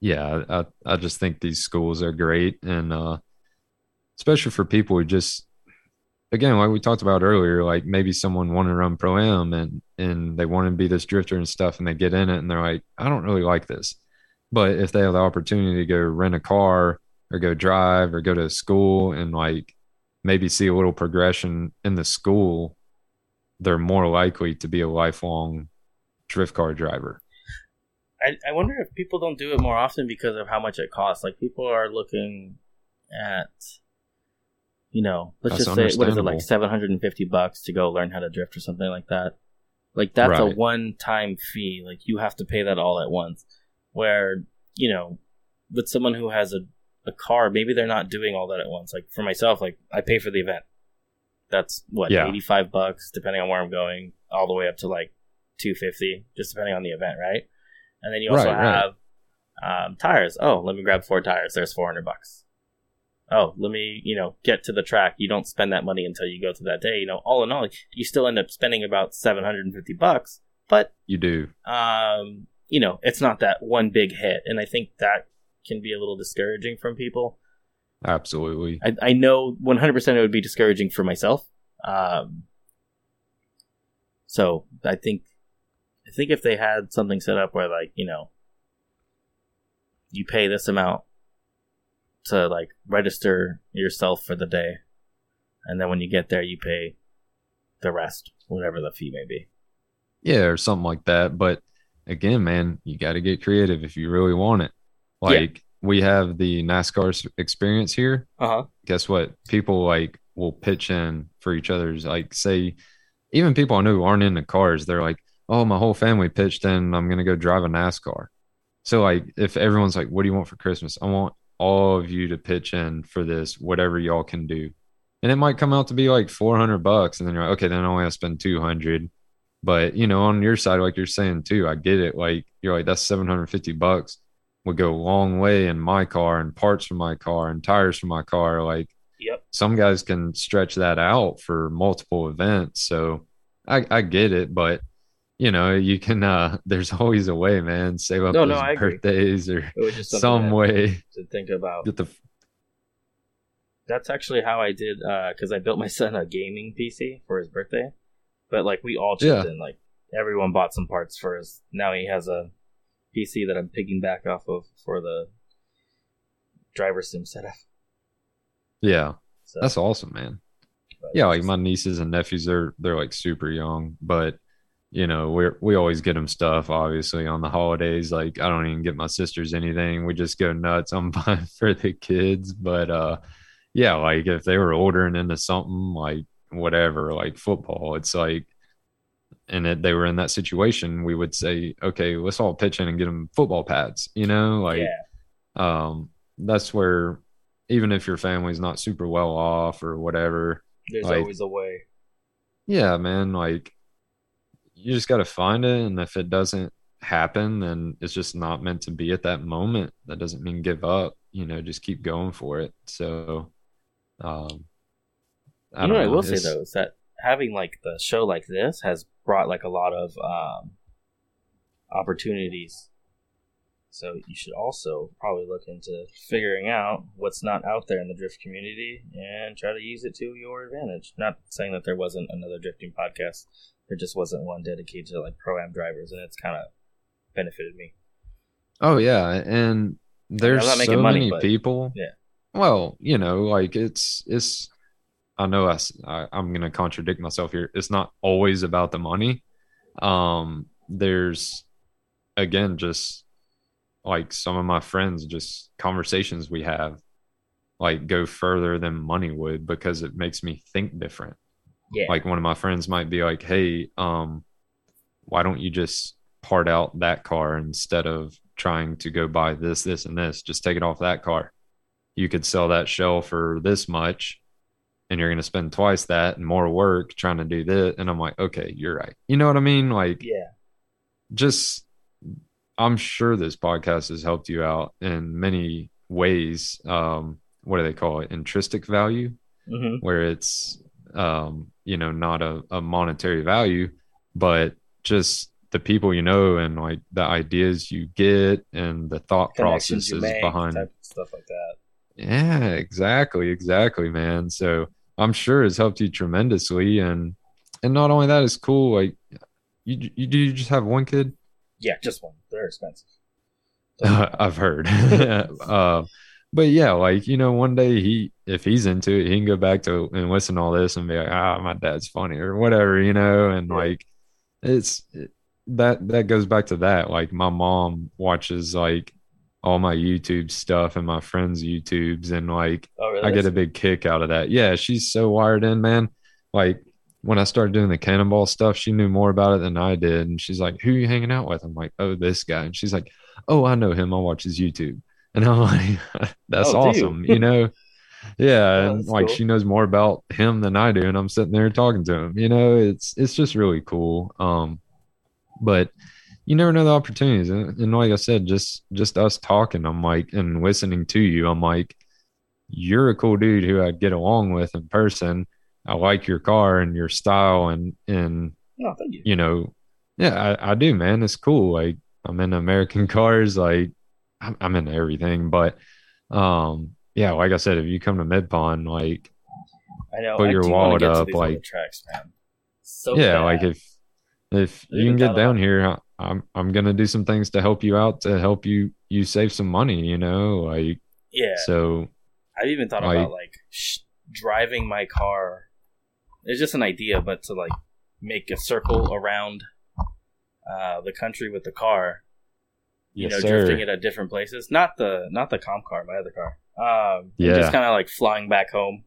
[SPEAKER 2] yeah, I I just think these schools are great and uh especially for people who just again, like we talked about earlier, like maybe someone wanted to run pro am and and they want to be this drifter and stuff and they get in it and they're like, I don't really like this. But if they have the opportunity to go rent a car or go drive or go to school and like maybe see a little progression in the school, they're more likely to be a lifelong drift car driver.
[SPEAKER 1] I, I wonder if people don't do it more often because of how much it costs. Like people are looking at, you know, let's
[SPEAKER 2] That's
[SPEAKER 1] just say what is it like seven hundred and fifty bucks to go learn how to drift or something like that. Like that's a one time fee. Like you have to pay that all at once. Where you know, with someone who has a a car, maybe they're not doing all that at once. Like for myself, like I pay for the event. That's what
[SPEAKER 2] Yeah.
[SPEAKER 1] eighty five bucks, depending on where I'm going, all the way up to like two fifty, just depending on the event, right? And then you also
[SPEAKER 2] Right, right.
[SPEAKER 1] have um, tires. Oh, let me grab four tires. There's four hundred bucks. Oh, let me you know get to the track. You don't spend that money until you go to that day. You know, all in all, you still end up spending about seven hundred and fifty bucks. But
[SPEAKER 2] You do.
[SPEAKER 1] um, you know, it's not that one big hit, and I think that can be a little discouraging from people.
[SPEAKER 2] Absolutely.
[SPEAKER 1] I, I know 100% it would be discouraging for myself. Um, so I think, I think if they had something set up where like, you know, you pay this amount to like register yourself for the day. And then when you get there, you pay the rest, whatever the fee may be.
[SPEAKER 2] Yeah, or something like that. But again, man, you got to get creative if you really want it.
[SPEAKER 1] Yeah.
[SPEAKER 2] We have the NASCAR experience here.
[SPEAKER 1] Uh huh.
[SPEAKER 2] Guess what? People like will pitch in for each other's. Like, say, even people I know who aren't into cars, they're like, "Oh, my whole family pitched in. I'm gonna go drive a NASCAR." So, like, if everyone's like, "What do you want for Christmas?" I want all of you to pitch in for this, whatever y'all can do, and it might come out to be like 400 bucks, and then you're like, "Okay, then I only have to spend 200." But you know, on your side, like you're saying too, I get it. Like you're like, that's 750 bucks would go a long way in my car and parts for my car and tires for my car. Like
[SPEAKER 1] Yep.
[SPEAKER 2] some guys can stretch that out for multiple events. So I, I get it, but you know, you can uh there's always a way, man. Save up
[SPEAKER 1] No, no,
[SPEAKER 2] those
[SPEAKER 1] I agree.
[SPEAKER 2] birthdays or
[SPEAKER 1] It was just
[SPEAKER 2] some way.
[SPEAKER 1] to think about.
[SPEAKER 2] Get the
[SPEAKER 1] That's actually how I did uh, because I built my son a gaming PC for his birthday. But like we all chipped
[SPEAKER 2] Yeah.
[SPEAKER 1] in, like everyone bought some parts for his. Now he has a PC that I'm picking back off of for the driver sim setup.
[SPEAKER 2] yeah,
[SPEAKER 1] So,
[SPEAKER 2] that's awesome, man. Yeah, like my nieces and nephews, they're they're like super young, but you know, we're we always get them stuff. Obviously, on the holidays, like I don't even get my sisters anything. We just go nuts. I'm buying for the kids, but uh, yeah, like if they were older and into something like whatever, like football, it's like, and it, they were in that situation, we would say, okay, let's all pitch in and get them football pads. You know, like
[SPEAKER 1] yeah,
[SPEAKER 2] um, that's where even if your family's not super well off or whatever,
[SPEAKER 1] there's
[SPEAKER 2] like-
[SPEAKER 1] always a way.
[SPEAKER 2] yeah, man, like you just got to find it. And if it doesn't happen, then it's just not meant to be at that moment. That doesn't mean give up, you know, just keep going for it. So, um, I
[SPEAKER 1] You know what I will
[SPEAKER 2] It's-
[SPEAKER 1] say though is that having like the show like this has brought like a lot of um, opportunities. So you should also probably look into figuring out what's not out there in the drift community and try to use it to your advantage. Not saying that there wasn't another drifting podcast, there just wasn't one dedicated to like pro am drivers, and it's kind of benefited me.
[SPEAKER 2] Oh yeah, and there's so money, many
[SPEAKER 1] but,
[SPEAKER 2] people.
[SPEAKER 1] Yeah.
[SPEAKER 2] Well, you know, like it's it's. I know I, I I'm gonna contradict myself here. It's not always about the money. Um, there's again just like some of my friends just conversations we have like go further than money would because it makes me think different
[SPEAKER 1] yeah
[SPEAKER 2] like one of my friends might be like hey um why don't you just part out that car instead of trying to go buy this this and this just take it off that car you could sell that shell for this much and you're going to spend twice that and more work trying to do this and i'm like okay you're right you know what i mean like
[SPEAKER 1] yeah
[SPEAKER 2] just I'm sure this podcast has helped you out in many ways. Um, what do they call it? Intrinsic value,
[SPEAKER 1] mm-hmm.
[SPEAKER 2] where it's, um, you know, not a, a monetary value, but just the people you know and like the ideas you get and the thought processes behind
[SPEAKER 1] stuff like that.
[SPEAKER 2] Yeah, exactly, exactly, man. So I'm sure it's helped you tremendously, and and not only that, it's cool. Like, you you do you just have one kid?
[SPEAKER 1] Yeah, just one. They're expensive.
[SPEAKER 2] I've heard. uh, but yeah, like you know, one day he, if he's into it, he can go back to and listen to all this and be like, ah, my dad's funny or whatever, you know, and yeah. like it's that that goes back to that. Like my mom watches like all my YouTube stuff and my friends' YouTubes, and like
[SPEAKER 1] oh, really?
[SPEAKER 2] I get a big kick out of that. Yeah, she's so wired in, man. Like when I started doing the cannonball stuff, she knew more about it than I did. And she's like, Who are you hanging out with? I'm like, Oh, this guy. And she's like, Oh, I know him. I watch his YouTube. And I'm like, That's oh, awesome. you know? Yeah. Oh, and like cool. she knows more about him than I do. And I'm sitting there talking to him. You know, it's it's just really cool. Um, but you never know the opportunities. And, and like I said, just just us talking, I'm like, and listening to you, I'm like, you're a cool dude who I'd get along with in person I like your car and your style and and
[SPEAKER 1] oh, you.
[SPEAKER 2] you. know, yeah, I, I do, man. It's cool. Like I'm in American cars, like I'm, I'm into everything. But um, yeah, like I said, if you come to MidPond, like
[SPEAKER 1] I know,
[SPEAKER 2] put
[SPEAKER 1] I
[SPEAKER 2] your wallet up, like
[SPEAKER 1] tracks, man. So
[SPEAKER 2] yeah,
[SPEAKER 1] bad.
[SPEAKER 2] like if if you can get down here, I'm I'm gonna do some things to help you out to help you you save some money. You know, like
[SPEAKER 1] yeah.
[SPEAKER 2] So
[SPEAKER 1] I've even thought like, about like sh- driving my car it's just an idea, but to like make a circle around uh, the country with the car, you yes, know, sir. drifting it at different places. Not the not the comp car, my other car. Um, yeah, just kind of like flying back home.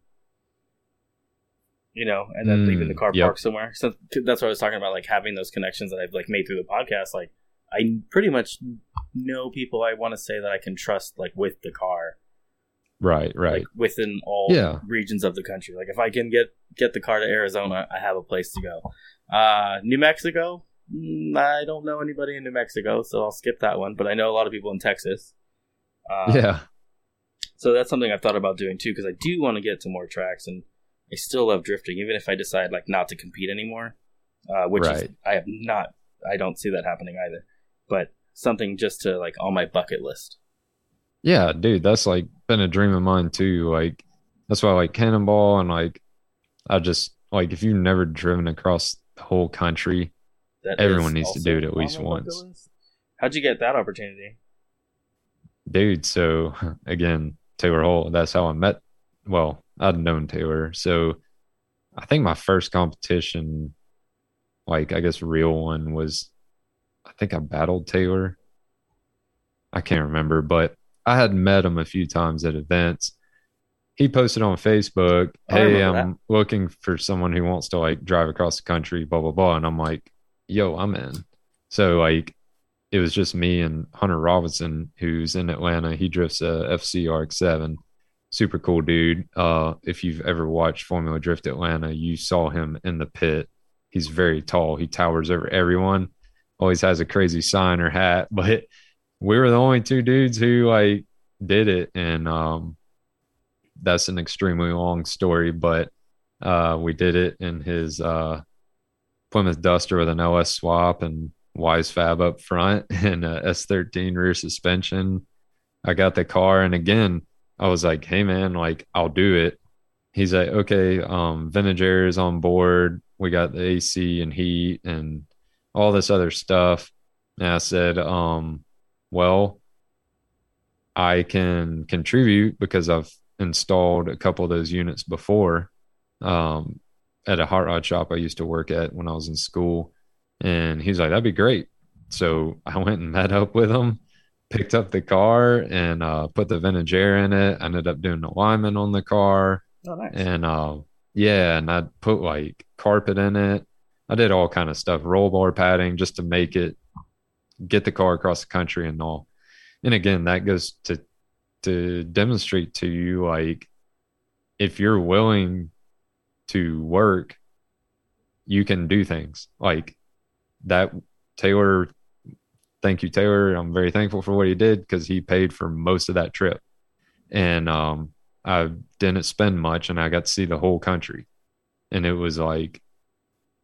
[SPEAKER 1] You know, and then mm, leaving the car yep. parked somewhere. So that's what I was talking about, like having those connections that I've like made through the podcast. Like I pretty much know people I want to say that I can trust, like with the car
[SPEAKER 2] Right, right.
[SPEAKER 1] Like within all
[SPEAKER 2] yeah.
[SPEAKER 1] regions of the country. Like if I can get get the car to Arizona, I have a place to go. Uh, New Mexico, mm, I don't know anybody in New Mexico, so I'll skip that one. But I know a lot of people in Texas.
[SPEAKER 2] Uh, yeah.
[SPEAKER 1] So that's something I've thought about doing too, because I do want to get to more tracks, and I still love drifting, even if I decide like not to compete anymore. Uh, which right. is I have not. I don't see that happening either. But something just to like on my bucket list.
[SPEAKER 2] Yeah, dude, that's like been a dream of mine too. Like that's why I like cannonball and like I just like if you've never driven across the whole country, that everyone needs to do it at least once.
[SPEAKER 1] How'd you get that opportunity?
[SPEAKER 2] Dude, so again, Taylor Hull, that's how I met well, I'd known Taylor. So I think my first competition, like I guess real one was I think I battled Taylor. I can't remember, but I had met him a few times at events. He posted on Facebook, "Hey, I'm that. looking for someone who wants to like drive across the country, blah blah blah." And I'm like, "Yo, I'm in." So like, it was just me and Hunter Robinson, who's in Atlanta. He drifts a FC RX-7. Super cool dude. Uh, if you've ever watched Formula Drift Atlanta, you saw him in the pit. He's very tall. He towers over everyone. Always has a crazy sign or hat, but we were the only two dudes who like did it and um that's an extremely long story but Uh, we did it in his uh, Plymouth Duster with an LS swap and Wisefab up front and a S13 rear suspension. I got the car, and again, I was like, "Hey, man, like I'll do it." He's like, "Okay, um, vintage air is on board. We got the AC and heat and all this other stuff." And I said, um, "Well, I can contribute because I've installed a couple of those units before um, at a hot rod shop I used to work at when I was in school. And he's like, that'd be great. So I went and met up with him, picked up the car and uh, put the vintage air in it. I ended up doing the alignment on the car.
[SPEAKER 1] Oh, nice.
[SPEAKER 2] And uh, yeah, and I put like carpet in it. I did all kind of stuff, roll bar padding just to make it get the car across the country and all and again that goes to to demonstrate to you like if you're willing to work you can do things like that taylor thank you taylor. I'm very thankful for what he did because he paid for most of that trip. And um i didn't spend much and i got to see the whole country. And it was like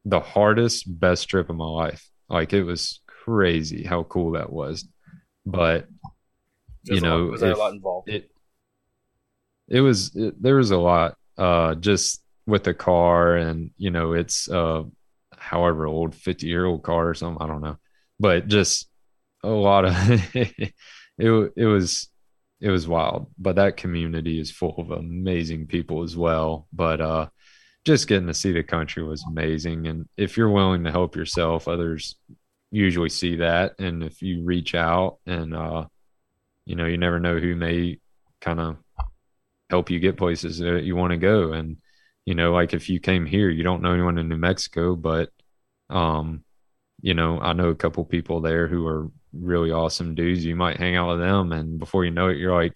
[SPEAKER 2] the hardest best trip of my life. Like it was crazy how cool that was. But
[SPEAKER 1] There's
[SPEAKER 2] you
[SPEAKER 1] a lot-
[SPEAKER 2] know,
[SPEAKER 1] was there a lot involved?
[SPEAKER 2] it it was it, there was a lot uh just with the car and you know it's uh however old 50 year old car or something i don't know. But just a lot of it it was it was wild but that community is full of amazing people as well. But uh just getting to see the country was amazing. And if you're willing to help yourself others usually see that. And if you reach out and uh you know you never know who may kind of help you get places that you want to go. And you know like if you came here you don't know anyone in new mexico but um you know i know a couple people there who are really awesome dudes you might hang out with them and before you know it you're like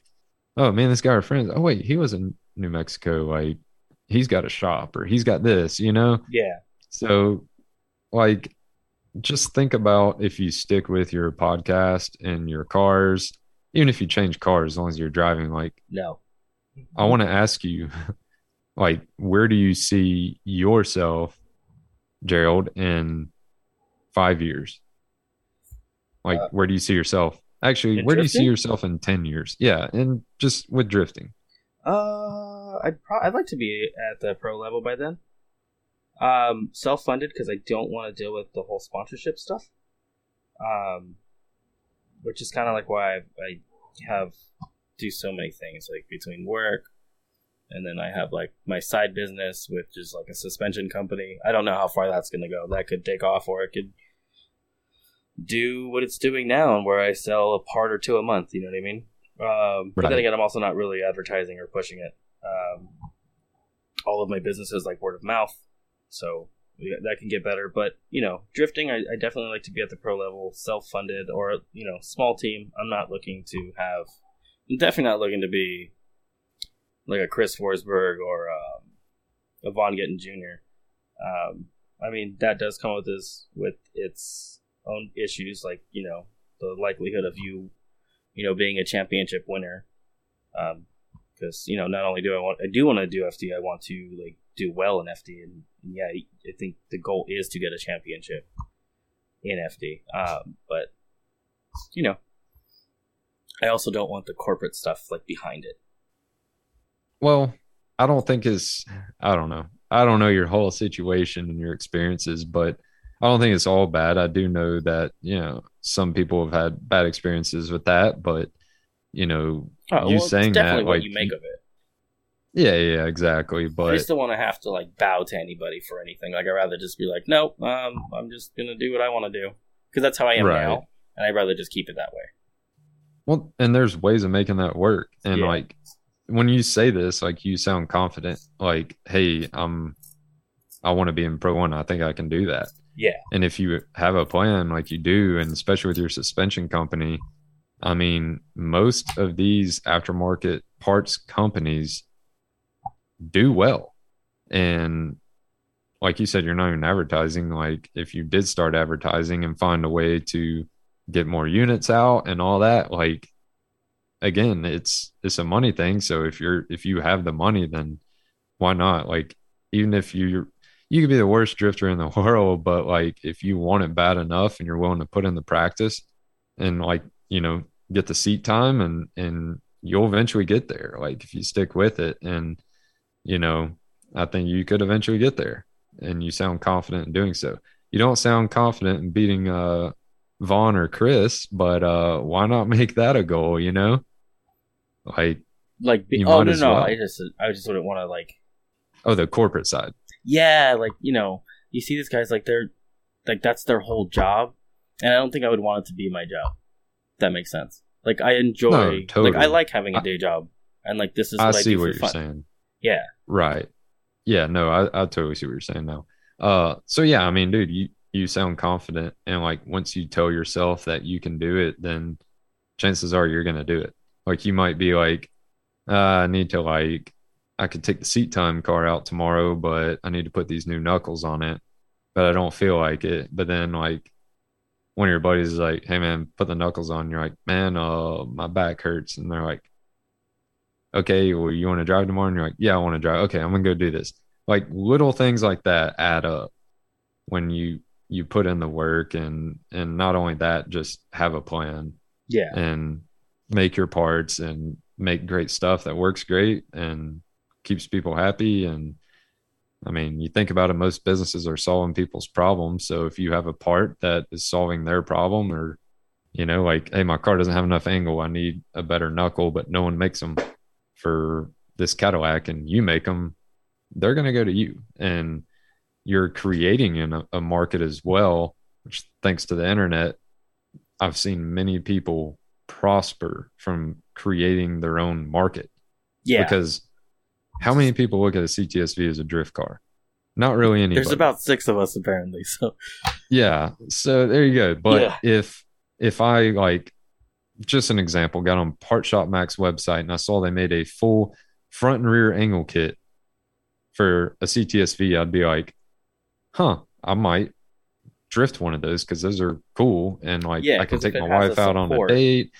[SPEAKER 2] oh man this guy are friends oh wait he was in new mexico like he's got a shop or he's got this you know
[SPEAKER 1] yeah.
[SPEAKER 2] so, like, just think about if you stick with your podcast and your cars, even if you change cars, as long as you're driving. Like,
[SPEAKER 1] No.
[SPEAKER 2] I want to ask you, like, where do you see yourself, Gerald, in five years? Like,
[SPEAKER 1] Uh,
[SPEAKER 2] where do you see yourself? Actually, where do you see yourself in 10 years? Yeah. And just with drifting.
[SPEAKER 1] Uh, I'd pro- I'd like to be at the pro level by then. Um, self funded because I don't want to deal with the whole sponsorship stuff. Um, which is kind of like why I, I have do so many things like between work, and then I have like my side business, which is like a suspension company. I don't know how far that's gonna go. That could take off, or it could do what it's doing now, and where I sell a part or two a month. You know what I mean? Um, But then again, I'm also not really advertising or pushing it. Um, all of my business is like word of mouth, so that can get better. But you know, drifting, I, I definitely like to be at the pro level, self-funded, or you know, small team. I'm not looking to have. I'm definitely not looking to be like a Chris Forsberg or um, a Vaughn Gittin Jr. Um, I mean, that does come with this with its own issues, like you know, the likelihood of you, you know, being a championship winner. Because you know, not only do I want, I do want to do FD, I want to like do well in FD, and, and yeah, I think the goal is to get a championship in FD. Um, but you know, I also don't want the corporate stuff like behind it.
[SPEAKER 2] Well, I don't think is I don't know. I don't know your whole situation and your experiences, but I don't think it's all bad. I do know that, you know, some people have had bad experiences with that, but you know,
[SPEAKER 1] Oh,
[SPEAKER 2] you
[SPEAKER 1] well,
[SPEAKER 2] saying that
[SPEAKER 1] what
[SPEAKER 2] like
[SPEAKER 1] you make of it.
[SPEAKER 2] Yeah, yeah, exactly.
[SPEAKER 1] I
[SPEAKER 2] But
[SPEAKER 1] just don't want to have to like bow to anybody for anything. Like I'd rather just be like, nope, um, I'm just gonna do what I want to do because that's how I am
[SPEAKER 2] Right.
[SPEAKER 1] now, and I'd rather just keep it that way.
[SPEAKER 2] well, and there's ways of making that work. And
[SPEAKER 1] Yeah.
[SPEAKER 2] like when you say this, like you sound confident, like, hey, I'm I want to be in pro one. I think I can do that.
[SPEAKER 1] Yeah,
[SPEAKER 2] And if you have a plan like you do, and especially with your suspension company, I mean, most of these aftermarket parts companies do well. And like you said, you're not even advertising. Like if you did start advertising and find a way to get more units out and all that, like again, it's it's a money thing. So if you're if you have the money, then why not? Like even if you you could be the worst drifter in the world, but like if you want it bad enough and you're willing to put in the practice and like, you know, get the seat time and and you'll eventually get there. Like if you stick with it and you know, I think you could eventually get there and you sound confident in doing so. You don't sound confident in beating uh Vaughn or Chris, but uh why not make that a goal, you know? Like
[SPEAKER 1] Like, be, oh no, no,
[SPEAKER 2] well.
[SPEAKER 1] I just, I just wouldn't want to like,
[SPEAKER 2] oh the corporate side.
[SPEAKER 1] Yeah, like you know, you see these guys like they're, like that's their whole job, and I don't think I would want it to be my job. That makes sense. Like I enjoy,
[SPEAKER 2] No,
[SPEAKER 1] like I like having a day job, and like this is
[SPEAKER 2] I
[SPEAKER 1] what I,
[SPEAKER 2] see what you're
[SPEAKER 1] fun.
[SPEAKER 2] saying.
[SPEAKER 1] Yeah,
[SPEAKER 2] Right. Yeah, no, I, I totally see what you're saying now. Uh so yeah, I mean, dude, you you sound confident and like once you tell yourself that you can do it, then chances are you're gonna do it. Like you might be like, uh, I need to like I could take the seat time car out tomorrow, but I need to put these new knuckles on it. But I don't feel like it. But then like one of your buddies is like, Hey man, put the knuckles on. You're like, Man, uh my back hurts. And they're like, okay, well, you want to drive tomorrow? And you're like, yeah, I want to drive. Okay, I'm gonna go do this. Like little things like that add up when you you put in the work and and not only that, just have a plan
[SPEAKER 1] yeah,
[SPEAKER 2] and make your parts and make great stuff that works great and keeps people happy and I mean, you think about it, most businesses are solving people's problems. So if you have a part that is solving their problem or you know, like, hey, my car doesn't have enough angle. I need a better knuckle, but no one makes them for this Cadillac and you make them, they're going to go to you. And you're creating in a, a market as well, which thanks to the internet, I've seen many people prosper from creating their own market.
[SPEAKER 1] yeah.
[SPEAKER 2] Because how many people look at a CTSV as a drift car? Not really anybody.
[SPEAKER 1] There's about six of us apparently, so
[SPEAKER 2] Yeah. So there you go. But
[SPEAKER 1] Yeah.
[SPEAKER 2] if if I like just an example, got on Part Shop Max website and I saw they made a full front and rear angle kit for a CTSV, I'd be like, huh, I might drift one of those because those are cool and like
[SPEAKER 1] Yeah,
[SPEAKER 2] I can take my wife out on a date.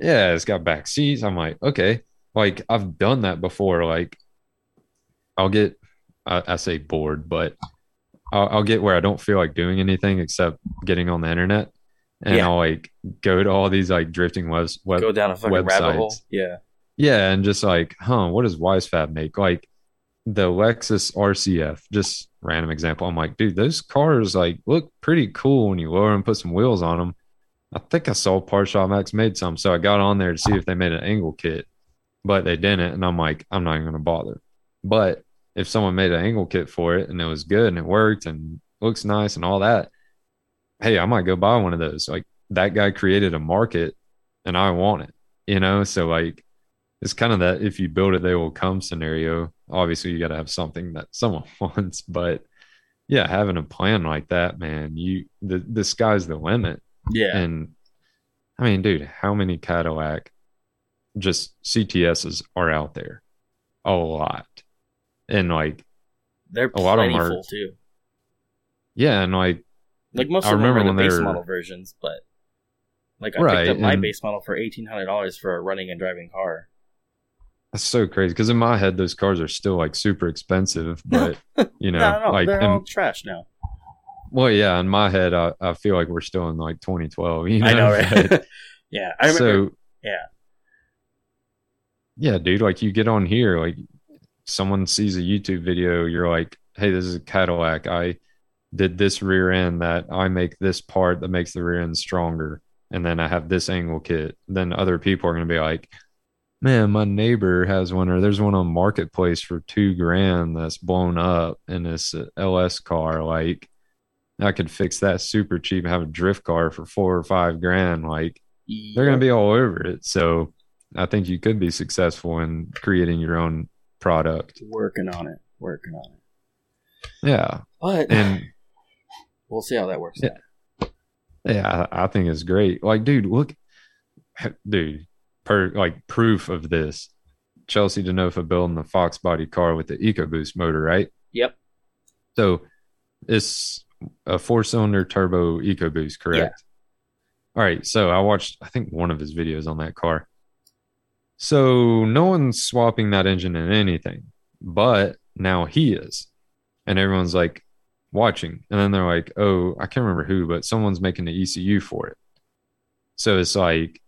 [SPEAKER 2] Yeah, it's got back seats. I'm like, okay. Like I've done that before. Like I'll get I, I say bored, but I'll, I'll get where I don't feel like doing anything except getting on the internet, and
[SPEAKER 1] Yeah.
[SPEAKER 2] I'll like go to all these like drifting webs, web,
[SPEAKER 1] go down a fucking rabbit hole. Yeah,
[SPEAKER 2] yeah, and just like, huh, what does Wisefab make? Like the Lexus RCF, just random example. I'm like, dude, those cars like look pretty cool when you lower and put some wheels on them. I think I saw Part Shop Max made some, so I got on there to see if they made an angle kit, but they didn't, and I'm like, I'm not even gonna bother. But if someone made an angle kit for it and it was good and it worked and looks nice and all that, hey, I might go buy one of those. Like that guy created a market and I want it, you know? So like it's kind of that if you build it, they will come scenario. Obviously, you got to have something that someone wants, but yeah, having a plan like that, man, you the the sky's the limit.
[SPEAKER 1] yeah.
[SPEAKER 2] And I mean, dude, how many Cadillac just CTSs are out there? A lot. And like,
[SPEAKER 1] They're
[SPEAKER 2] a lot of 'em are-
[SPEAKER 1] too.
[SPEAKER 2] yeah, and like,
[SPEAKER 1] Like most
[SPEAKER 2] I
[SPEAKER 1] of them
[SPEAKER 2] remember
[SPEAKER 1] are the base model versions, but like I
[SPEAKER 2] Right,
[SPEAKER 1] picked up my base model for eighteen hundred dollars for a running and driving car.
[SPEAKER 2] that's so crazy because in my head, those cars are still like super expensive, but you know,
[SPEAKER 1] no, no,
[SPEAKER 2] like,
[SPEAKER 1] they're
[SPEAKER 2] in-
[SPEAKER 1] all trash now.
[SPEAKER 2] well, yeah, in my head, I, I feel like we're still in like 2012. You know,
[SPEAKER 1] I know, right? Yeah, I remember.
[SPEAKER 2] So
[SPEAKER 1] yeah.
[SPEAKER 2] yeah, dude, like you get on here, like someone sees a YouTube video, you're like, hey, this is a Cadillac. I did this rear end that I make this part that makes the rear end stronger. And then I have this angle kit. Then other people are going to be like, man, my neighbor has one, or there's one on Marketplace for two grand that's blown up in this LS car. Like, I could fix that super cheap and have a drift car for four or five grand. Like, they're going to be all over it. So I think you could be successful in creating your own product.
[SPEAKER 1] working on it, working on it.
[SPEAKER 2] Yeah.
[SPEAKER 1] But
[SPEAKER 2] And
[SPEAKER 1] we'll see how that works.
[SPEAKER 2] Yeah. yeah, I I think it's great. Like, dude, look, dude, per like proof of this. Chelsea Denofa building the Fox body car with the EcoBoost motor, right?
[SPEAKER 1] Yep.
[SPEAKER 2] So it's a four cylinder turbo EcoBoost, correct? Yeah. All right. So I watched, I think, one of his videos on that car. So no one's swapping that engine in anything, but now he is. and everyone's like watching, and then they're like, "Oh, I can't remember who, but someone's making the ECU for it." So it's like,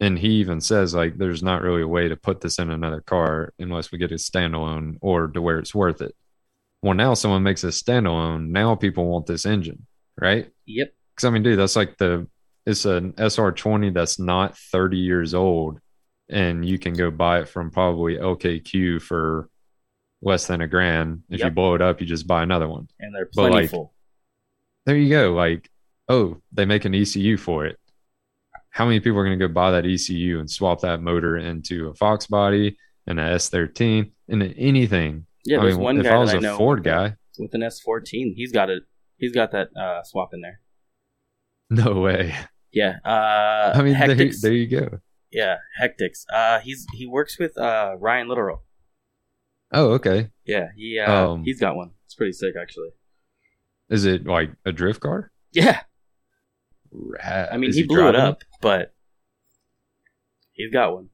[SPEAKER 2] and he even says like, "There's not really a way to put this in another car unless we get a standalone or to where it's worth it." Well, now someone makes a standalone. Now people want this engine, right?
[SPEAKER 1] Yep.
[SPEAKER 2] Because I mean, dude, that's like the it's an SR20 that's not 30 years old, and you can go buy it from probably LKQ for less than a grand. If you blow it up, you just buy another one.
[SPEAKER 1] And they're
[SPEAKER 2] But, like,
[SPEAKER 1] plentiful.
[SPEAKER 2] There you go. Like, oh, they make an ECU for it. How many people are going to go buy that ECU and swap that motor into a Fox body and a S13 and anything?
[SPEAKER 1] yeah,
[SPEAKER 2] I
[SPEAKER 1] there's
[SPEAKER 2] mean,
[SPEAKER 1] one
[SPEAKER 2] if
[SPEAKER 1] guy
[SPEAKER 2] I was
[SPEAKER 1] that
[SPEAKER 2] a
[SPEAKER 1] I know
[SPEAKER 2] Ford
[SPEAKER 1] with,
[SPEAKER 2] guy,
[SPEAKER 1] with an S14. He's got it. He's got that uh, swap in there.
[SPEAKER 2] no way.
[SPEAKER 1] Yeah. Uh,
[SPEAKER 2] I mean, there, there you go.
[SPEAKER 1] Yeah, Hectics. Uh, he's he works with uh Ryan Litteral.
[SPEAKER 2] Oh, okay.
[SPEAKER 1] Yeah, he uh,
[SPEAKER 2] Um,
[SPEAKER 1] he's got one. It's pretty sick, actually.
[SPEAKER 2] Is it like a drift car?
[SPEAKER 1] Yeah,
[SPEAKER 2] Rad.
[SPEAKER 1] I mean,
[SPEAKER 2] Is
[SPEAKER 1] he, blew it up, but he's got one.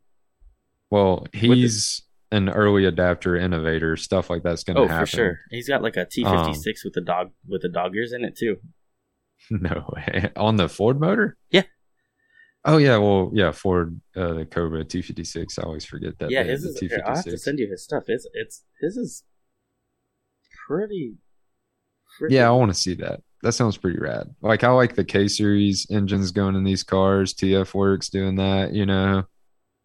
[SPEAKER 2] Well, he's an early adapter innovator. Stuff like that's going to happen.
[SPEAKER 1] Oh,
[SPEAKER 2] happen.
[SPEAKER 1] for sure. He's got like a T56 with the dog with the dog ears in it too.
[SPEAKER 2] No way. On the Ford motor?
[SPEAKER 1] Yeah.
[SPEAKER 2] Oh yeah, well yeah, Ford uh, the Cobra T fifty six. I always forget that.
[SPEAKER 1] yeah, his is. I'll have to send you his stuff. It's it's his is pretty.
[SPEAKER 2] Yeah, I want to see that. That sounds pretty rad. Like I like the K series engines going in these cars. TF Works doing that. You know,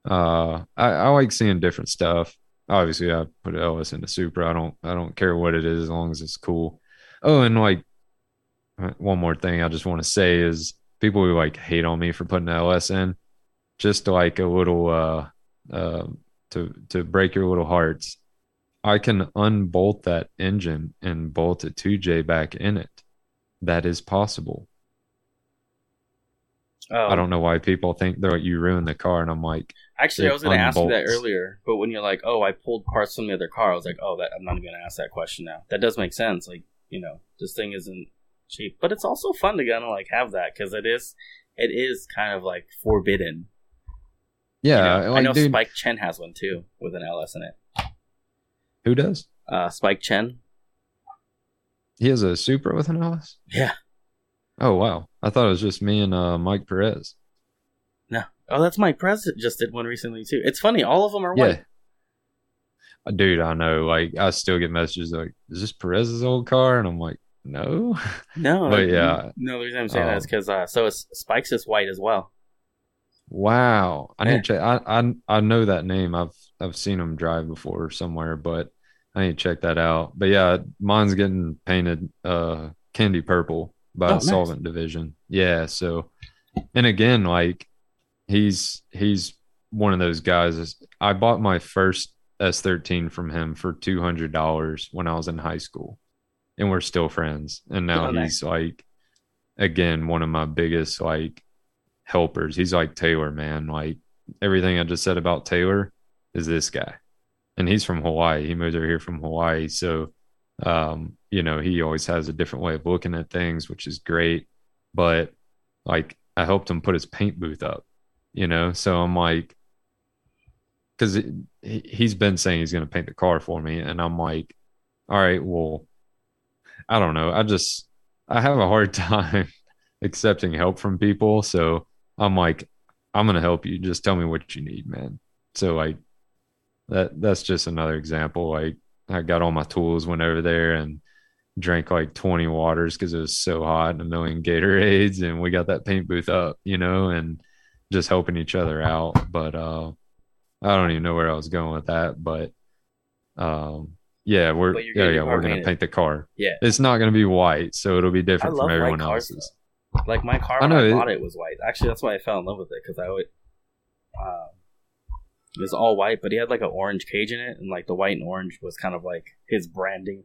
[SPEAKER 2] uh, I, I like seeing different stuff. Obviously, I put LS in the Supra. I don't I don't care what it is as long as it's cool. Oh, and like uh, one more thing I just want to say is people who like hate on me for putting the LS in, just like a little uh uh to to break your little hearts. I can unbolt that engine and bolt a 2J back in it. That is possible.
[SPEAKER 1] Oh,
[SPEAKER 2] I don't know why people think they're like you ruined the car, and I'm like,
[SPEAKER 1] Actually, I was going to ask you that earlier, but when you're like, "Oh, I pulled parts from the other car," I was like, "Oh, that I'm not going to ask that question now." That does make sense. Like, you know, this thing isn't cheap, but it's also fun to kind of like have that because it is, it is kind of like forbidden. you
[SPEAKER 2] yeah,
[SPEAKER 1] know?
[SPEAKER 2] like
[SPEAKER 1] I know
[SPEAKER 2] dude,
[SPEAKER 1] Spike Chen has one too with an LS in it.
[SPEAKER 2] who does?
[SPEAKER 1] Uh, Spike Chen.
[SPEAKER 2] He has a Supra with an LS.
[SPEAKER 1] Yeah.
[SPEAKER 2] Oh wow, I thought it was just me and uh, Mike Perez.
[SPEAKER 1] No. Oh, that's Mike President just did one recently too. It's funny. All of them are
[SPEAKER 2] Yeah.
[SPEAKER 1] white.
[SPEAKER 2] Uh, Dude, I know. Like, I still get messages like, "Is this Perez's old car?" And I'm like, "No."
[SPEAKER 1] No,
[SPEAKER 2] But yeah.
[SPEAKER 1] No, the reason I'm saying that is
[SPEAKER 2] Um,
[SPEAKER 1] because uh, so it's Spike's is white as well.
[SPEAKER 2] Wow, I
[SPEAKER 1] Yeah.
[SPEAKER 2] need to check. I, I I know that name. I've I've seen him drive before somewhere, but I need to check that out. But yeah, mine's getting painted uh candy purple by
[SPEAKER 1] Oh, nice.
[SPEAKER 2] Solvent Division. Yeah, so and again, like he's he's one of those guys. is- I bought my first S13 from him for two hundred dollars when I was in high school, and we're still friends. And now
[SPEAKER 1] nice.
[SPEAKER 2] he's like, again, one of my biggest like helpers. He's like Taylor, man. Like everything I just said about Taylor is this guy. And he's from Hawaii. He moved over here from Hawaii. So um, you know, he always has a different way of looking at things, which is great. But like I helped him put his paint booth up, you know. So I'm like because he's been saying he's going to paint the car for me and i'm like all right well i don't know. I just i have a hard time accepting help from people. So i'm like i'm to help you. Just tell me what you need man. So like that that's just another example. Like i got all my tools went over there and drank like 20 waters because it was so hot and a million gatorades and we got that paint booth up you know and just helping each other out. But uh I don't even know where I was going with that, but um, yeah, we're yeah, yeah,
[SPEAKER 1] your
[SPEAKER 2] we're gonna paint the car.
[SPEAKER 1] Yeah.
[SPEAKER 2] It's not gonna be white, so it'll be different from everyone
[SPEAKER 1] cars,
[SPEAKER 2] else's.
[SPEAKER 1] Like my car
[SPEAKER 2] I
[SPEAKER 1] when I,
[SPEAKER 2] know, it-
[SPEAKER 1] bought it was white. Actually, that's why I fell in love with it because I would. Um, it was all white, but he had like an orange cage in it, and like the white and orange was kind of like his branding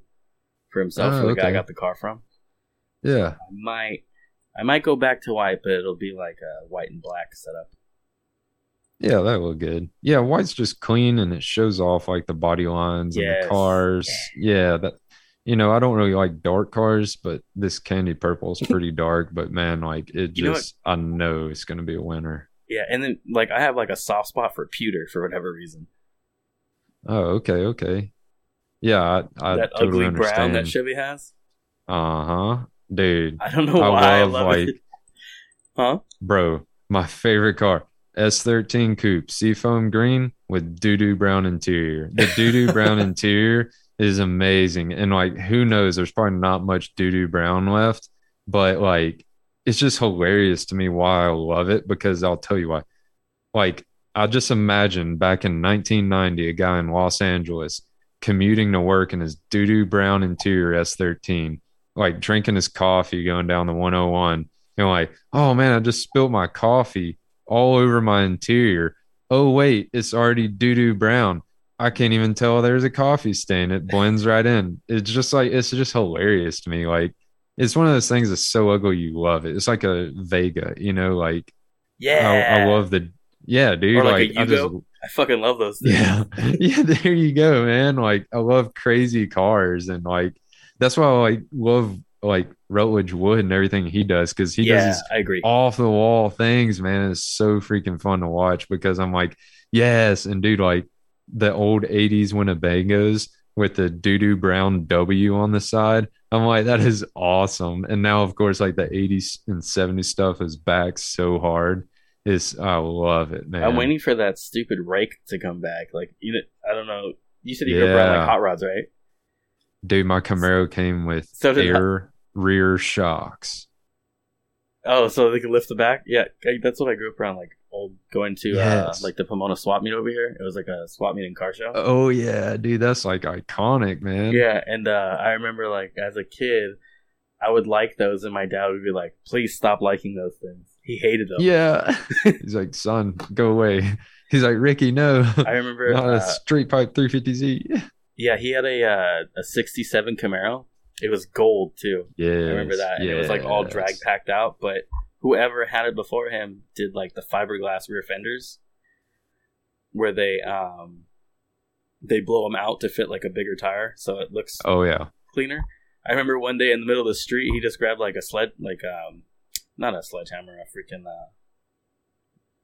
[SPEAKER 1] for himself.
[SPEAKER 2] Oh,
[SPEAKER 1] for the guy I got the car from.
[SPEAKER 2] Yeah,
[SPEAKER 1] I might, I might go back to white, but it'll be like a white and black setup.
[SPEAKER 2] Yeah, that look good. Yeah, white's just clean and it shows off like the body lines and the cars. Yeah, that you know, I don't really like dark cars, but this candy purple is pretty dark. But man, like it
[SPEAKER 1] You know
[SPEAKER 2] just, I know it's gonna be a winner.
[SPEAKER 1] Yeah, and then like I have like a soft spot for pewter for whatever reason.
[SPEAKER 2] Oh, okay, okay. Yeah, I, I
[SPEAKER 1] that
[SPEAKER 2] totally
[SPEAKER 1] ugly brown that. Chevy has.
[SPEAKER 2] Uh huh, dude,
[SPEAKER 1] I don't know
[SPEAKER 2] I
[SPEAKER 1] why I
[SPEAKER 2] love,
[SPEAKER 1] love
[SPEAKER 2] like-
[SPEAKER 1] it. Huh?
[SPEAKER 2] bro, my favorite car. S13 Coupe, Seafoam Green with doo doo brown interior. The doo doo brown interior is amazing. And like, who knows? There's probably not much doo doo brown left, but like, it's just hilarious to me why I love it because I'll tell you why. Like, I just imagine back in 1990, a guy in Los Angeles commuting to work in his doo doo brown interior S13, like drinking his coffee going down the 101. And like, oh man, I just spilled my coffee all over my interior. Oh wait, it's already doo doo brown. I can't even tell there's a coffee stain. It blends right in. It's just like it's just hilarious to me. Like it's one of those things that's so ugly you love it. It's like a Vega, you know, like
[SPEAKER 1] Yeah.
[SPEAKER 2] I, I love the yeah, dude.
[SPEAKER 1] Or like
[SPEAKER 2] like I just
[SPEAKER 1] I fucking love those things.
[SPEAKER 2] yeah. Yeah, there you go, man. Like I love crazy cars and like that's why I like love like Rutledge Wood and everything he does because he
[SPEAKER 1] yeah,
[SPEAKER 2] does
[SPEAKER 1] I agree.
[SPEAKER 2] off the wall things, man. It's so freaking fun to watch because I'm like, yes, and dude, like the old '80s Winnebagos with the doo doo brown W on the side. I'm like, that is awesome. And now, of course, like the '80s and '70s stuff is back so hard. It's I love it, man.
[SPEAKER 1] I'm waiting for that stupid rake to come back. Like you know, I don't know. You said you up around like hot rods, right?
[SPEAKER 2] Dude, my Camaro came with
[SPEAKER 1] So
[SPEAKER 2] air rear shocks.
[SPEAKER 1] Oh, so they could lift the back? Yeah, I- that's what I grew up around. Like old going to
[SPEAKER 2] Yes.
[SPEAKER 1] uh, like the Pomona swap meet over here. It was like a swap meet and car show.
[SPEAKER 2] Oh yeah, dude, that's like iconic, man.
[SPEAKER 1] Yeah, and uh, I remember like as a kid, I would like those, and my dad would be like, "Please stop liking those things." He hated them.
[SPEAKER 2] Yeah. He's like, son, go away. He's like, Ricky, no.
[SPEAKER 1] I remember.
[SPEAKER 2] Not
[SPEAKER 1] uh,
[SPEAKER 2] a straight pipe 350Z.
[SPEAKER 1] yeah, he had a uh, a '67 Camaro. It was gold too.
[SPEAKER 2] Yeah.
[SPEAKER 1] I remember that, and it was like all drag packed out. But whoever had it before him did like the fiberglass rear fenders, where they um they blow them out to fit like a bigger tire, so it looks
[SPEAKER 2] Oh yeah.
[SPEAKER 1] cleaner. I remember one day in the middle of the street, he just grabbed like a sled, like um, not a sledgehammer, a freaking uh,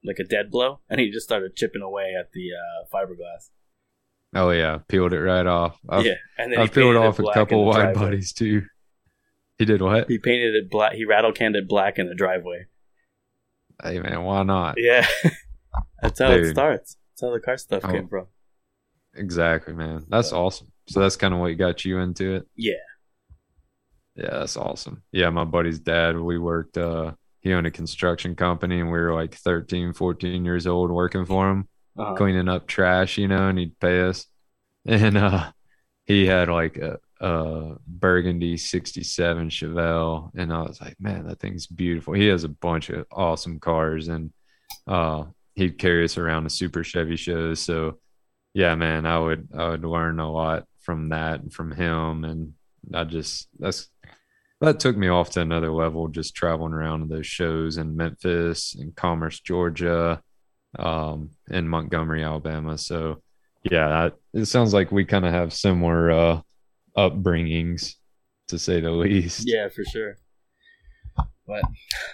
[SPEAKER 1] like a dead blow, and he just started chipping away at the uh, fiberglass.
[SPEAKER 2] Oh yeah. Peeled it right off. I've,
[SPEAKER 1] yeah, and then he
[SPEAKER 2] peeled off a couple wide
[SPEAKER 1] driveway.
[SPEAKER 2] bodies too. He did what?
[SPEAKER 1] He painted it black. He rattle canned it black in the driveway.
[SPEAKER 2] Hey man, why not?
[SPEAKER 1] Yeah, that's how it starts. That's how the car stuff
[SPEAKER 2] Oh.
[SPEAKER 1] came from.
[SPEAKER 2] Exactly, man. That's awesome. So that's kind of what got you into it.
[SPEAKER 1] Yeah.
[SPEAKER 2] Yeah, that's awesome. Yeah, my buddy's dad, we worked uh he owned a construction company and we were like 13, 14 years old working for him.
[SPEAKER 1] Uh-huh.
[SPEAKER 2] cleaning up trash, you know, and he'd pay us. And uh he had like a, a burgundy 67 Chevelle. And I was like, man, that thing's beautiful. He has a bunch of awesome cars and uh he'd carry us around the super Chevy shows. So yeah, man, I would I would learn a lot from that and from him. And I just that's that took me off to another level just traveling around to those shows in Memphis and Commerce, Georgia um, in Montgomery, Alabama. So, yeah, it sounds like we kind of have similar uh, upbringings, to say the least.
[SPEAKER 1] Yeah, for sure. But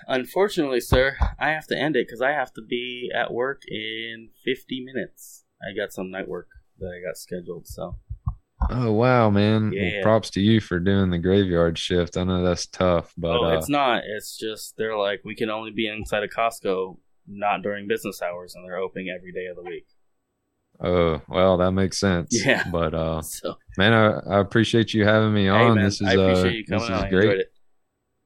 [SPEAKER 1] unfortunately, sir, I have to end it because I have to be at work in 50 minutes. I got some night work that I got scheduled. So
[SPEAKER 2] Oh wow, man! Well, props to you for doing the graveyard shift. I know that's tough, but
[SPEAKER 1] oh,
[SPEAKER 2] uh,
[SPEAKER 1] it's not. It's just they're like we can only be inside of Costco not during business hours, and they're opening every day of the week.
[SPEAKER 2] oh well, that makes sense.
[SPEAKER 1] Yeah.
[SPEAKER 2] But uh,
[SPEAKER 1] So
[SPEAKER 2] man, I, I appreciate you having me
[SPEAKER 1] hey,
[SPEAKER 2] on.
[SPEAKER 1] man,
[SPEAKER 2] this is uh,
[SPEAKER 1] you
[SPEAKER 2] this is
[SPEAKER 1] on.
[SPEAKER 2] Great.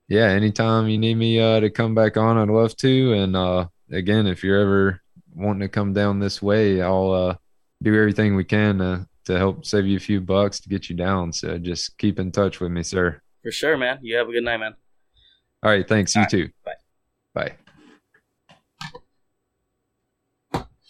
[SPEAKER 2] yeah anytime you need me uh to come back on i'd love to and uh again if you're ever wanting to come down this way i'll uh do everything we can to to help save you a few bucks to get you down so just keep in touch with me sir
[SPEAKER 1] For sure, man. You have a good night, man.
[SPEAKER 2] all right thanks you
[SPEAKER 1] All right,
[SPEAKER 2] too
[SPEAKER 1] bye.
[SPEAKER 2] bye